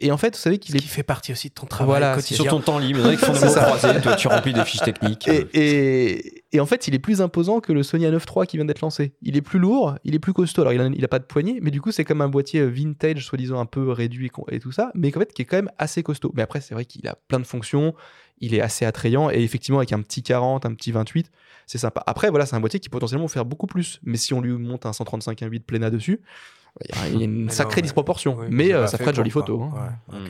Et en fait, vous savez qu'il Ce est qui fait partie aussi de ton travail Voilà, quotidien. Sur ton temps libre, il y font des C'est mots ça. croisés, toi tu remplis des fiches techniques. Et, et- et en fait, il est plus imposant que le Sony A9 III qui vient d'être lancé. Il est plus lourd, il est plus costaud. Alors, il a, il a pas de poignée, mais du coup, c'est comme un boîtier vintage, soi-disant un peu réduit et tout ça, mais en fait, qui est quand même assez costaud. Mais après, c'est vrai qu'il a plein de fonctions, il est assez attrayant, et effectivement, avec un petit 40, un petit 28, c'est sympa. Après, voilà, c'est un boîtier qui potentiellement peut faire beaucoup plus. Mais si on lui monte un 135 1.8 Plena dessus, il y a- une Mais sacrée non, disproportion. oui, mais euh, ça ferait de jolies photos. hein. Ouais. Mm.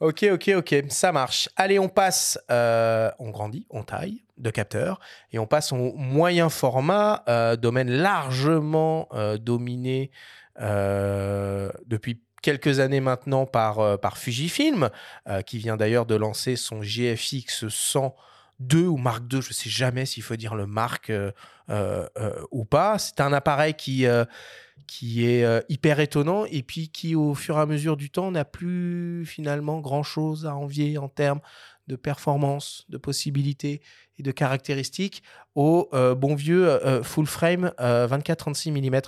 Ok, ok, ok, ça marche. Allez, on passe, euh, on grandit, on taille de capteurs et on passe au moyen format, euh, domaine largement euh, dominé euh, depuis quelques années maintenant par, euh, par Fujifilm, euh, qui vient d'ailleurs de lancer son GFX 102 ou Mark II, je ne sais jamais s'il faut dire le Mark euh, euh, euh, ou pas. C'est un appareil qui... qui est euh, hyper étonnant et puis qui, au fur et à mesure du temps, n'a plus finalement grand-chose à envier en termes de performance, de possibilités et de caractéristiques au euh, bon vieux euh, full frame 24-36 mm.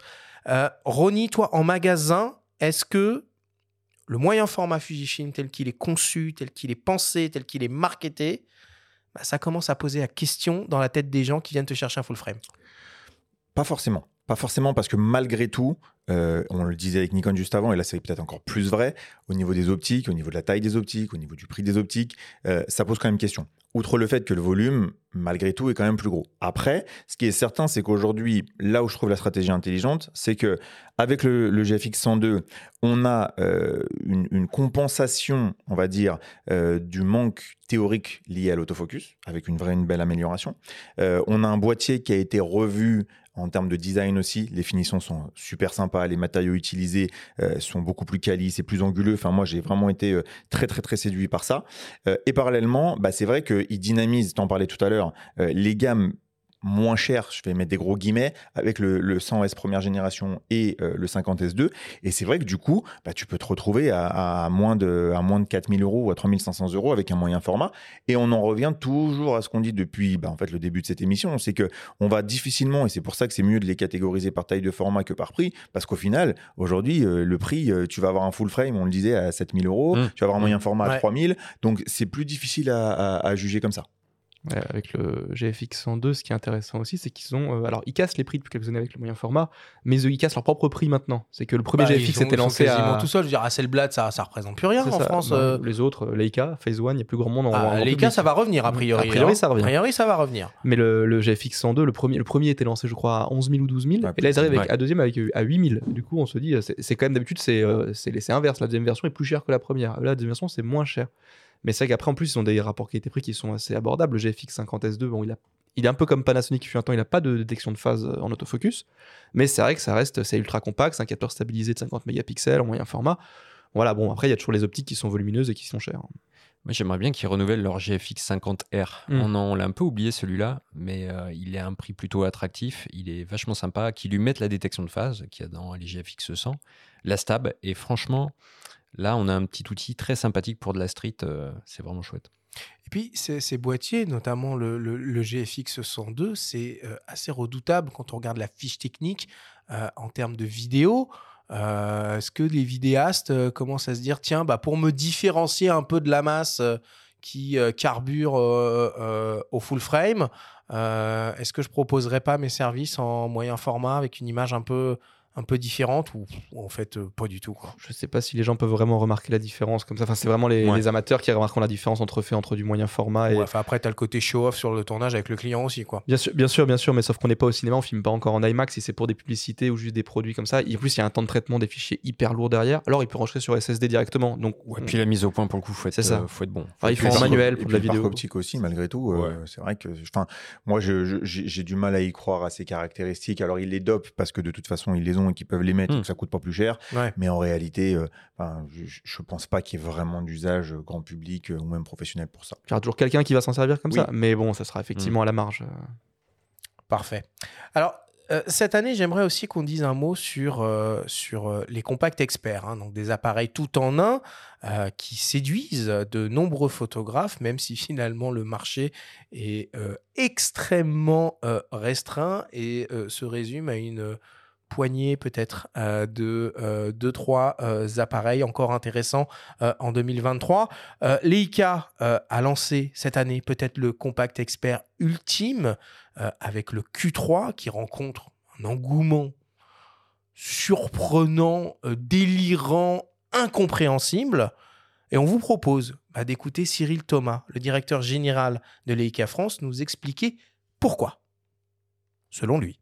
Ronnie, toi, en magasin, est-ce que le moyen format Fujifilm tel qu'il est conçu, tel qu'il est pensé, tel qu'il est marketé, bah, ça commence à poser la question dans la tête des gens qui viennent te chercher un full frame? Pas forcément. Pas forcément parce que malgré tout, euh, on le disait avec Nikon juste avant, et là c'est peut-être encore plus vrai, au niveau des optiques, au niveau de la taille des optiques, au niveau du prix des optiques, euh, ça pose quand même question. Outre le fait que le volume, malgré tout, est quand même plus gros. Après, ce qui est certain, c'est qu'aujourd'hui, là où je trouve la stratégie intelligente, c'est que avec le, GFX 102, on a euh, une, compensation, on va dire, du manque théorique lié à l'autofocus, avec une vraie, une belle amélioration. on a un boîtier qui a été revu en termes de design aussi, les finitions sont super sympas, les matériaux utilisés euh, sont beaucoup plus quali, c'est plus anguleux. Enfin, moi, j'ai vraiment été euh, très, très, très séduit par ça. Euh, et parallèlement, bah, c'est vrai qu'il dynamise, en parlais tout à l'heure, les gammes moins cher, je vais mettre des gros guillemets, avec le, 100S première génération et euh, le 50S2. Et c'est vrai que du coup, bah, tu peux te retrouver à, moins de, à moins de 4000 euros ou à 3500 euros avec un moyen format. Et on en revient toujours à ce qu'on dit depuis bah, en fait, le début de cette émission, c'est que on va difficilement, et c'est pour ça que c'est mieux de les catégoriser par taille de format que par prix, parce qu'au final, aujourd'hui, euh, le prix, euh, tu vas avoir un full frame, on le disait, à 7000 euros, mmh. tu vas avoir un moyen mmh. format à 3000, donc c'est plus difficile à juger comme ça avec le GFX 102, ce qui est intéressant aussi, c'est qu'ils ont. Euh, alors, ils cassent les prix depuis quelques années avec le moyen format, mais ils cassent leur propre prix maintenant. C'est que le premier bah, GFX était lancé quasiment à. tout seul. Je veux dire, Hasselblad, ça, ça représente plus rien en France. Euh. Les autres, euh, Leica, Phase One, il n'y a plus grand monde en. Ah, Leica, ça va revenir a priori. A priori, hein. ça revient. A priori, ça va revenir. Mais le, GFX 102, le premier, le premier était lancé, je crois, à 11 000 ou 12 000. et là, ils arrivent avec, à deuxième avec, à 8 000. Du coup, on se dit, c'est quand même d'habitude, c'est inverse. La deuxième version est plus chère que la première. La deuxième version, c'est moins cher. Mais c'est vrai qu'après, en plus, ils ont des rapports qualité-prix qui sont assez abordables. Le GFX 50S2, bon, il, a, il est un peu comme Panasonic qui fut un temps, il n'a pas de détection de phase euh, en autofocus. Mais c'est vrai que ça reste, c'est ultra compact, c'est un capteur stabilisé de 50 mégapixels en moyen format. Voilà, bon, après, il y a toujours les optiques qui sont volumineuses et qui sont chères. Moi, j'aimerais bien qu'ils renouvellent leur GFX 50R. Hmm. On, l'a un peu oublié celui-là, mais euh, il est à un prix plutôt attractif. Il est vachement sympa. Qu'ils lui mettent la détection de phase qu'il y a dans les GFX 100, la stab. Et franchement, Là, on a un petit outil très sympathique pour de la street. Euh, c'est vraiment chouette. Et puis, ces, boîtiers, notamment le, GFX 102, c'est euh, assez redoutable quand on regarde la fiche technique euh, en termes de vidéo. Est-ce que les vidéastes commencent à se dire, tiens, bah, pour me différencier un peu de la masse qui carbure au full frame, est-ce que je proposerais pas mes services en moyen format avec une image un peu un peu différente ou, en fait euh, pas du tout quoi. Je sais pas si les gens peuvent vraiment remarquer la différence comme ça. Enfin, c'est vraiment les, amateurs qui remarquent la différence entre fait entre du moyen format et. enfin, après, tu as le côté show-off sur le tournage avec le client aussi quoi. Bien sûr, bien sûr, bien sûr, mais sauf qu'on n'est pas au cinéma, on filme pas encore en IMAX. Si c'est pour des publicités ou juste des produits comme ça, en plus il y a un temps de traitement des fichiers hyper lourd derrière. Alors il peut rentrer sur SSD directement. Donc. et puis la mise au point pour le coup, faut être, ça. Euh, faut être bon. il faut un manuel pour de la vidéo. optique aussi malgré tout. Euh, c'est vrai que, enfin, moi j'ai du mal à y croire à ces caractéristiques. Alors ils les dopent parce que de toute façon ils les ont et qu'ils peuvent les mettre. Hmm ça coûte pas plus cher. Mais en réalité, euh, je, ne pense pas qu'il y ait vraiment d'usage euh, grand public euh, ou même professionnel pour ça. Il y aura toujours quelqu'un qui va s'en servir comme ça, mais bon, ça sera effectivement mmh. à la marge. Parfait. Alors, cette année, j'aimerais aussi qu'on dise un mot sur, sur les compacts experts, hein, donc des appareils tout en un qui séduisent de nombreux photographes, même si finalement le marché est extrêmement restreint et se résume à une poignée peut-être euh, de euh, deux, trois euh, appareils encore intéressants en 2023. Leica a lancé cette année peut-être le compact expert ultime avec le Q3 qui rencontre un engouement surprenant, délirant, incompréhensible. Et on vous propose bah, d'écouter Cyril Thomas, le directeur général de Leica France, nous expliquer pourquoi, selon lui.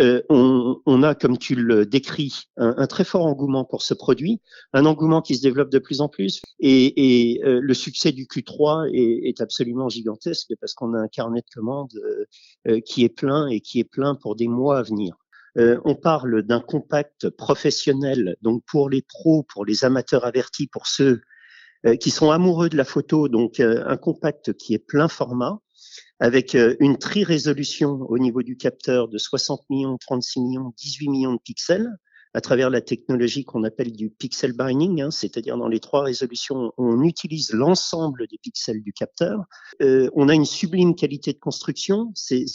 Euh, on, a, comme tu le décris, un, très fort engouement pour ce produit, un engouement qui se développe de plus en plus, et, euh, le succès du Q3 est, absolument gigantesque parce qu'on a un carnet de commandes euh, qui est plein et qui est plein pour des mois à venir. on parle d'un compact professionnel, donc pour les pros, pour les amateurs avertis, pour ceux qui sont amoureux de la photo, donc un compact qui est plein format, avec euh, une tri-résolution au niveau du capteur de 60 millions, 36 millions, 18 millions de pixels à travers la technologie qu'on appelle du pixel binding, hein, c'est-à-dire dans les trois résolutions, on utilise l'ensemble des pixels du capteur. Euh, on a une sublime qualité de construction. C'est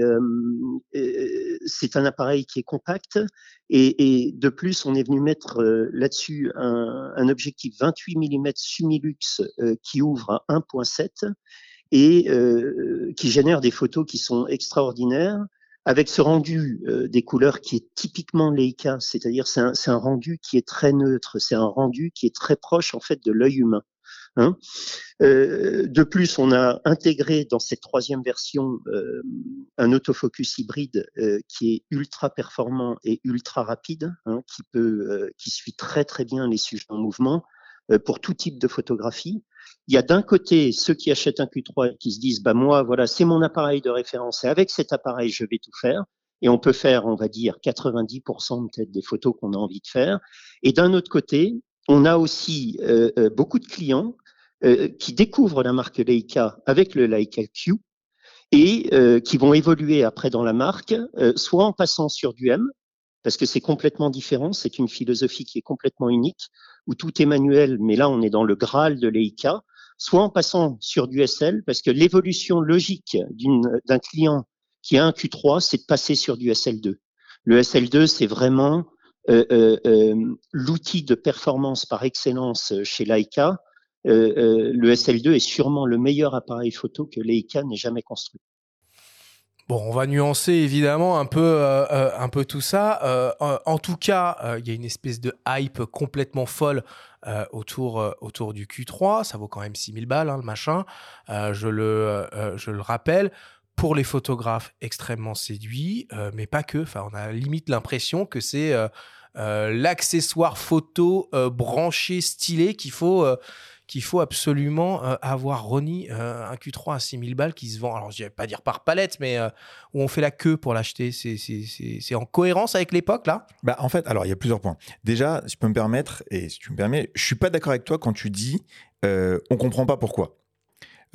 euh, un appareil qui est compact et, de plus, on est venu mettre là-dessus un, un, objectif 28 mm Sumilux qui ouvre à 1.7 et euh, qui génère des photos qui sont extraordinaires avec ce rendu euh, des couleurs qui est typiquement Leica, c'est-à-dire c'est un, rendu qui est très neutre, c'est un rendu qui est très proche en fait de l'œil humain. Hein euh, de plus, on a intégré dans cette troisième version euh, un autofocus hybride euh, qui est ultra performant et ultra rapide, hein, qui peut, euh, qui suit très très bien les sujets en mouvement pour tout type de photographie. Il y a d'un côté ceux qui achètent un Q3 et qui se disent bah moi voilà c'est mon appareil de référence et avec cet appareil je vais tout faire et on peut faire on va dire 90% peut-être des photos qu'on a envie de faire. Et d'un autre côté on a aussi euh, beaucoup de clients euh, qui découvrent la marque Leica avec le Leica Q et euh, qui vont évoluer après dans la marque, euh, soit en passant sur du M, parce que c'est complètement différent, c'est une philosophie qui est complètement unique, où tout est manuel, mais là on est dans le Graal de Leica, soit en passant sur du SL, parce que l'évolution logique d'un client qui a un Q3, c'est de passer sur du SL2. Le SL2, c'est vraiment euh, euh, l'outil de performance par excellence chez Leica, euh, euh, le SL2 est sûrement le meilleur appareil photo que Leica n'ait jamais construit. Bon, on va nuancer évidemment un peu, euh, peu tout ça. en tout cas, il y a une espèce de hype complètement folle autour, du Q3. Ça vaut quand même 6000 balles, hein, le machin. je, le, rappelle pour les photographes extrêmement séduits, mais pas que. On a limite l'impression que c'est l'accessoire photo branché, stylé qu'il faut, qu'il faut absolument euh, avoir Ronnie euh, un Q3 à 6000 balles qui se vend, alors je vais pas dire par palette, mais euh, où on fait la queue pour l'acheter. C'est en cohérence avec l'époque là? Bah, En fait, alors il y a plusieurs points. Déjà, si je peux me permettre, et si tu me permets, je suis pas d'accord avec toi quand tu dis on comprend pas pourquoi.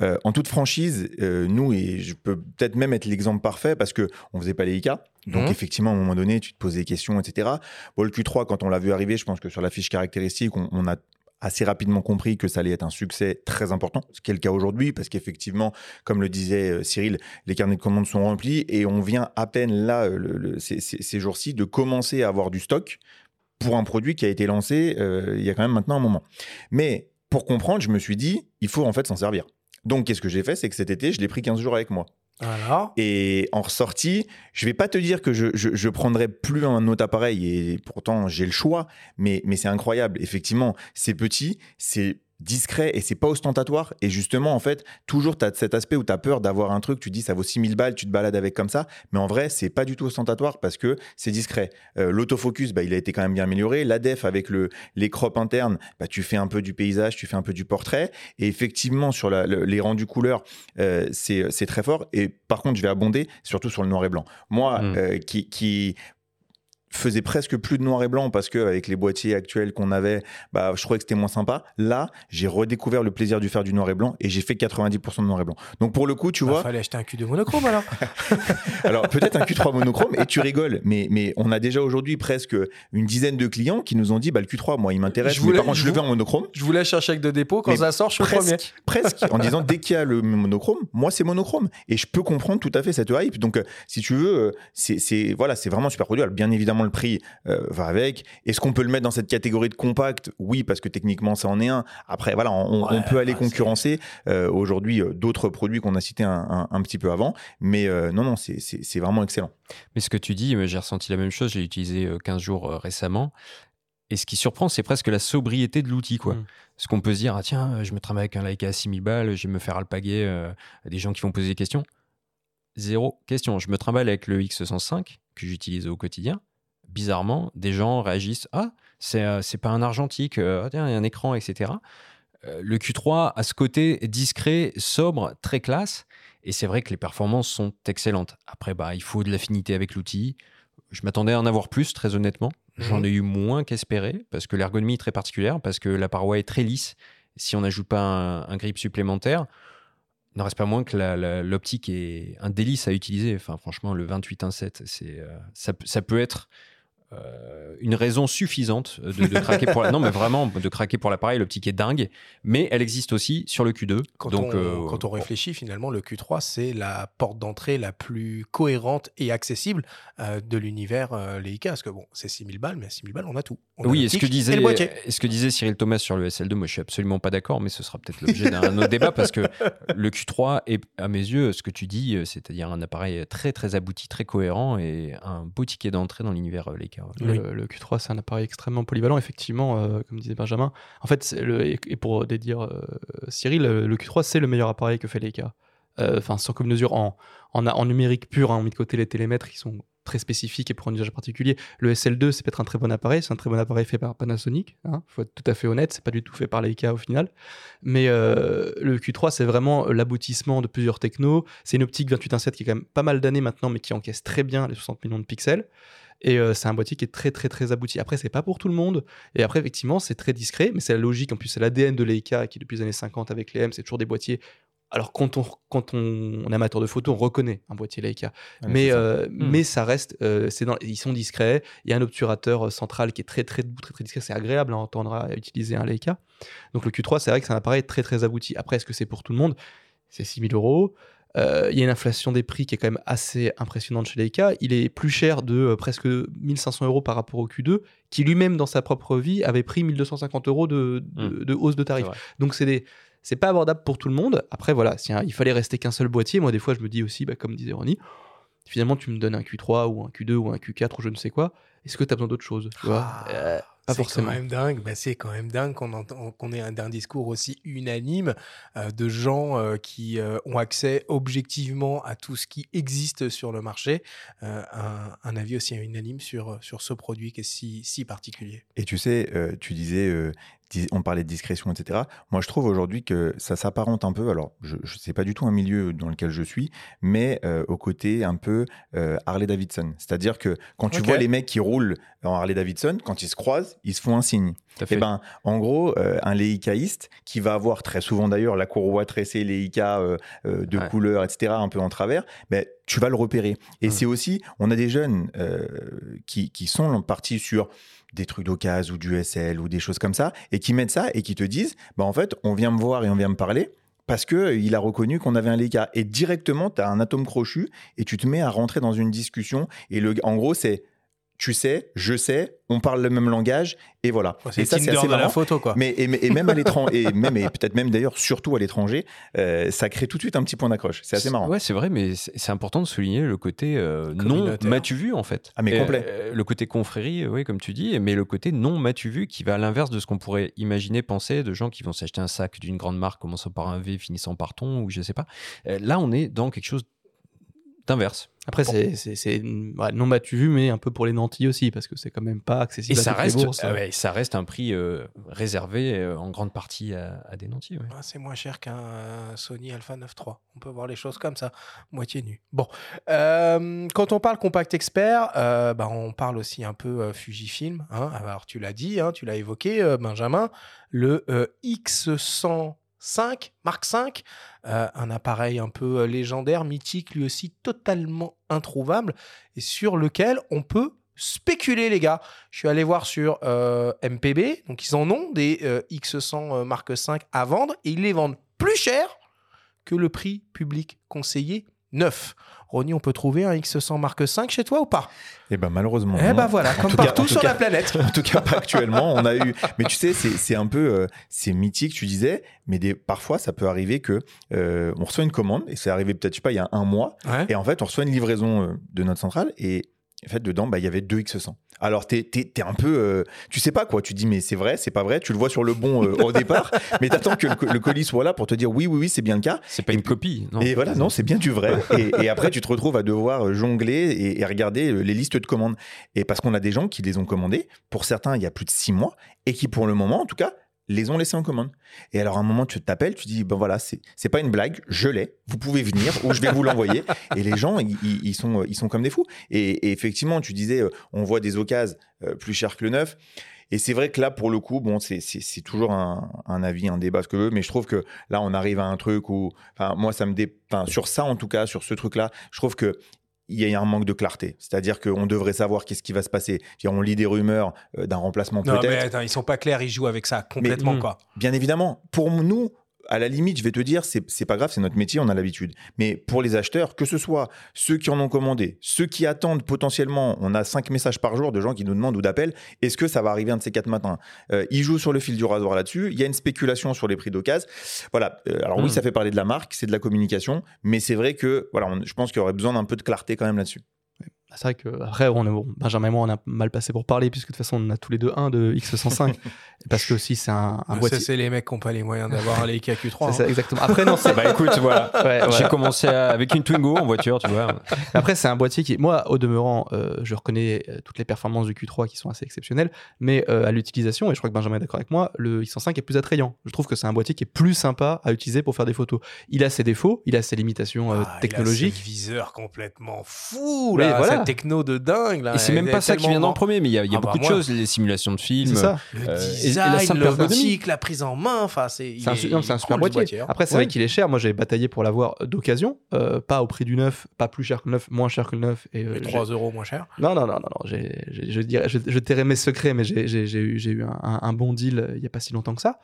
en toute franchise, nous, et je peux peut-être même être l'exemple parfait parce que on faisait pas les IK. Donc, mmh. effectivement, à un moment donné, tu te poses des questions, etc. Bon, le Q3, quand on l'a vu arriver, je pense que sur la fiche caractéristique, on, on a assez rapidement compris que ça allait être un succès très important, ce qui est le cas aujourd'hui, parce qu'effectivement, comme le disait euh, Cyril, les carnets de commandes sont remplis et on vient à peine là, le, ces, jours-ci, de commencer à avoir du stock pour un produit qui a été lancé euh, il y a quand même maintenant un moment. Mais pour comprendre, je me suis dit, il faut en fait s'en servir. Donc, qu'est-ce que j'ai fait? C'est que cet été, je l'ai pris 15 jours avec moi. Et en ressortie, je vais pas te dire que je, je, prendrai plus un autre appareil et pourtant j'ai le choix, mais, mais c'est incroyable. Effectivement, c'est petit, c'est discret et c'est pas ostentatoire. Et justement, en fait, toujours tu as cet aspect où tu as peur d'avoir un truc, tu dis ça vaut 6000 balles, tu te balades avec comme ça. Mais en vrai, c'est pas du tout ostentatoire parce que c'est discret. Euh, l'autofocus, bah, il a été quand même bien amélioré. La def avec le, les crops internes, bah, tu fais un peu du paysage, tu fais un peu du portrait. Et effectivement, sur la, les rendus couleurs, euh, c'est très fort. Et par contre, je vais abonder surtout sur le noir et blanc. Moi, mmh. euh, qui, qui faisait presque plus de noir et blanc parce que avec les boîtiers actuels qu'on avait, bah, je trouvais que c'était moins sympa. Là, j'ai redécouvert le plaisir du faire du noir et blanc et j'ai fait 90% de noir et blanc. Donc pour le coup, tu bah, vois. Fallait acheter un Q2 monochrome alors. alors peut-être un Q3 monochrome et tu rigoles, mais, mais on a déjà aujourd'hui presque une dizaine de clients qui nous ont dit bah, le Q3, moi, il m'intéresse. Je par contre, je, le veux en monochrome. Je voulais chercher chèque de dépôt quand ça sort, je suis presque, premier. Presque, en disant dès qu'il y a le monochrome, moi, c'est monochrome. Et je peux comprendre tout à fait cette hype. Donc, euh, si tu veux, euh, c'est voilà, c'est vraiment super produit. Alors, bien évidemment, le prix. Euh, va avec. Est-ce qu'on peut le mettre dans cette catégorie de compact? Oui, parce que techniquement, ça en est un. Après, voilà, on, peut aller concurrencer euh, aujourd'hui euh, d'autres produits qu'on a cités un, petit peu avant. Mais euh, non, non, c'est vraiment excellent. Mais ce que tu dis, j'ai ressenti la même chose. J'ai utilisé 15 jours récemment. Et ce qui surprend, c'est presque la sobriété de l'outil, quoi. Mm. Parce qu'on peut se dire, ah tiens, je me trimballe avec un Leica à 6000 balles, je vais me faire alpaguer à des gens qui vont poser des questions. Zéro question. Je me trimballe avec le X105 que j'utilise au quotidien bizarrement, des gens réagissent Ah, c'est, euh, c'est pas un argentique, euh, il y a un écran, etc. Euh, le Q3 a ce côté discret, sobre, très classe. Et c'est vrai que les performances sont excellentes. Après, bah, il faut de l'affinité avec l'outil. Je m'attendais à en avoir plus, très honnêtement. J'en mhm. ai eu moins qu'espéré, parce que l'ergonomie est très particulière, parce que la paroi est très lisse. Si on n'ajoute pas un, grip supplémentaire, il n'en reste pas moins que l'optique est un délice à utiliser. Enfin, franchement, le 28.1.7, c'est, ça, ça peut être euh, une raison suffisante de, de craquer pour la... non mais vraiment de craquer pour l'appareil l'optique est dingue mais elle existe aussi sur le Q2 Quand, donc on, euh, quand on réfléchit, finalement, le Q3, c'est la porte d'entrée la plus cohérente et accessible euh, de l'univers Leica. Parce que bon, c'est 6000 balles, mais à 6000 balles, on a tout. On a oui, et ce que disait, le ce que disait Cyril Thomas sur le SL2, moi je suis absolument pas d'accord, mais ce sera peut-être l'objet d'un autre débat parce que le Q3 est, à mes yeux, ce que tu dis, c'est-à-dire un appareil très très abouti, très cohérent et un beau ticket d'entrée dans l'univers Leica. Le, le Q3, c'est un appareil extrêmement polyvalent, effectivement, euh, comme disait Benjamin. En fait, le, et, pour dédire euh, Cyril, euh, le Q3, c'est le meilleur appareil que fait Leica. Enfin, sans commune mesure, en, en, en numérique pur, hein, on met de côté les télémètres qui sont très spécifiques et pour un usage particulier. Le SL2, c'est peut-être un très bon appareil, c'est un très bon appareil fait par Panasonic, il faut être tout à fait honnête, c'est pas du tout fait par Leica au final. Mais euh, le Q3, c'est vraiment l'aboutissement de plusieurs technos. C'est une optique 28.1.7 qui est quand même pas mal d'années maintenant, mais qui encaisse très bien les 60 millions de pixels. Et euh, c'est un boîtier qui est très très très abouti. Après, c'est pas pour tout le monde. Et après, effectivement, c'est très discret, mais c'est la logique. En plus, c'est l'ADN de Leica qui, depuis les années 50 avec les M, c'est toujours des boîtiers. Alors, quand on, quand on, on est amateur de photo, on reconnaît un boîtier Leica. Mais, ça. euh, mais ça reste, euh, c'est dans, ils sont discrets. Il y a un obturateur euh, central qui est très très très très discret. C'est agréable à entendre à utiliser un Leica. Donc le Q3, c'est vrai que c'est un appareil très très abouti. Après, est-ce que c'est pour tout le monde? C'est 6000 euros. Euh, Il y a une inflation des prix qui est quand même assez impressionnante chez Leica. Il est plus cher de euh, presque 1500 euros par rapport au Q2, qui lui-même, dans sa propre vie, avait pris 1250 euros de, de, de hausse de tarif. Donc, c'est des. C'est pas abordable pour tout le monde. Après, voilà, si hein, il fallait rester qu'un seul boîtier, moi, des fois, je me dis aussi, bah, comme disait Ronnie, finalement, tu me donnes un Q3 ou un Q2 ou un Q4 ou je ne sais quoi. Est-ce que tu as besoin d'autre chose tu vois? Ah, Euh, Pas c'est forcément. quand même dingue. Bah, c'est quand même dingue qu'on entend- qu'on ait un, un discours aussi unanime euh, de gens euh, qui euh, ont accès objectivement à tout ce qui existe sur le marché. Euh, un, un avis aussi unanime sur, sur ce produit qui est si, si particulier. Et tu sais, euh, tu disais, euh, dis- on parlait de discrétion, etc. Moi, je trouve aujourd'hui que ça s'apparente un peu. Alors, je, je sais pas du tout un milieu dans lequel je suis, mais euh, au côté un peu euh, Harley Davidson. C'est-à-dire que quand tu vois les mecs qui roulent en Harley Davidson, quand ils se croisent, ils se font un signe. Et ben, en gros, euh, un Leicaïste qui va avoir très souvent d'ailleurs la courroie tressée Leica euh, de Ouais. couleur, etc., un peu en travers, mais tu vas le repérer. Et Ouais. c'est aussi, on a des jeunes qui, qui sont partis sur des trucs d'occasion ou du SL ou des choses comme ça, et qui mettent ça et qui te disent, bah en fait, on vient me voir et on vient me parler. Parce que euh, a reconnu qu'on avait un Leica. Et directement, tu as un atome crochu et tu te mets à rentrer dans une discussion. Et le, en gros, c'est tu sais, je sais, on parle le même langage, et voilà. Et ça, c'est assez de la marrant. photo, quoi. Mais et, et même à l'étranger, et même et peut-être même d'ailleurs surtout à l'étranger, euh, ça crée tout de suite un petit point d'accroche. C'est assez marrant. Ouais, c'est vrai, mais c'est important de souligner le côté euh, non m'as-tu vu en fait? Ah, mais Et, complet. euh, le côté confrérie, oui, comme tu dis, mais le côté non m'as-tu vu qui va à l'inverse de ce qu'on pourrait imaginer, penser de gens qui vont s'acheter un sac d'une grande marque commençant par un V, finissant par ton ou je sais pas. Euh, là, on est dans quelque chose T'inverses. Après, c'est non battu, vu mais un peu pour les nantis aussi, parce que c'est quand même pas accessible et à ça reste, ah euh. ça reste un prix euh, réservé euh, en grande partie à, des nantis. Ah, c'est moins cher qu'un Sony Alpha 9.3. On peut voir les choses comme ça, moitié nu. Bon, quand on parle Compact Expert, bah, on parle aussi un peu Fujifilm. Hein. Alors, tu l'as dit, hein, tu l'as évoqué, Benjamin, le X100 5, Mark 5, euh, un appareil un peu euh, légendaire, mythique, lui aussi totalement introuvable, et sur lequel on peut spéculer, les gars. Je suis allé voir sur euh, MPB, donc ils en ont des X100 Mark 5 à vendre, et ils les vendent plus cher que le prix public conseillé neuf. Ronnie, on peut trouver un X100 Mark V chez toi ou pas? Et ben malheureusement. Eh ben voilà, comme cas- partout sur cas- la planète. En tout cas, pas actuellement. On a eu, mais tu sais, c'est c'est un peu, euh, c'est mythique, tu disais, mais des, parfois ça peut arriver que euh, on reçoit une commande et c'est arrivé peut-être, je sais pas, il y a un mois, Ouais. et en fait on reçoit une livraison euh, de notre centrale et en fait dedans, bah il y avait deux X100. Alors t'es t'es t'es un peu, euh, tu sais pas quoi, tu dis mais c'est vrai, c'est pas vrai, tu le vois sur le bon euh, au départ, mais t'attends que le, co- le colis soit là pour te dire oui oui oui c'est bien le cas. C'est pas Et une copie. Non. Et voilà, non, c'est bien du vrai. Et, et après, tu te retrouves à devoir euh, jongler et, et regarder les listes de commandes. Et parce qu'on a des gens qui les ont commandés, pour certains, il y a plus de six mois, et qui, pour le moment, en tout cas, les ont laissés en commande. Et alors, à un moment, tu t'appelles, tu dis, ben voilà, c'est pas une blague, je l'ai, vous pouvez venir, ou je vais vous l'envoyer. Et les gens, ils, sont, ils sont comme des fous. Et, et effectivement, tu disais, euh, on voit des occasions euh, plus chères que le neuf. Et c'est vrai que là, pour le coup, bon, c'est- toujours un, un avis, un débat, ce que veux, mais je trouve que là, on arrive à un truc où, enfin, moi, ça me dé... enfin, sur ça, en tout cas, sur ce truc-là, je trouve que il y a un manque de clarté. C'est-à-dire qu'on devrait savoir qu'est-ce qui va se passer. On lit des rumeurs euh, d'un remplacement Non, mais peut-être. attends, ils sont pas clairs, ils jouent avec ça complètement, hmm. quoi. Bien évidemment, pour nous, à la limite, je vais te dire, c'est pas grave, c'est notre métier, on a l'habitude. Mais pour les acheteurs, que ce soit ceux qui en ont commandé, ceux qui attendent potentiellement, on a cinq messages par jour de gens qui nous demandent ou d'appels, est-ce que ça va arriver un de ces quatre matins? Euh, Ils jouent sur le fil du rasoir là-dessus. Il y a une spéculation sur les prix d'occasion. Voilà. Euh, alors oui, Mm. ça fait parler de la marque, c'est de la communication, mais c'est vrai que voilà, on- je pense qu'il y aurait besoin d'un peu de clarté quand même là-dessus. C'est vrai que après, on est, bon, Benjamin et moi, on a mal passé pour parler, puisque de toute façon, on a tous les deux un de X105. parce que aussi, c'est un, un Ça, boîtier. c'est les mecs qui n'ont pas les moyens d'avoir un Leica Q3. C'est ça, hein. exactement. Après, non, c'est. Bah écoute, voilà. Ouais, J'ai commencé à- avec une Twingo en voiture, tu vois. Après, c'est un boîtier qui, moi, au demeurant, euh, je reconnais euh, toutes les performances du Q3 qui sont assez exceptionnelles, mais euh, à l'utilisation, et je crois que Benjamin est d'accord avec moi, le X105 est plus attrayant. Je trouve que c'est un boîtier qui est plus sympa à utiliser pour faire des photos. Il a ses défauts, il a ses limitations euh, Ah, il a technologiques. ces viseurs complètement fous, Oui, là. voilà. Techno de dingue, là. Et c'est même pas ça qui vient en premier, mais il y a, y Ah bah beaucoup de moi- choses, les simulations de films. C'est ça. Le Euh, la design, simple le ergonomie. optique, la prise en main, enfin, c'est. C'est un, il su- est- non, c'est un super boîtier. hein. Après, c'est Ouais. vrai qu'il est cher. Moi, j'ai bataillé pour l'avoir d'occasion, euh, pas au prix du neuf, pas plus cher que le neuf, moins cher que le neuf. Et, euh, Mais j'ai- 3 euros moins cher. Non, non, non, non, non. j'ai- j'ai- je, dirais, je, je tairai mes secrets, mais j'ai j'ai- j'ai eu, j'ai eu un, un- bon deal euh, il n'y a pas si longtemps que ça.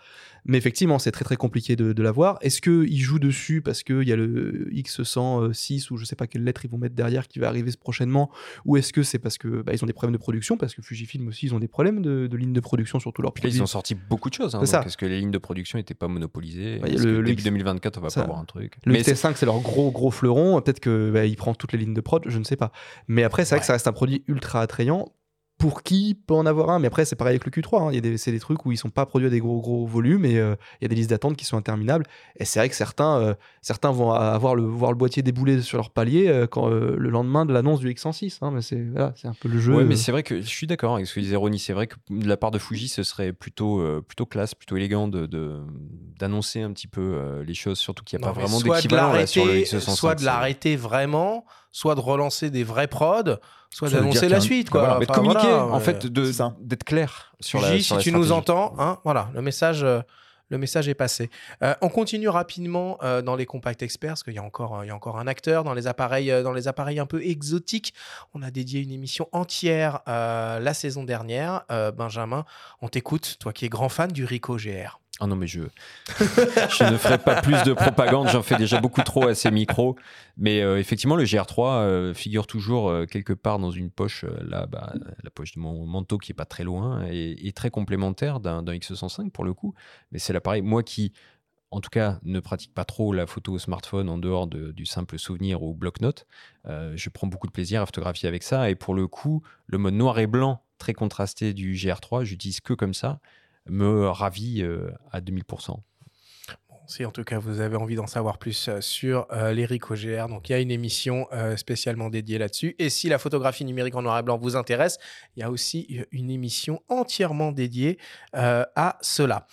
Mais effectivement, c'est très très compliqué de, de l'avoir. Est-ce qu'ils jouent dessus parce qu'il y a le X106 ou je sais pas quelle lettre ils vont mettre derrière qui va arriver prochainement Ou est-ce que c'est parce que bah, ils ont des problèmes de production Parce que Fujifilm aussi, ils ont des problèmes de, de ligne de production sur tous leurs produits. ils ont sorti beaucoup de choses. Hein, ça. Est-ce que les lignes de production n'étaient pas monopolisées Ouais, Est-ce le- début X- 2024, on va ça- pas avoir un truc Le Mais c'est- XT5, c'est leur gros gros fleuron. Peut-être que bah, prend toutes les lignes de prod, je ne sais pas. Mais après, c'est vrai Ouais. que ça reste un produit ultra attrayant. Pour qui peut en avoir un Mais après, c'est pareil avec le Q3. hein. Il y a des, c'est des trucs où ils sont pas produits à des gros gros volumes et euh, il y a des listes d'attente qui sont interminables. Et c'est vrai que certains, euh, certains vont avoir le, voir le boîtier débouler sur leur palier euh, quand, euh, le lendemain de l'annonce du X106. hein. Mais c'est voilà, c'est un peu le jeu. Ouais, mais c'est vrai que je suis d'accord avec ce que disait Ronnie. C'est vrai que de la part de Fuji, ce serait plutôt, euh, plutôt classe, plutôt élégant de, de- d'annoncer un petit peu euh, les choses, surtout qu'il n'y a Non, pas vraiment soit de d'équivalent là, sur le l'arrêter- X105. Soit de l'arrêter vraiment, soit de relancer des vrais prods, soit d'annoncer la suite. Quoi. Voilà, mais de Enfin, communiquer, voilà, en fait, ça. d'être clair sur la sur si la tu nous entends, hein, voilà, le message, euh, le message est passé. Euh, on continue rapidement euh, dans les compacts experts, parce qu'il y a encore, euh, il y a encore un acteur dans les appareils, euh, dans les appareils un peu exotiques. On a dédié une émission entière euh, la saison dernière. Euh, Benjamin, on t'écoute, toi qui es grand fan du Ricoh GR. Ah non, mais je, ne ferai pas plus de propagande, j'en fais déjà beaucoup trop à ces micros. Mais euh, effectivement, le GR3 euh, figure toujours euh, quelque part dans une poche, là, bah, la poche de mon manteau qui est pas très loin et, très complémentaire d'un d'un X105 pour le coup. Mais c'est l'appareil, moi qui, en tout cas, ne pratique pas trop la photo au smartphone en dehors de- du simple souvenir ou bloc-notes, je prends beaucoup de plaisir à photographier avec ça. Et pour le coup, le mode noir et blanc très contrasté du GR3, j'utilise que comme ça me ravit euh, à 2000%. Si en tout cas vous avez envie d'en savoir plus euh, sur euh, les Ricoh GR, donc il y a une émission euh, spécialement dédiée là-dessus. Et si la photographie numérique en noir et blanc vous intéresse, il y a aussi une émission entièrement dédiée euh, à cela.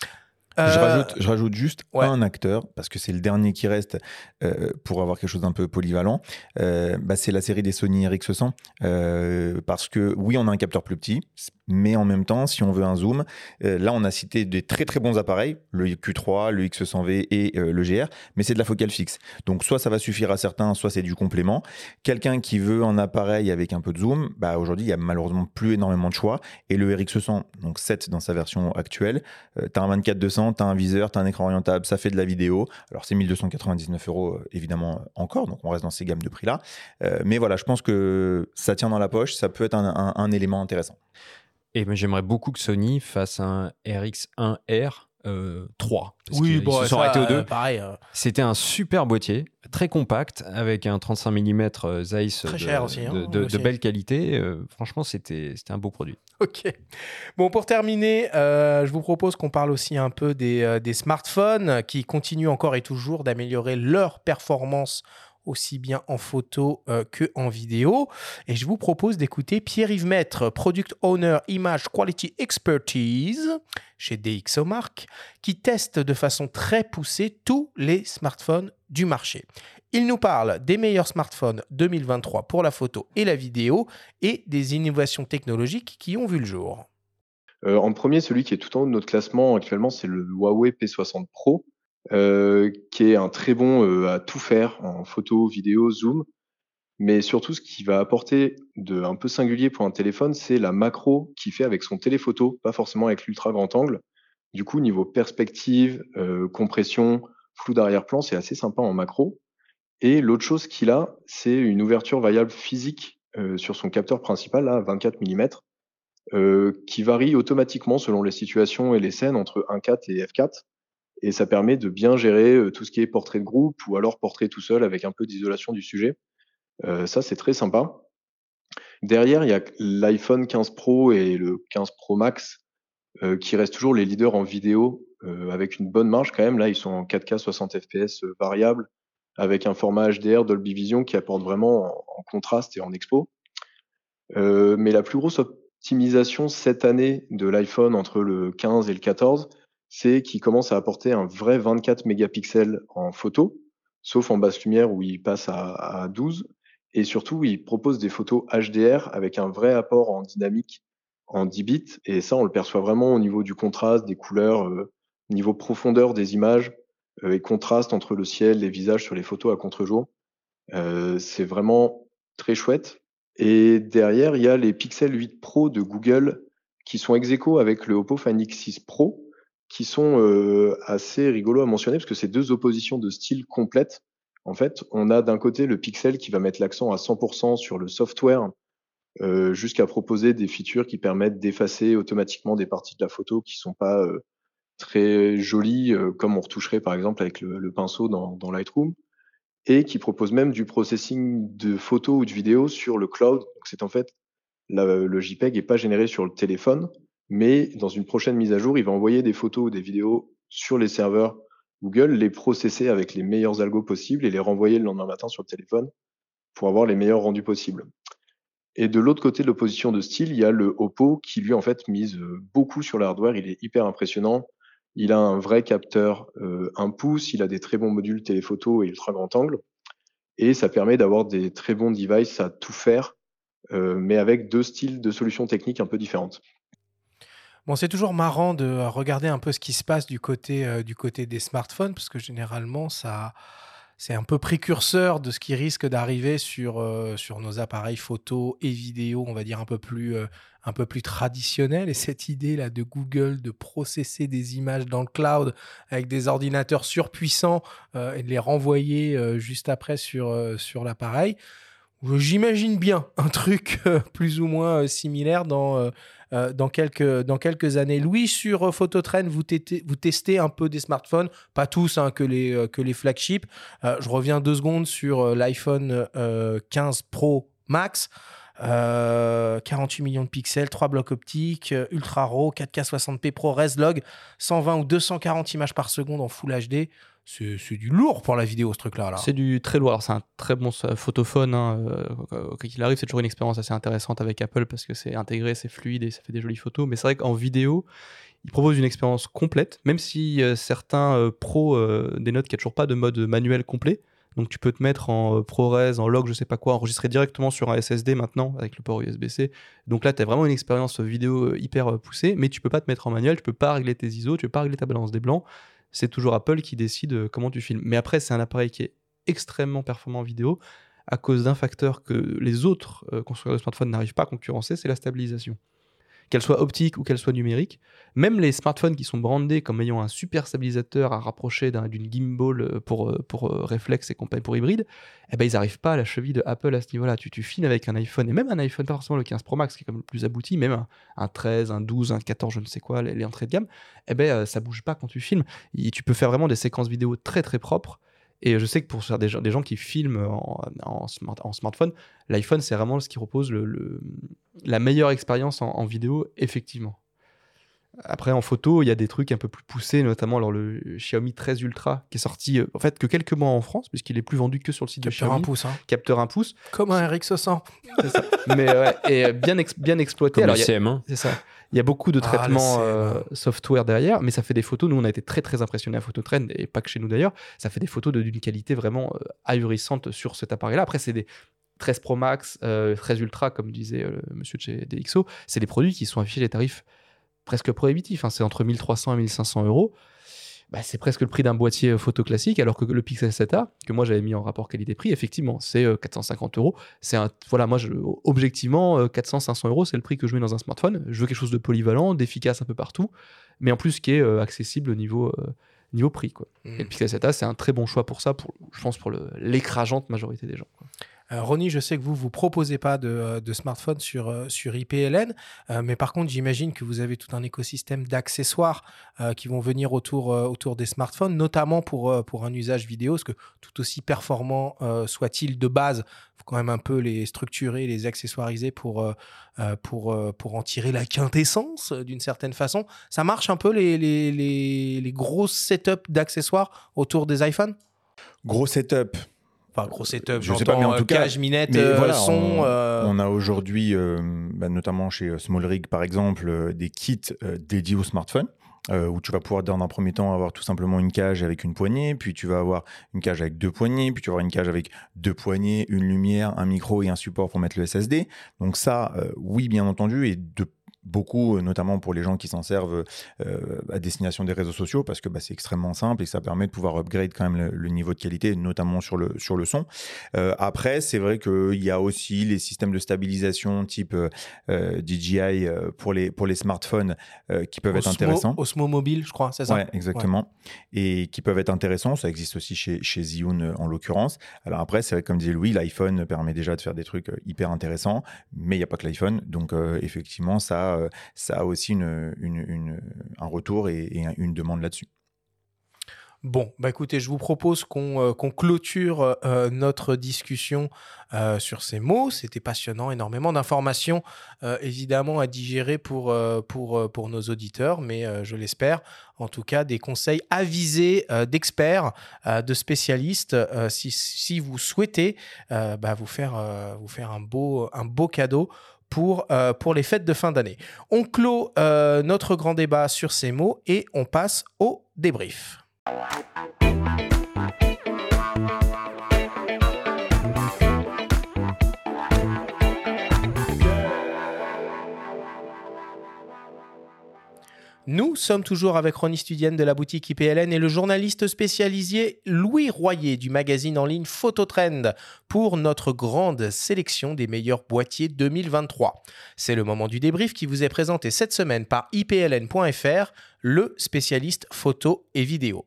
Je, rajoute, je rajoute juste ouais. un acteur, parce que c'est le dernier qui reste euh, pour avoir quelque chose d'un peu polyvalent. Euh, bah, c'est la série des Sony RX100. Euh, parce que oui, on a un capteur plus petit, mais en même temps, si on veut un zoom, là, on a cité des très très bons appareils, le Q3, le X100V et le GR, mais c'est de la focale fixe. Donc, soit ça va suffire à certains, soit c'est du complément. Quelqu'un qui veut un appareil avec un peu de zoom, bah, aujourd'hui, il y a malheureusement plus énormément de choix. Et le RX100, donc 7 dans sa version actuelle, tu as un 24-200, tu as un viseur, tu as un écran orientable, ça fait de la vidéo. Alors, c'est 1299 euros, euh, évidemment, encore. Donc, on reste dans ces gammes de prix-là. Euh, mais voilà, je pense que ça tient dans la poche, ça peut être un, un- élément intéressant. Et j'aimerais beaucoup que Sony fasse un RX1R euh, 3. Parce qu'ils- ils bon, se sont ça, arrêtés aux deux. euh, pareil, euh, C'était un super boîtier, très compact, avec un 35 mm Zeiss Très de, cher aussi, hein, de, de- de aussi. belle qualité. Euh, franchement, c'était un beau produit. Ok. Bon, pour terminer, euh, je vous propose qu'on parle aussi un peu des, euh, des smartphones qui continuent encore et toujours d'améliorer leur performance aussi bien en photo euh, que en vidéo. Et je vous propose d'écouter Pierre-Yves Maître, Product Owner Image Quality Expertise chez DxOMark, qui teste de façon très poussée tous les smartphones du marché. Il nous parle des meilleurs smartphones 2023 pour la photo et la vidéo et des innovations technologiques qui ont vu le jour. Euh, en premier, celui qui est tout en haut de notre classement actuellement, c'est le Huawei P60 Pro, euh, qui est un très bon euh, à tout faire en photo, vidéo, zoom. Mais surtout, ce qui va apporter de un peu singulier pour un téléphone, c'est la macro qu'il fait avec son téléphoto, pas forcément avec l'ultra grand angle. Du coup, niveau perspective, euh, compression, flou d'arrière-plan, c'est assez sympa en macro. Et l'autre chose qu'il a, c'est une ouverture variable physique sur son capteur principal, là, 24 mm, qui varie automatiquement selon les situations et les scènes entre 1.4 et f4. Et ça permet de bien gérer euh, tout ce qui est portrait de groupe ou alors portrait tout seul avec un peu d'isolation du sujet. Euh, ça, c'est très sympa. Derrière, il y a l'iPhone 15 Pro et le 15 Pro Max euh, qui restent toujours les leaders en vidéo avec une bonne marge quand même. Là, ils sont en 4K 60 fps variable avec un format HDR Dolby Vision qui apporte vraiment en, en contraste et en expo. mais la plus grosse optimisation cette année de l'iPhone entre le 15 et le 14, c'est qu'il commence à apporter un vrai 24 mégapixels en photo, sauf en basse lumière où il passe à, 12. Et surtout, il propose des photos HDR avec un vrai apport en dynamique en 10 bits. Et ça, on le perçoit vraiment au niveau du contraste, des couleurs, euh, niveau profondeur des images euh, et contraste entre le ciel, les visages sur les photos à contre-jour. Euh, c'est vraiment très chouette. Et derrière, il y a les Pixel 8 Pro de Google qui sont ex avec le Oppo Find X6 Pro qui sont euh, assez rigolos à mentionner parce que c'est deux oppositions de style complètes. En fait, on a d'un côté le Pixel qui va mettre l'accent à 100% sur le software euh, jusqu'à proposer des features qui permettent d'effacer automatiquement des parties de la photo qui sont pas euh, très jolies, comme on retoucherait par exemple avec le, le pinceau dans, dans, Lightroom, et qui propose même du processing de photos ou de vidéos sur le cloud. Donc c'est en fait la, le JPEG est pas généré sur le téléphone, mais dans une prochaine mise à jour, il va envoyer des photos ou des vidéos sur les serveurs Google, les processer avec les meilleurs algos possibles et les renvoyer le lendemain matin sur le téléphone pour avoir les meilleurs rendus possibles. Et de l'autre côté de l'opposition de style, il y a le Oppo qui lui en fait mise euh, beaucoup sur l'hardware. Il est hyper impressionnant. Il a un vrai capteur euh, 1 pouce, il a des très bons modules téléphoto et ultra grand angle. Et ça permet d'avoir des très bons devices à tout faire, euh, mais avec deux styles de solutions techniques un peu différentes. Bon, c'est toujours marrant de euh, regarder un peu ce qui se passe du côté, euh, du côté des smartphones, parce que généralement, ça, c'est un peu précurseur de ce qui risque d'arriver sur, euh, sur nos appareils photo et vidéo, on va dire un peu plus, un peu plus traditionnels. Et cette idée-là de Google de processer des images dans le cloud avec des ordinateurs surpuissants et de les renvoyer juste après sur, sur l'appareil, j'imagine bien un truc plus ou moins similaire dans euh, dans, quelques, dans années. Louis, sur euh, Phototrain, vous, testez un peu des smartphones, pas tous, hein, que, les, euh, que les flagships. je reviens deux secondes sur l'iPhone 15 Pro Max. 48 millions de pixels, 3 blocs optiques, ultra RAW, 4K 60p ProRes log, 120 ou 240 images par seconde en Full HD c'est du lourd pour la vidéo ce truc là, c'est du très lourd. Alors c'est un très bon photophone hein. Euh, quand il arrive. C'est toujours une expérience assez intéressante avec Apple parce que c'est intégré c'est fluide et ça fait des jolies photos. Mais c'est vrai qu'en vidéo il propose une expérience complète même si euh, certains euh, pros dénotent qu'il n'y a toujours pas de mode manuel complet. Donc tu peux te mettre en ProRes, en log, je sais pas quoi, enregistrer directement sur un SSD maintenant avec le port USB-C. Donc là, tu as vraiment une expérience vidéo hyper poussée, mais tu peux pas te mettre en manuel, tu peux pas régler tes ISO, tu peux pas régler ta balance des blancs c'est toujours Apple qui décide euh, comment tu filmes. Mais après, c'est un appareil qui est extrêmement performant en vidéo à cause d'un facteur que les autres euh, constructeurs de smartphones n'arrivent pas à concurrencer, c'est la stabilisation qu'elle soit optique ou qu'elle soit numérique. Même les smartphones qui sont brandés comme ayant un super stabilisateur à rapprocher d'une gimbal euh, pour, euh, pour euh, réflexe et compagnie pour hybride, eh ben, ils n'arrivent pas à la cheville de Apple à ce niveau-là. Tu, tu avec un iPhone, et même un iPhone, pas forcément le 15 Pro Max qui est comme le plus abouti, même un, 13, un 12, un 14, je ne sais quoi, les, entrées de gamme, eh ben, ça bouge pas quand tu filmes. tu peux faire vraiment des séquences vidéo très très propres et je sais que pour faire des, gens, des gens qui filment en, smartphone, l'iPhone, c'est vraiment ce qui repose le, la meilleure expérience en, vidéo, effectivement. Après, en photo, il y a des trucs un peu plus poussés, notamment alors, le Xiaomi 13 Ultra, qui est sorti euh, en fait que quelques mois en France, puisqu'il est plus vendu que sur le site de Xiaomi. Un pouce, hein. Capteur 1 pouce. Comme un RX100. C'est ça. Mais et bien, bien exploité. Comme alors, le CM1. C'est ça. Il y a beaucoup de ah, traitements euh, software derrière, mais ça fait des photos. Nous, on a été très très impressionnés à Phototrend, et pas que chez nous d'ailleurs. Ça fait des photos d'une qualité vraiment euh, ahurissante sur cet appareil-là. Après, c'est des 13 Pro Max, 13 euh, Ultra, comme disait euh, monsieur de chez DxO. C'est des produits qui sont affichés des tarifs presque prohibitifs. Hein. C'est entre 1300 et 1500 euros. bah, c'est presque le prix d'un boîtier photo classique, alors que le Pixel 7a, que moi j'avais mis en rapport qualité-prix, effectivement, c'est 450 euros. C'est un, voilà, moi, je, objectivement, 400-500 euros, c'est le prix que je mets dans un smartphone. Je veux quelque chose de polyvalent, d'efficace un peu partout, mais en plus qui est accessible au niveau niveau prix. Quoi. Et le mmh. Pixel 7a, c'est un très bon choix pour ça, pour, je pense pour l'écrageante majorité des gens. Quoi. Euh, Ronnie, je sais que vous vous proposez pas de, euh, de smartphone sur, euh, sur IPLN, mais par contre, j'imagine que vous avez tout un écosystème d'accessoires qui vont venir autour, autour des smartphones, notamment pour, pour un usage vidéo, parce que tout aussi performant soit-il de base, faut quand même un peu les structurer, les accessoiriser pour, pour, pour en tirer la quintessence d'une certaine façon. Ça marche un peu les, les, les, les gros setups d'accessoires autour des iPhones? Gros setup, Enfin, gros setup, je sais pas, mais en tout cas, minette, euh, son. On, euh. on a aujourd'hui, euh, bah, notamment chez Small Rig par exemple, des kits dédiés au smartphone. où tu vas pouvoir dans un premier temps avoir tout simplement une cage avec une poignée, puis tu vas avoir une cage avec deux poignées, puis tu vas avoir une cage avec deux poignées, une lumière, un micro et un support pour mettre le SSD. Donc ça, oui, bien entendu, et de beaucoup, euh, notamment pour les gens qui s'en servent euh, à destination des réseaux sociaux, parce que bah, c'est extrêmement simple et ça permet de pouvoir upgrade quand même le, niveau de qualité, notamment sur le, sur le son. Euh, après, c'est vrai qu'il y a aussi les systèmes de stabilisation type DJI pour les, pour les smartphones qui peuvent être intéressants. Osmo Mobile, je crois, c'est ça? Oui, exactement. Et qui peuvent être intéressants. Ça existe aussi chez, chez Zhiyun en l'occurrence. Alors après, c'est vrai, comme disait Louis, l'iPhone permet déjà de faire des trucs hyper intéressants, mais il n'y a pas que l'iPhone. Donc effectivement, ça euh, ça a aussi un retour et, une demande là-dessus. Bon, bah écoutez, je vous propose qu'on euh, clôture euh, notre discussion sur ces mots. C'était passionnant, énormément d'informations évidemment à digérer pour, pour, pour nos auditeurs, mais je l'espère, en tout cas, des conseils avisés d'experts, de spécialistes, si, si, vous souhaitez bah, vous, faire, vous faire un beau, un beau cadeau pour, euh, pour les fêtes de fin d'année. On clôt euh, notre grand débat sur ces mots et on passe au débrief. Nous sommes toujours avec Ronnie Studienne de la boutique IPLN et le journaliste spécialisé Louis Royer du magazine en ligne Phototrend pour notre grande sélection des meilleurs boîtiers 2023. C'est le moment du débrief qui vous est présenté cette semaine par ipln.fr, le spécialiste photo et vidéo.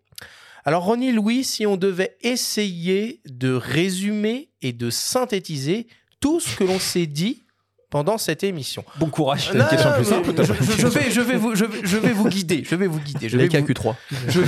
Alors Ronnie Louis, si on devait essayer de résumer et de synthétiser tout ce que l'on s'est dit pendant cette émission. Bon courage, c'est une question plus simple. Je, vais, je, vais vous, je, vais, vous guider. Je vais vous guider. Je vais vous... 3 Je...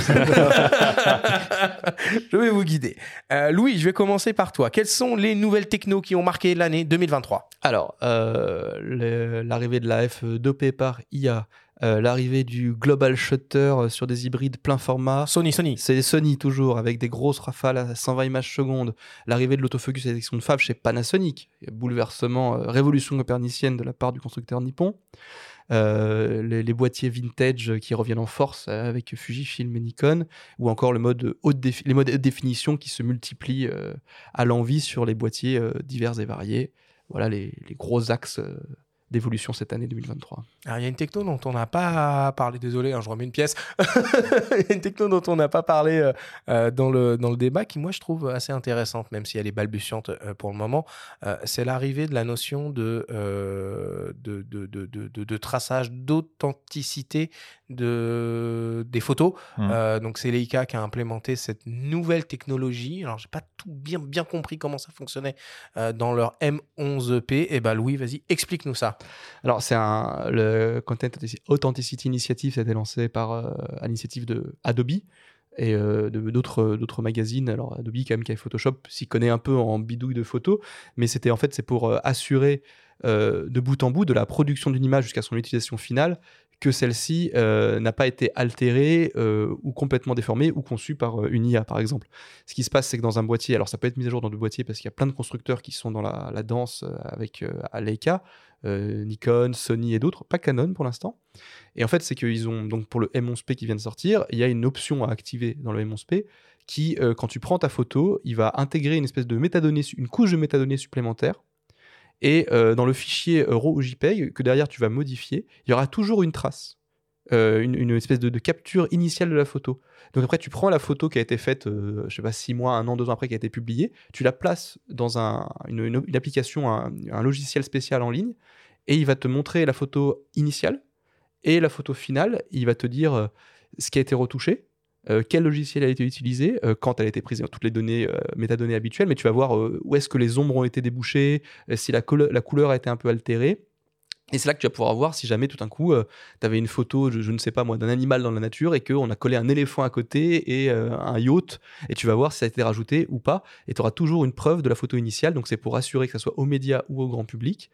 vais vous guider. Euh, Louis, je vais commencer par toi. Quelles sont les nouvelles technos qui ont marqué l'année 2023 Alors, euh, l'arrivée de la F2P par IA, euh, l'arrivée du Global Shutter euh, sur des hybrides plein format. Sony, Sony. C'est Sony toujours, avec des grosses rafales à 120 images secondes. L'arrivée de l'autofocus à détection de Fab chez Panasonic. Bouleversement, euh, révolution copernicienne de la part du constructeur nippon. les, boîtiers vintage qui reviennent en force avec Fujifilm et Nikon, ou encore le mode haute les modes haute définition qui se multiplient à l'envie sur les boîtiers divers et variés. Voilà les, les gros axes d'évolution cette année 2023 Alors, il y a une techno dont on n'a pas parlé, désolé, hein, je remets une pièce. il y a une techno dont on n'a pas parlé euh, euh, dans, le, dans le débat qui, moi, je trouve assez intéressante, même si elle est balbutiante euh, pour le moment. c'est l'arrivée de la notion de, de, de, de, de, traçage, d'authenticité de, des photos. Mmh. donc, c'est Leica qui a implémenté cette nouvelle technologie. Alors, j'ai pas tout bien, bien compris comment ça fonctionnait dans leur M11P. Et eh ben, Louis, vas-y, explique-nous ça. Alors, c'est un, le Content Authenticity Initiative, ça a été lancé par, euh, à l'initiative de Adobe et euh, d'autres d'autres magazines. Alors, Adobe, quand même, qui a Photoshop, s'y connaît un peu en bidouille de photos, mais c'était en fait, c'est pour euh, assurer de bout en bout de la production d'une image jusqu'à son utilisation finale que celle-ci n'a pas été altérée ou complètement déformée ou conçue par une IA, par exemple. Ce qui se passe, c'est que dans un boîtier, alors ça peut être mis à jour dans le boîtier parce qu'il y a plein de constructeurs qui sont dans la, danse avec Leica, euh, Nikon, Sony et d'autres, pas Canon pour l'instant. Et en fait, c'est qu'ils ont, donc pour le M11P qui vient de sortir, il y a une option à activer dans le M11P qui, euh, quand tu prends ta photo, il va intégrer une espèce de métadonnées, une couche de métadonnées supplémentaire. Et euh, dans le fichier RAW ou JPEG que derrière tu vas modifier, il y aura toujours une trace euh, une, espèce de, capture initiale de la photo. Donc après, tu prends la photo qui a été faite, euh, je sais pas, six mois, un an, deux ans après, qui a été publiée, tu la places dans un, une, application, un, logiciel spécial en ligne, et il va te montrer la photo initiale et la photo finale. Il va te dire euh, ce qui a été retouché, euh, quel logiciel a été utilisé, euh, quand elle a été prise, toutes les données, euh, métadonnées habituelles, mais tu vas voir euh, où est-ce que les ombres ont été débouchées, euh, si la, couleur- a été un peu altérée. Et c'est là que tu vas pouvoir voir si jamais tout d'un coup, tu avais une photo, je, je ne sais pas moi, d'un animal dans la nature et qu'on a collé un éléphant à côté et euh, un yacht, et tu vas voir si ça a été rajouté ou pas, et tu auras toujours une preuve de la photo initiale, donc c'est pour assurer que ce soit aux médias ou au grand public,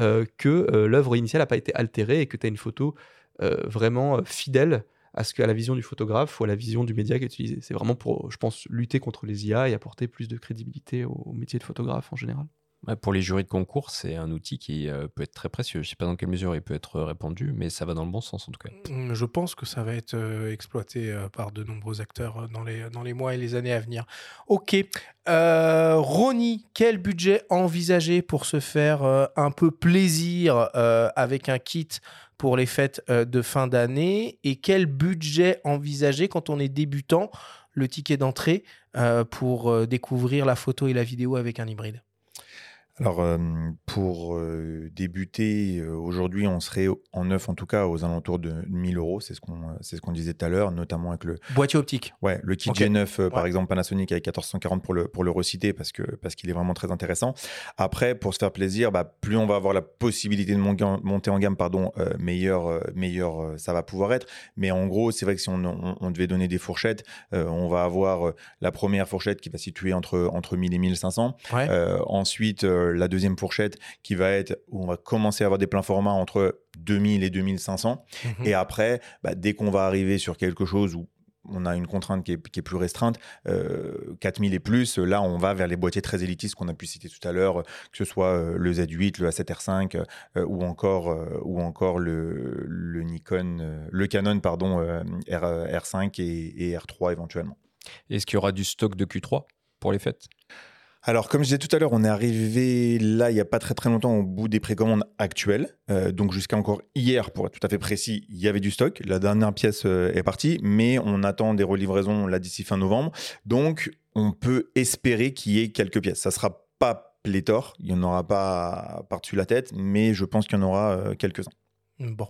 euh, que euh, l'œuvre initiale n'a pas été altérée et que tu as une photo euh, vraiment euh, fidèle à ce qu'à la vision du photographe ou à la vision du média qui est utilisé. C'est vraiment pour, je pense, lutter contre les IA et apporter plus de crédibilité au, au métier de photographe en général. Ouais, pour les jurys de concours, c'est un outil qui euh, peut être très précieux. Je ne sais pas dans quelle mesure il peut être répandu, mais ça va dans le bon sens en tout cas. Mm, Je pense que ça va être euh, exploité euh, par de nombreux acteurs euh, dans les, dans les mois et les années à venir. Ok. Euh, Ronnie, quel budget envisagé pour se faire euh, un peu plaisir euh, avec un kit pour les fêtes euh, de fin d'année Et quel budget envisagé quand on est débutant, le ticket d'entrée euh, pour euh, découvrir la photo et la vidéo avec un hybride? Pour euh, débuter, euh, aujourd'hui, on serait en neuf, en tout cas, aux alentours de 1000 euros. C'est ce qu'on ce qu'on disait tout à l'heure, notamment avec le, Boîtier optique. ouais, le kit Ok. G9, euh, par exemple, Panasonic avec 1440 pour le, pour le reciter parce que parce qu'il est vraiment très intéressant. Après, pour se faire plaisir, bah, plus on va avoir la possibilité de mon- monter en gamme, pardon, euh, meilleur, euh, meilleur ça va pouvoir être. Mais en gros, c'est vrai que si on, on- on devait donner des fourchettes, on va avoir la première fourchette qui va se situer entre, entre 1000 et 1500. Ouais. Ensuite, la deuxième fourchette qui va être où on va commencer à avoir des pleins formats entre 2000 et 2500. Mhm. Et après, bah, dès qu'on va arriver sur quelque chose où on a une contrainte qui est, qui est plus restreinte, euh, 4000 et plus, là on va vers les boîtiers très élitistes qu'on a pu citer tout à l'heure, euh, que ce soit euh, le Z8, le A7R5 euh, ou encore, euh, ou encore le, le Nikon, euh, le Canon pardon, euh, R, R5 et, et R3 éventuellement. Est-ce qu'il y aura du stock de Q3 pour les fêtes? Alors, comme je disais tout à l'heure, on est arrivé là, il n'y a pas très très longtemps, au bout des précommandes actuelles. Euh, donc, jusqu'à encore hier, pour être tout à fait précis, il y avait du stock. La dernière pièce euh, est partie, mais on attend des relivraisons là d'ici fin novembre. Donc, on peut espérer qu'il y ait quelques pièces. Ça sera pas pléthore, il n'y en aura pas par-dessus la tête, mais je pense qu'il y en aura euh, quelques-uns. Bon.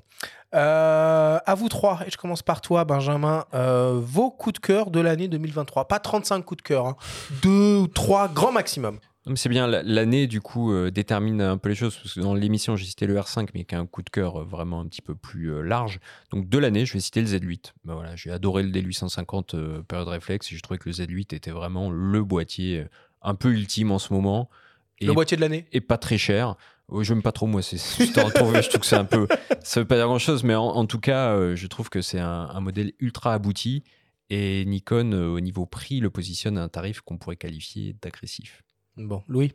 Euh, à vous trois, et je commence par toi, Benjamin. Euh, vos coups de cœur de l'année 2023. Pas 35 coups de cœur, hein. deux ou trois, grand maximum. C'est bien, la- l'année du coup euh, détermine un peu les choses, parce que dans l'émission j'ai cité le R5, mais qui a un coup de cœur vraiment un petit peu plus large. Donc de l'année, je vais citer le Z8. Ben voilà, j'ai adoré le D850 euh, période réflexe, et je trouvais que le Z8 était vraiment le boîtier un peu ultime en ce moment. Et, Le boîtier de l'année et pas très cher. Ouais, J'aime pas trop moi ces histoires de je trouve que c'est un peu ça veut pas dire grand chose mais en, en tout cas euh, je trouve que c'est un, un modèle ultra abouti et Nikon euh, au niveau prix le positionne à un tarif qu'on pourrait qualifier d'agressif. Bon, Louis?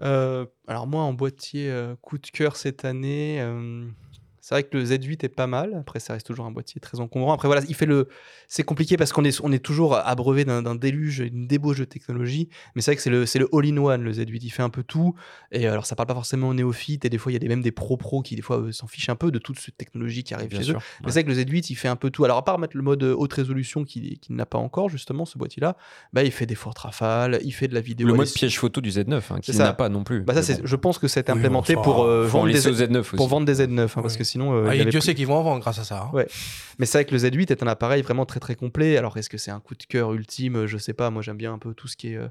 Euh, alors moi, en boîtier euh, coup de cœur cette année, euh, c'est vrai que le Z8 est pas mal. Après, ça reste toujours un boîtier très encombrant. Après, voilà, il fait le. C'est compliqué parce qu'on est, on est toujours abreuvé d'un d'un déluge, une débauche de technologie. Mais c'est vrai que c'est le, c'est le all-in-one, le Z8. Il fait un peu tout. Et alors, ça parle pas forcément aux néophytes. Et des fois, il y a des, même des pro-pros qui, des fois, euh, s'en fichent un peu de toute cette technologie qui arrive Bien chez sûr, eux. ouais. Mais c'est vrai que le Z8, il fait un peu tout. Alors, à part mettre le mode euh, haute résolution qui, qui n'a pas encore, justement, ce boîtier-là, bah, il fait des fortes rafales, il fait de la vidéo. Le mode piège photo du Z9 hein, n'a pas non plus. bah ça, bon. je pense que c'est Oui, implémenté bon, ça, pour, euh, vendre des, laisser au Z9 pour vendre des Z9, hein, parce Oui. que sinon. Euh, Ah, il y et avait Dieu plus- sait qu'ils vont en vendre grâce à ça. hein. Ouais. Mais c'est vrai que le Z8 est un appareil vraiment très très complet. Alors est-ce que c'est un coup de cœur ultime? Je sais pas. Moi j'aime bien un peu tout ce qui est. euh,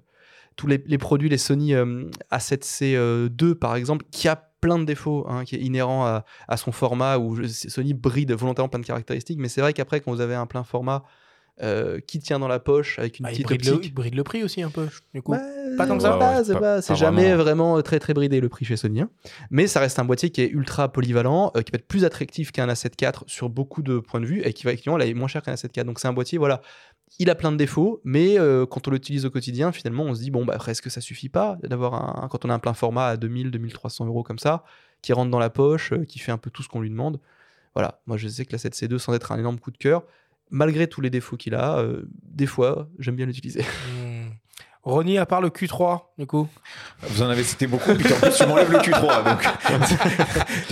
tous les, les produits, les Sony euh, A7C2 par exemple, qui a plein de défauts, hein, qui est inhérent à, à son format, où je- Sony bride volontairement plein de caractéristiques. Mais c'est vrai qu'après, quand vous avez un plein format euh, qui tient dans la poche avec une Ah, il, petite bride le, optique. il bride le prix aussi un peu, du coup. Bah, Pas tant que c'est ça Ouais, c'est pas- pas- c'est pas jamais vraiment. vraiment très très bridé le prix chez Sony. hein. Mais ça reste un boîtier qui est ultra polyvalent, euh, qui peut être plus attractif qu'un A7 IV sur beaucoup de points de vue et qui va effectivement aller moins cher qu'un A7 IV. Donc c'est un boîtier, voilà. Il a plein de défauts, mais euh, quand on l'utilise au quotidien, finalement, on se dit bon, bah, après, est-ce que ça suffit pas d'avoir un. Quand on a un plein format à 2000, 2300 euros comme ça, qui rentre dans la poche, euh, qui fait un peu tout ce qu'on lui demande. Voilà, moi je sais que la 7C2, sans être un énorme coup de cœur, malgré tous les défauts qu'il a, euh, des fois, j'aime bien l'utiliser. Hmm. Ronnie, à part le Q3, du coup Vous en avez cité beaucoup, puis en plus, tu m'enlèves le Q3. Donc...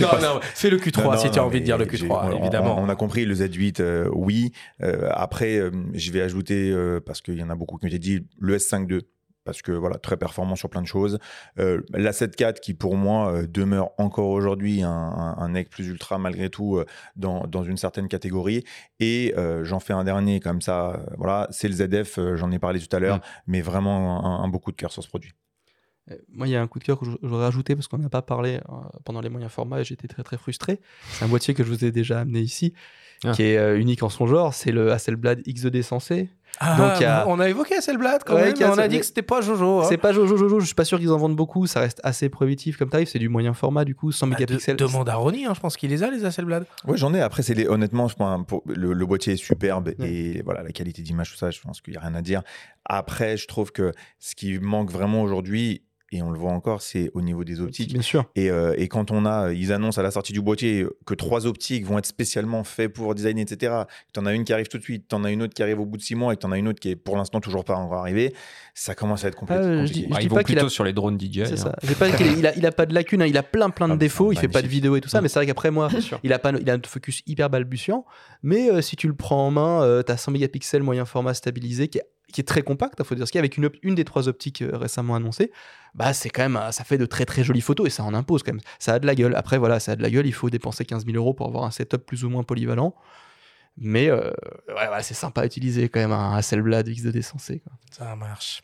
non, non, fais le Q3 Non, si non, tu as envie de dire le j'ai- Q3, on- évidemment. On, on a compris le Z8, euh, oui. Euh, après, euh, je vais ajouter, euh, parce qu'il y en a beaucoup qui ont été dit, le S5 II. Parce que voilà, très performant sur plein de choses. Euh, la 7.4 qui pour moi euh, demeure encore aujourd'hui un, un, un nec plus ultra malgré tout euh, dans, dans une certaine catégorie. Et euh, j'en fais un dernier comme ça. voilà, c'est le ZF, euh, j'en ai parlé tout à l'heure, Mm. mais vraiment un, un beau coup de cœur sur ce produit. Moi, il y a un coup de cœur que j'aurais ajouté parce qu'on n'a pas parlé pendant les moyens formats et j'étais très très frustré. C'est un boîtier que je vous ai déjà amené ici, Ah. qui est unique en son genre. C'est le Hasselblad XED Sensei. Ah, Donc, a- On a évoqué Hasselblad quand Ouais, même, a mais on a dit que c'était pas Jojo. hein. C'est pas Jojo Jojo, je suis pas sûr qu'ils en vendent beaucoup. Ça reste assez prohibitif comme tarif. C'est du moyen format du coup, 100 Bah, de- mégapixels. demande à Ronnie, hein, je pense qu'il les a, les Hasselblad. Ouais, j'en ai. Après, c'est les- honnêtement, je pense, pour- le, le boîtier est superbe et voilà, la qualité d'image, tout ça, je pense qu'il n'y a rien à dire. Après, je trouve que ce qui manque vraiment aujourd'hui, et on le voit encore, c'est au niveau des optiques. Bien sûr. Et, euh, et quand on a, ils annoncent à la sortie du boîtier que trois optiques vont être spécialement faits pour designer, etc. Tu en as une qui arrive tout de suite, tu en as une autre qui arrive au bout de six mois et tu en as une autre qui est pour l'instant toujours pas encore arrivée, ça commence à être Ah, je compliqué. dis- dis ils pas vont a- plutôt sur les drones DJI. C'est hein. ça. Pas qu'il- il, a, il a pas de lacunes, hein, il a plein plein de Ah, défauts, il fait pas de vidéo et tout ça, mais c'est vrai qu'après moi, il a pas il a un focus hyper balbutiant, mais euh, si tu le prends en main, euh, t'as 100 mégapixels moyen format stabilisé qui est, qui est très compact, il faut dire ce qu'il y a, avec une, une des trois optiques euh, récemment annoncées, bah c'est quand même, ça fait de très très jolies photos et ça en impose quand même. Ça a de la gueule. Après voilà, ça a de la gueule, il faut dépenser 15 000 euros pour avoir un setup plus ou moins polyvalent. Mais euh, c'est sympa à utiliser quand même un Hasselblad XD sensé. Quoi. Ça marche.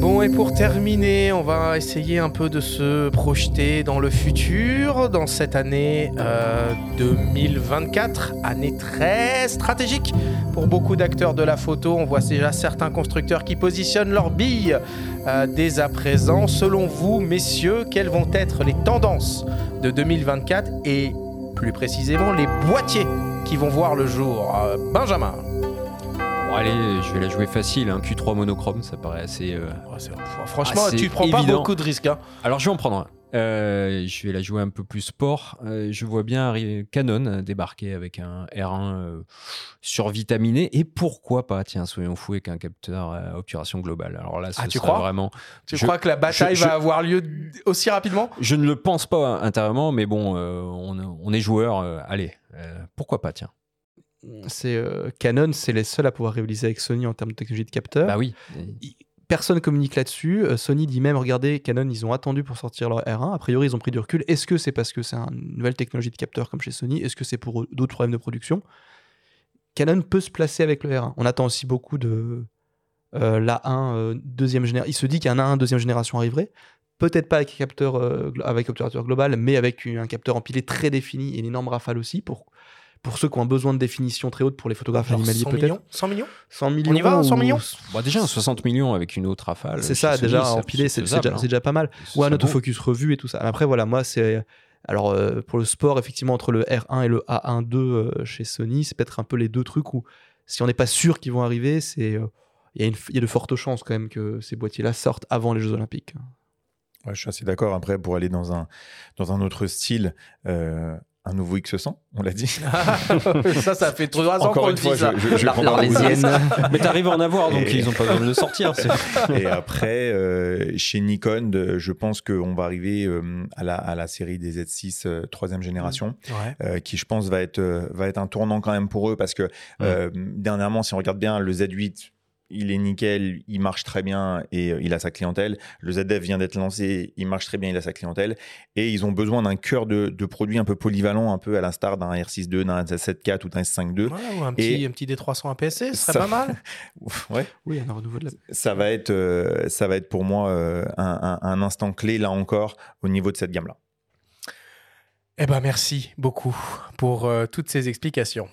Bon, et pour terminer, on va essayer un peu de se projeter dans le futur, dans cette année euh, 2024, année très stratégique pour beaucoup d'acteurs de la photo. On voit déjà certains constructeurs qui positionnent leurs billes euh, dès à présent. Selon vous, messieurs, quelles vont être les tendances de 2024 et plus précisément les boîtiers qui vont voir le jour Euh, Benjamin? Bon, allez, je vais la jouer facile. Un Q3 monochrome, ça paraît assez. euh, Franchement, c'est tu prends pas beaucoup de risques. hein. Alors je vais en prendre un. Euh, je vais la jouer un peu plus sport. Euh, je vois bien Canon débarquer avec un R1 euh, survitaminé. Et pourquoi pas, tiens, soyons fous, avec un capteur à obturation globale. Alors là, ce Ah, tu crois? vraiment. Tu Je- crois que la bataille je- je- va avoir lieu aussi rapidement? Je ne le pense pas intérieurement, mais bon, on, on est joueur. allez, pourquoi pas, tiens. C'est euh, Canon, c'est les seuls à pouvoir rivaliser avec Sony en termes de technologie de capteur. Bah oui. Personne communique là-dessus. Euh, Sony dit même, regardez, Canon, ils ont attendu pour sortir leur R1. A priori, ils ont pris du recul. Est-ce que c'est parce que c'est une nouvelle technologie de capteur comme chez Sony? Est-ce que c'est pour eux d'autres problèmes de production? Canon peut se placer avec le R1. On attend aussi beaucoup de euh, l'A1 euh, deuxième génération. Il se dit qu'un A1 deuxième génération arriverait. Peut-être pas avec capteur euh, glo- avec obturateur global, mais avec un capteur empilé très défini et une énorme rafale aussi pour pour ceux qui ont un besoin de définition très haute pour les photographes animaliers 100 peut-être. millions 100 millions 100 millions. y va, 100 ou- millions Bah, déjà, un 60 millions avec une autre rafale. C'est ça, déjà ça- empilé, c'est déjà, hein. c'est déjà pas mal. Ou un autofocus revu et tout ça. Après, voilà, moi, c'est. Alors, euh, pour le sport, effectivement, entre le R1 et le A1-2 euh, chez Sony, c'est peut-être un peu les deux trucs où, si on n'est pas sûr qu'ils vont arriver, c'est. euh, Il y, a une- il y a de fortes chances quand même que ces boîtiers-là sortent avant les Jeux Olympiques. Ouais, je suis assez d'accord. Après, pour aller dans un, dans un autre style, euh, un nouveau X100, on l'a dit. ça, ça fait trois ans Encore qu'on une le fois, dit ça. je, je, La-. Mais t'arrives à en avoir, donc Et- ils ont pas besoin de le sortir. Et après, euh, chez Nikon, de- je pense qu'on va arriver euh, à, la, à la série des Z6 euh, troisième génération, Ouais. euh, qui je pense va être, euh, va être un tournant quand même pour eux, parce que euh, dernièrement, si on regarde bien, le Z8, il est nickel, il marche très bien et euh, il a sa clientèle. Le ZF vient d'être lancé, il marche très bien, il a sa clientèle. Et ils ont besoin d'un cœur de, de produits un peu polyvalent, un peu à l'instar d'un R6.2, d'un Z7.4 ou d'un S5.2. Ouais, ou un petit, Et- un petit D300 APS-C, ce serait Ça- pas mal. Ouais. Oui, un renouveau de la. ça va être, euh, ça va être pour moi euh, un, un- un instant clé là encore au niveau de cette gamme-là. Eh ben, merci beaucoup pour euh, toutes ces explications.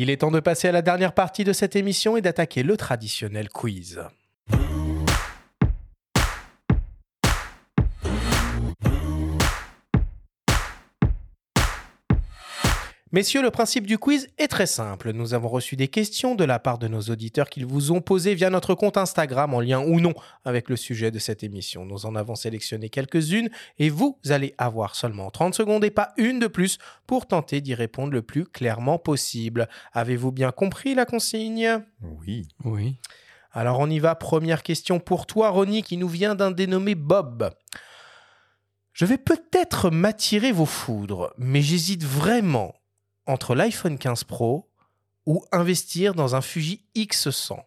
Il est temps de passer à la dernière partie de cette émission et d'attaquer le traditionnel quiz. Messieurs, le principe du quiz est très simple. Nous avons reçu des questions de la part de nos auditeurs qu'ils vous ont posées via notre compte Instagram en lien ou non avec le sujet de cette émission. Nous en avons sélectionné quelques-unes et vous allez avoir seulement 30 secondes et pas une de plus pour tenter d'y répondre le plus clairement possible. Avez-vous bien compris la consigne? Oui. Oui. Alors on y va. Première question pour toi, Ronnie, qui nous vient d'un dénommé Bob. Je vais peut-être m'attirer vos foudres, mais j'hésite vraiment entre l'iPhone 15 Pro ou investir dans un Fuji X100.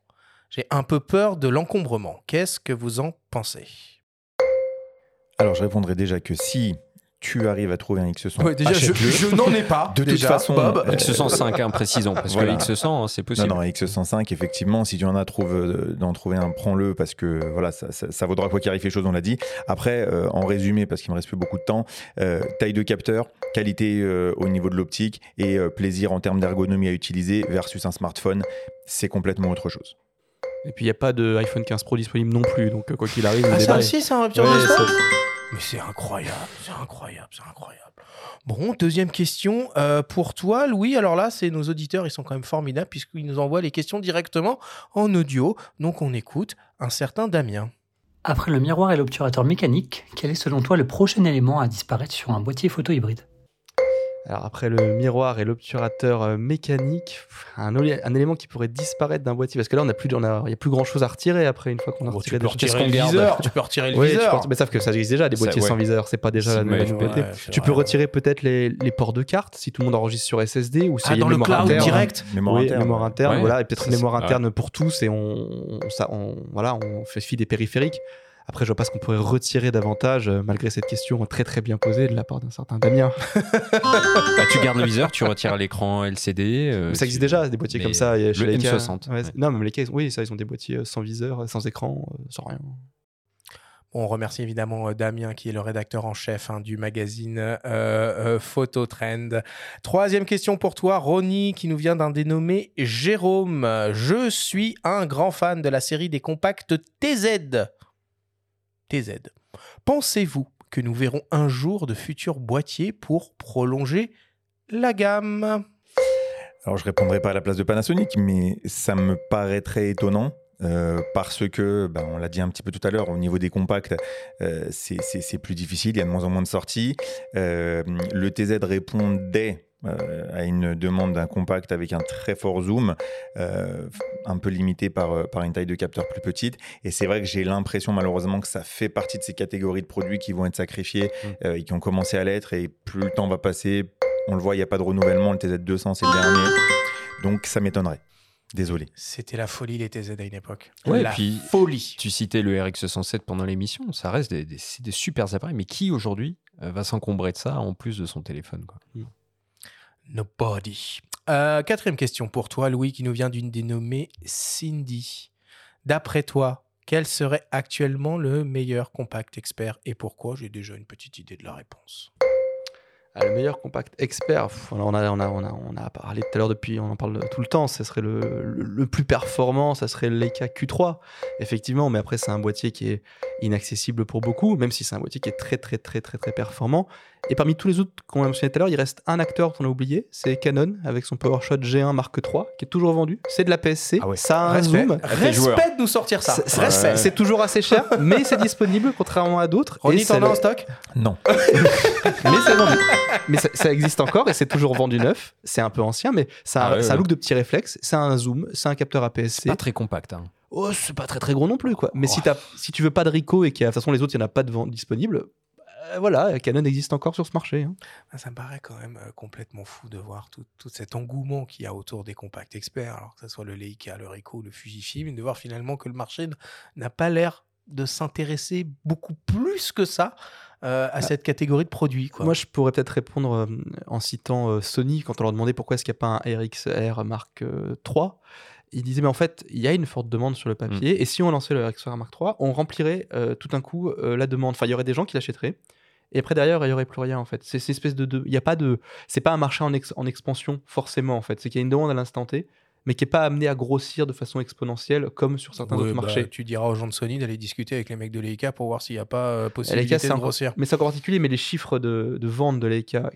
J'ai un peu peur de l'encombrement. Qu'est-ce que vous en pensez? Alors, je répondrai déjà que si tu arrives à trouver un X100, Ouais, déjà, je, achète-le. je n'en ai pas. De toute déjà, façon, Bob. euh, X105, hein, précisons, parce Voilà. que X100, hein, c'est possible. Non, non, X105, effectivement, si tu en as, trouve, euh, d'en trouver un, prends-le parce que voilà, ça, ça- ça vaudra quoi qu'il arrive les choses, on l'a dit. Après, euh, en résumé, parce qu'il me reste plus beaucoup de temps, euh, taille de capteur, qualité euh, au niveau de l'optique et euh, plaisir en termes d'ergonomie à utiliser versus un smartphone, c'est complètement autre chose. Et puis il n'y a pas de iPhone 15 Pro disponible non plus, donc quoi qu'il arrive, Ah, ça aussi, c'est un rupture Ouais, de stock ça- Mais c'est incroyable, c'est incroyable, c'est incroyable. Bon, deuxième question euh, pour toi, Louis. Alors là, c'est nos auditeurs, ils sont quand même formidables puisqu'ils nous envoient les questions directement en audio. Donc on écoute un certain Damien. Après le miroir et l'obturateur mécanique, quel est selon toi le prochain élément à disparaître sur un boîtier photo hybride Alors après le miroir et l'obturateur euh, mécanique, un, élément qui pourrait disparaître d'un boîtier, parce que là on a plus, a- il y a plus grand chose à retirer après une fois qu'on a Bon, retiré tu peux retirer le viseur, tu peux retirer le tu viseur. peux- mais sauf que ça existe déjà des Ça, boîtiers ouais. sans viseur, c'est pas déjà la nouvelle ouais, tu vrai, peux ouais. retirer peut-être les, les ports de carte si tout le monde enregistre sur SSD ou si Ah, il y a dans une le mémoire cloud interne. direct Mémoire oui, interne. mémoire interne, Ouais. voilà, et peut-être une mémoire interne pour tous et on, on- ça, on- voilà, on fait fi des périphériques. Après, je vois pas ce qu'on pourrait retirer davantage, euh, malgré cette question très très bien posée de la part d'un certain Damien. Bah, tu gardes le viseur, tu retires l'écran LCD. euh, ça existe tu- déjà, des boîtiers mais comme ça. il y a chez le Leica. M60. Ouais, ouais. c'est- Non, même les oui, ça, ils ont des boîtiers euh, sans viseur, sans écran, sans rien. On remercie évidemment Damien qui est le rédacteur en chef hein, du magazine euh, euh, Photo Trend. Troisième question pour toi, Ronnie, qui nous vient d'un dénommé Jérôme. Je suis un grand fan de la série des compacts TZ. Pensez-vous que nous verrons un jour de futurs boîtiers pour prolonger la gamme? Alors, je répondrai pas à la place de Panasonic, mais ça me paraîtrait étonnant. euh, parce que, ben, on l'a dit un petit peu tout à l'heure, au niveau des compacts, euh, c'est plus difficile, il y a de moins en moins de sorties. Euh, le TZ répondait euh, à une demande d'un compact avec un très fort zoom, euh, un peu limité par, euh, par une taille de capteur plus petite. Et c'est vrai que j'ai l'impression malheureusement que ça fait partie de ces catégories de produits qui vont être sacrifiés euh, et qui ont commencé à l'être. Et plus le temps va passer, on le voit, il n'y a pas de renouvellement. Le TZ200, c'est le dernier. Donc ça m'étonnerait. Désolé. C'était la folie les TZ à une époque. Ouais, la puis folie. tu citais le RX107 pendant l'émission, ça reste des, des, des super appareils, mais qui aujourd'hui va s'encombrer de ça en plus de son téléphone quoi? Nobody. Euh, quatrième question pour toi, Louis, qui nous vient d'une dénommée Cindy. D'après toi, quel serait actuellement le meilleur compact expert et pourquoi? J'ai déjà une petite idée de la réponse. Ah, le meilleur compact expert, on, a, on, a, on, a, on a parlé tout à l'heure depuis, on en parle tout le temps, ce serait le, le, plus performant, ça serait le Leica Q3, effectivement, mais après c'est un boîtier qui est inaccessible pour beaucoup, même si c'est un boîtier qui est très très très très très performant. Et parmi tous les autres qu'on a mentionné tout à l'heure, il reste un acteur qu'on a oublié, c'est Canon avec son PowerShot G1 Mark III, qui est toujours vendu. C'est de la PSC, Ah ouais. ça a un Respect, zoom. respect de nous sortir ça. C'est- c'est- Respect. C'est toujours assez cher, mais c'est disponible contrairement à d'autres. Et Ronnie, t'en as en stock? Non. mais c'est vendu. Mais ça, ça existe encore et c'est toujours vendu neuf. C'est un peu ancien, mais ça a, Ah ouais, ça a un ouais. look de petit réflexe. C'est un zoom, c'est un capteur APS-C. Pas très compact. hein. Oh, c'est pas très très gros non plus quoi. Mais Oh. si, t'as- si tu veux pas de Ricoh et qu'il y a de toute façon les autres il y en a pas de vente disponible, euh, voilà, Canon existe encore sur ce marché. Hein. Bah, ça me paraît quand même euh, complètement fou de voir tout, tout cet engouement qu'il y a autour des compacts experts, alors que ce soit le Leica, le Ricoh, le Fujifilm, et de voir finalement que le marché n'a pas l'air de s'intéresser beaucoup plus que ça euh, à bah, cette catégorie de produits. Moi, je pourrais peut-être répondre en citant Sony quand on leur demandait pourquoi est-ce qu'il n'y a pas un RXR Mark 3 il disait, mais en fait, il y a une forte demande sur le papier, mm. et si on lançait le XR Mark III, on remplirait euh, tout d'un coup euh, la demande. Enfin, il y aurait des gens qui l'achèteraient, et après derrière, il y aurait plus rien en fait. C'est espèce de, il a pas de, c'est pas un marché en, en, expansion forcément en fait. C'est qu'il y a une demande à l'instant T, mais qui n'est pas amené à grossir de façon exponentielle comme sur certains Ouais, autres bah, marchés. tu diras aux gens de Sony d'aller discuter avec les mecs de Leica pour voir s'il n'y a pas euh, possibilité de grossir. Mais c'est encore particulier, mais les chiffres de, de vente de Leica,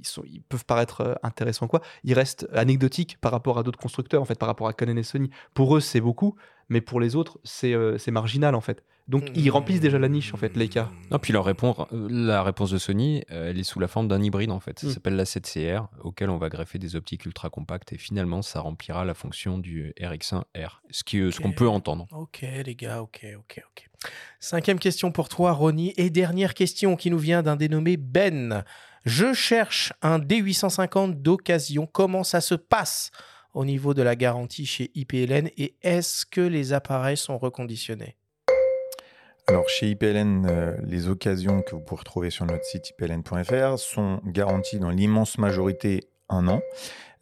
ils, sont, ils peuvent paraître euh, intéressants, quoi. Ils restent anecdotiques par rapport à d'autres constructeurs, en fait, par rapport à Canon et Sony. Pour eux, c'est beaucoup, mais pour les autres, c'est euh, c'est marginal, en fait. Donc, ils remplissent déjà la niche, en fait, Leica. Non, puis leur réponse, euh, la réponse de Sony, euh, elle est sous la forme d'un hybride en fait. Ça Mm. s'appelle la 7CR, auquel on va greffer des optiques ultra compactes et finalement ça remplira la fonction du RX1R, ce euh, ce qu'on peut entendre. Ok, les gars, ok, ok, ok. Cinquième question pour toi, Ronnie. Et dernière question qui nous vient d'un dénommé Ben. Je cherche un D850 d'occasion. Comment ça se passe au niveau de la garantie chez IPLN et est-ce que les appareils sont reconditionnés? Alors chez IPLN, euh, les occasions que vous pouvez retrouver sur notre site ipln.fr sont garanties dans l'immense majorité un an.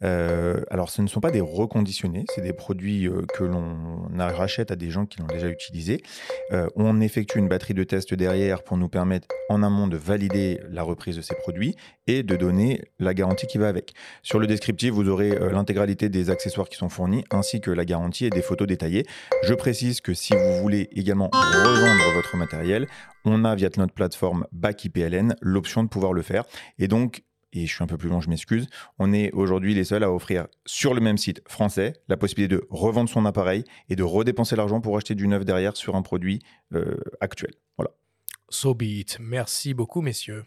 Euh, alors ce ne sont pas des reconditionnés, c'est des produits euh, que l'on rachète à des gens qui l'ont déjà utilisé. Euh, on effectue une batterie de tests derrière pour nous permettre en amont de valider la reprise de ces produits et de donner la garantie qui va avec. Sur le descriptif, vous aurez l'intégralité des accessoires qui sont fournis ainsi que la garantie et des photos détaillées. Je précise que si vous voulez également revendre votre matériel, on a via notre plateforme Back IPLN l'option de pouvoir le faire. Et donc, et je suis un peu plus long, je m'excuse, on est aujourd'hui les seuls à offrir sur le même site français la possibilité de revendre son appareil et de redépenser l'argent pour acheter du neuf derrière sur un produit euh, actuel. Voilà. So be it. Merci beaucoup, messieurs.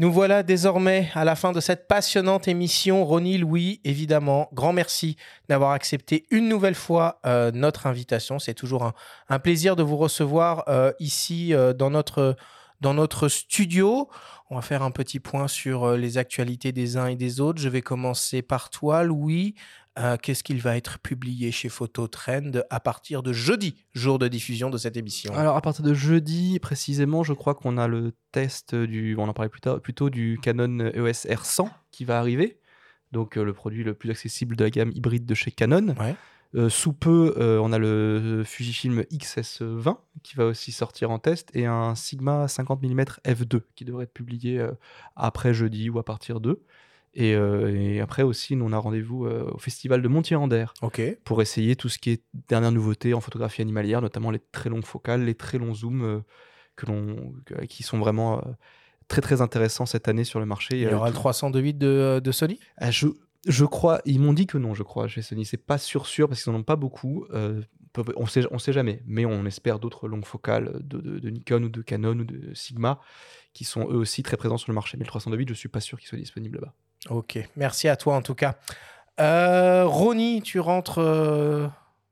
Nous voilà désormais à la fin de cette passionnante émission. Ronnie, Louis, évidemment, grand merci d'avoir accepté une nouvelle fois euh, notre invitation. C'est toujours un, plaisir de vous recevoir euh, ici euh, dans, notre, dans notre studio. On va faire un petit point sur les actualités des uns et des autres. Je vais commencer par toi, Louis. Euh, Qu'est-ce qu'il va être publié chez Phototrend à partir de jeudi, jour de diffusion de cette émission? Alors, à partir de jeudi, précisément, je crois qu'on a le test du. On en parlait plus tard, plutôt du Canon EOS R100 qui va arriver. Donc, euh, le produit le plus accessible de la gamme hybride de chez Canon. Ouais. Euh, sous peu, on a le Fujifilm XS20 qui va aussi sortir en test et un Sigma 50 mm f2 qui devrait être publié après jeudi ou à partir d'eux. Et, euh, et après aussi, nous on a rendez-vous euh, au festival de Montier-en-Der pour essayer tout ce qui est dernière nouveauté en photographie animalière, notamment les très longues focales, les très longs zooms euh, que l'on, que- qui sont vraiment très très intéressants cette année sur le marché. Il y aura le 308 de, de Sony? Ah, je, je crois, ils m'ont dit que non, je crois, chez Sony. C'est pas sûr, sûr, parce qu'ils n'en ont pas beaucoup. On sait, on sait jamais, mais on espère d'autres longues focales de, de- de Nikon ou de Canon ou de Sigma qui sont eux aussi très présents sur le marché. Mais le 308, je suis pas sûr qu'il soit disponible là-bas. Ok, merci à toi en tout cas. Euh, Ronnie, tu rentres euh,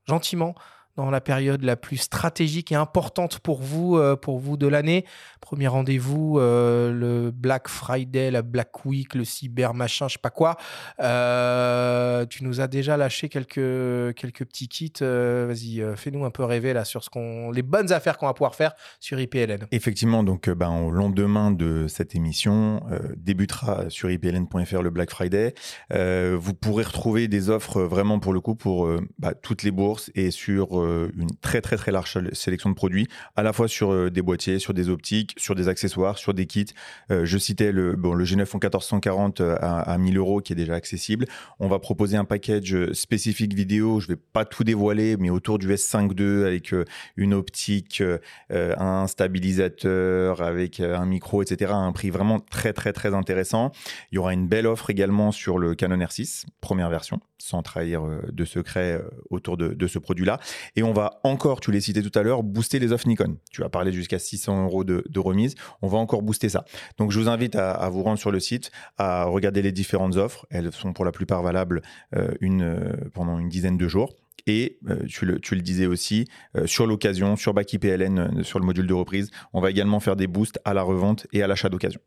gentiment dans la période la plus stratégique et importante pour vous, euh, pour vous de l'année. Premier rendez-vous, euh, le Black Friday, la Black Week, le cyber machin, je sais pas quoi. Euh, tu nous as déjà lâché quelques, quelques petits kits. Vas-y, fais-nous un peu rêver là sur ce qu'on, les bonnes affaires qu'on va pouvoir faire sur IPLN. Effectivement, donc ben, au lendemain de cette émission, débutera sur ipln.fr le Black Friday. Vous pourrez retrouver des offres vraiment pour le coup pour bah, toutes les bourses et sur une très très très large sélection de produits, à la fois sur euh, des boîtiers, sur des optiques, sur des accessoires, sur des kits. Euh, je citais le, bon, le G9 en 1440 euh, à, à 1000 euros qui est déjà accessible. On va proposer un package euh, spécifique vidéo. Je vais pas tout dévoiler, mais autour du S5 II avec euh, une optique, euh, euh, un stabilisateur avec euh, un micro, etc. à un prix vraiment très très très intéressant. Il y aura une belle offre également sur le Canon R6, première version, sans trahir euh, de secret euh, autour de ce produit-là. Et on va encore, tu l'as cité tout à l'heure, booster les offres Nikon. Tu as parlé jusqu'à 600 euros de, remise. On va encore booster ça. Donc je vous invite à, vous rendre sur le site, à regarder les différentes offres. Elles sont pour la plupart valables euh, euh, pendant une dizaine de jours. Et euh, tu, le, disais aussi, sur l'occasion, sur Back IPLN, euh, sur le module de reprise, on va également faire des boosts à la revente et à l'achat d'occasion.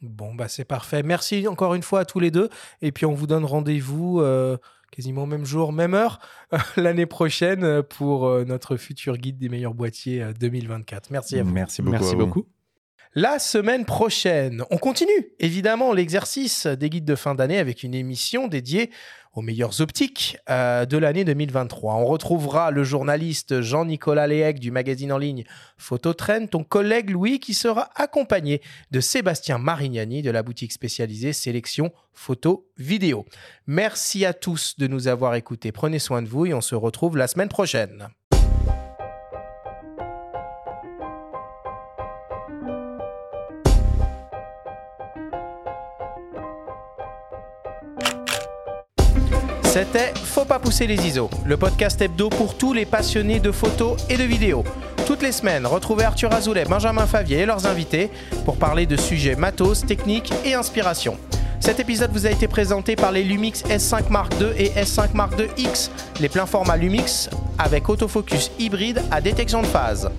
Bon, bah c'est parfait. Merci encore une fois à tous les deux. Et puis on vous donne rendez-vous quasiment au même jour, même heure, l'année prochaine euh, pour euh, notre futur guide des meilleurs boîtiers euh, 2024. Merci à vous. Merci beaucoup. Merci à vous. beaucoup. La semaine prochaine, on continue évidemment l'exercice des guides de fin d'année avec une émission dédiée aux meilleures optiques euh, de l'année 2023. On retrouvera le journaliste Jean-Nicolas Léhec du magazine en ligne Phototrend, ton collègue Louis qui sera accompagné de Sébastien Marignani de la boutique spécialisée Sélection Photo Vidéo. Merci à tous de nous avoir écoutés. Prenez soin de vous et on se retrouve la semaine prochaine. C'était Faut pas pousser les ISO, le podcast hebdo pour tous les passionnés de photos et de vidéos. Toutes les semaines, retrouvez Arthur Azoulay, Benjamin Favier et leurs invités pour parler de sujets matos, techniques et inspiration. Cet épisode vous a été présenté par les Lumix S5 Mark II et S5 Mark II X, les pleins formats Lumix avec autofocus hybride à détection de phase.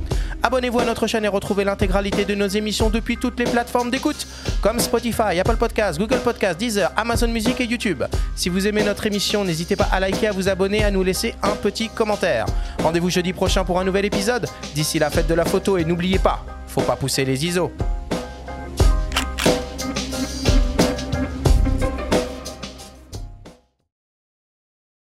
Abonnez-vous à notre chaîne et retrouvez l'intégralité de nos émissions depuis toutes les plateformes d'écoute, comme Spotify, Apple Podcasts, Google Podcasts, Deezer, Amazon Music et YouTube. Si vous aimez notre émission, n'hésitez pas à liker, à vous abonner, à nous laisser un petit commentaire. Rendez-vous jeudi prochain pour un nouvel épisode. D'ici la fête de la photo et n'oubliez pas, faut pas pousser les ISO.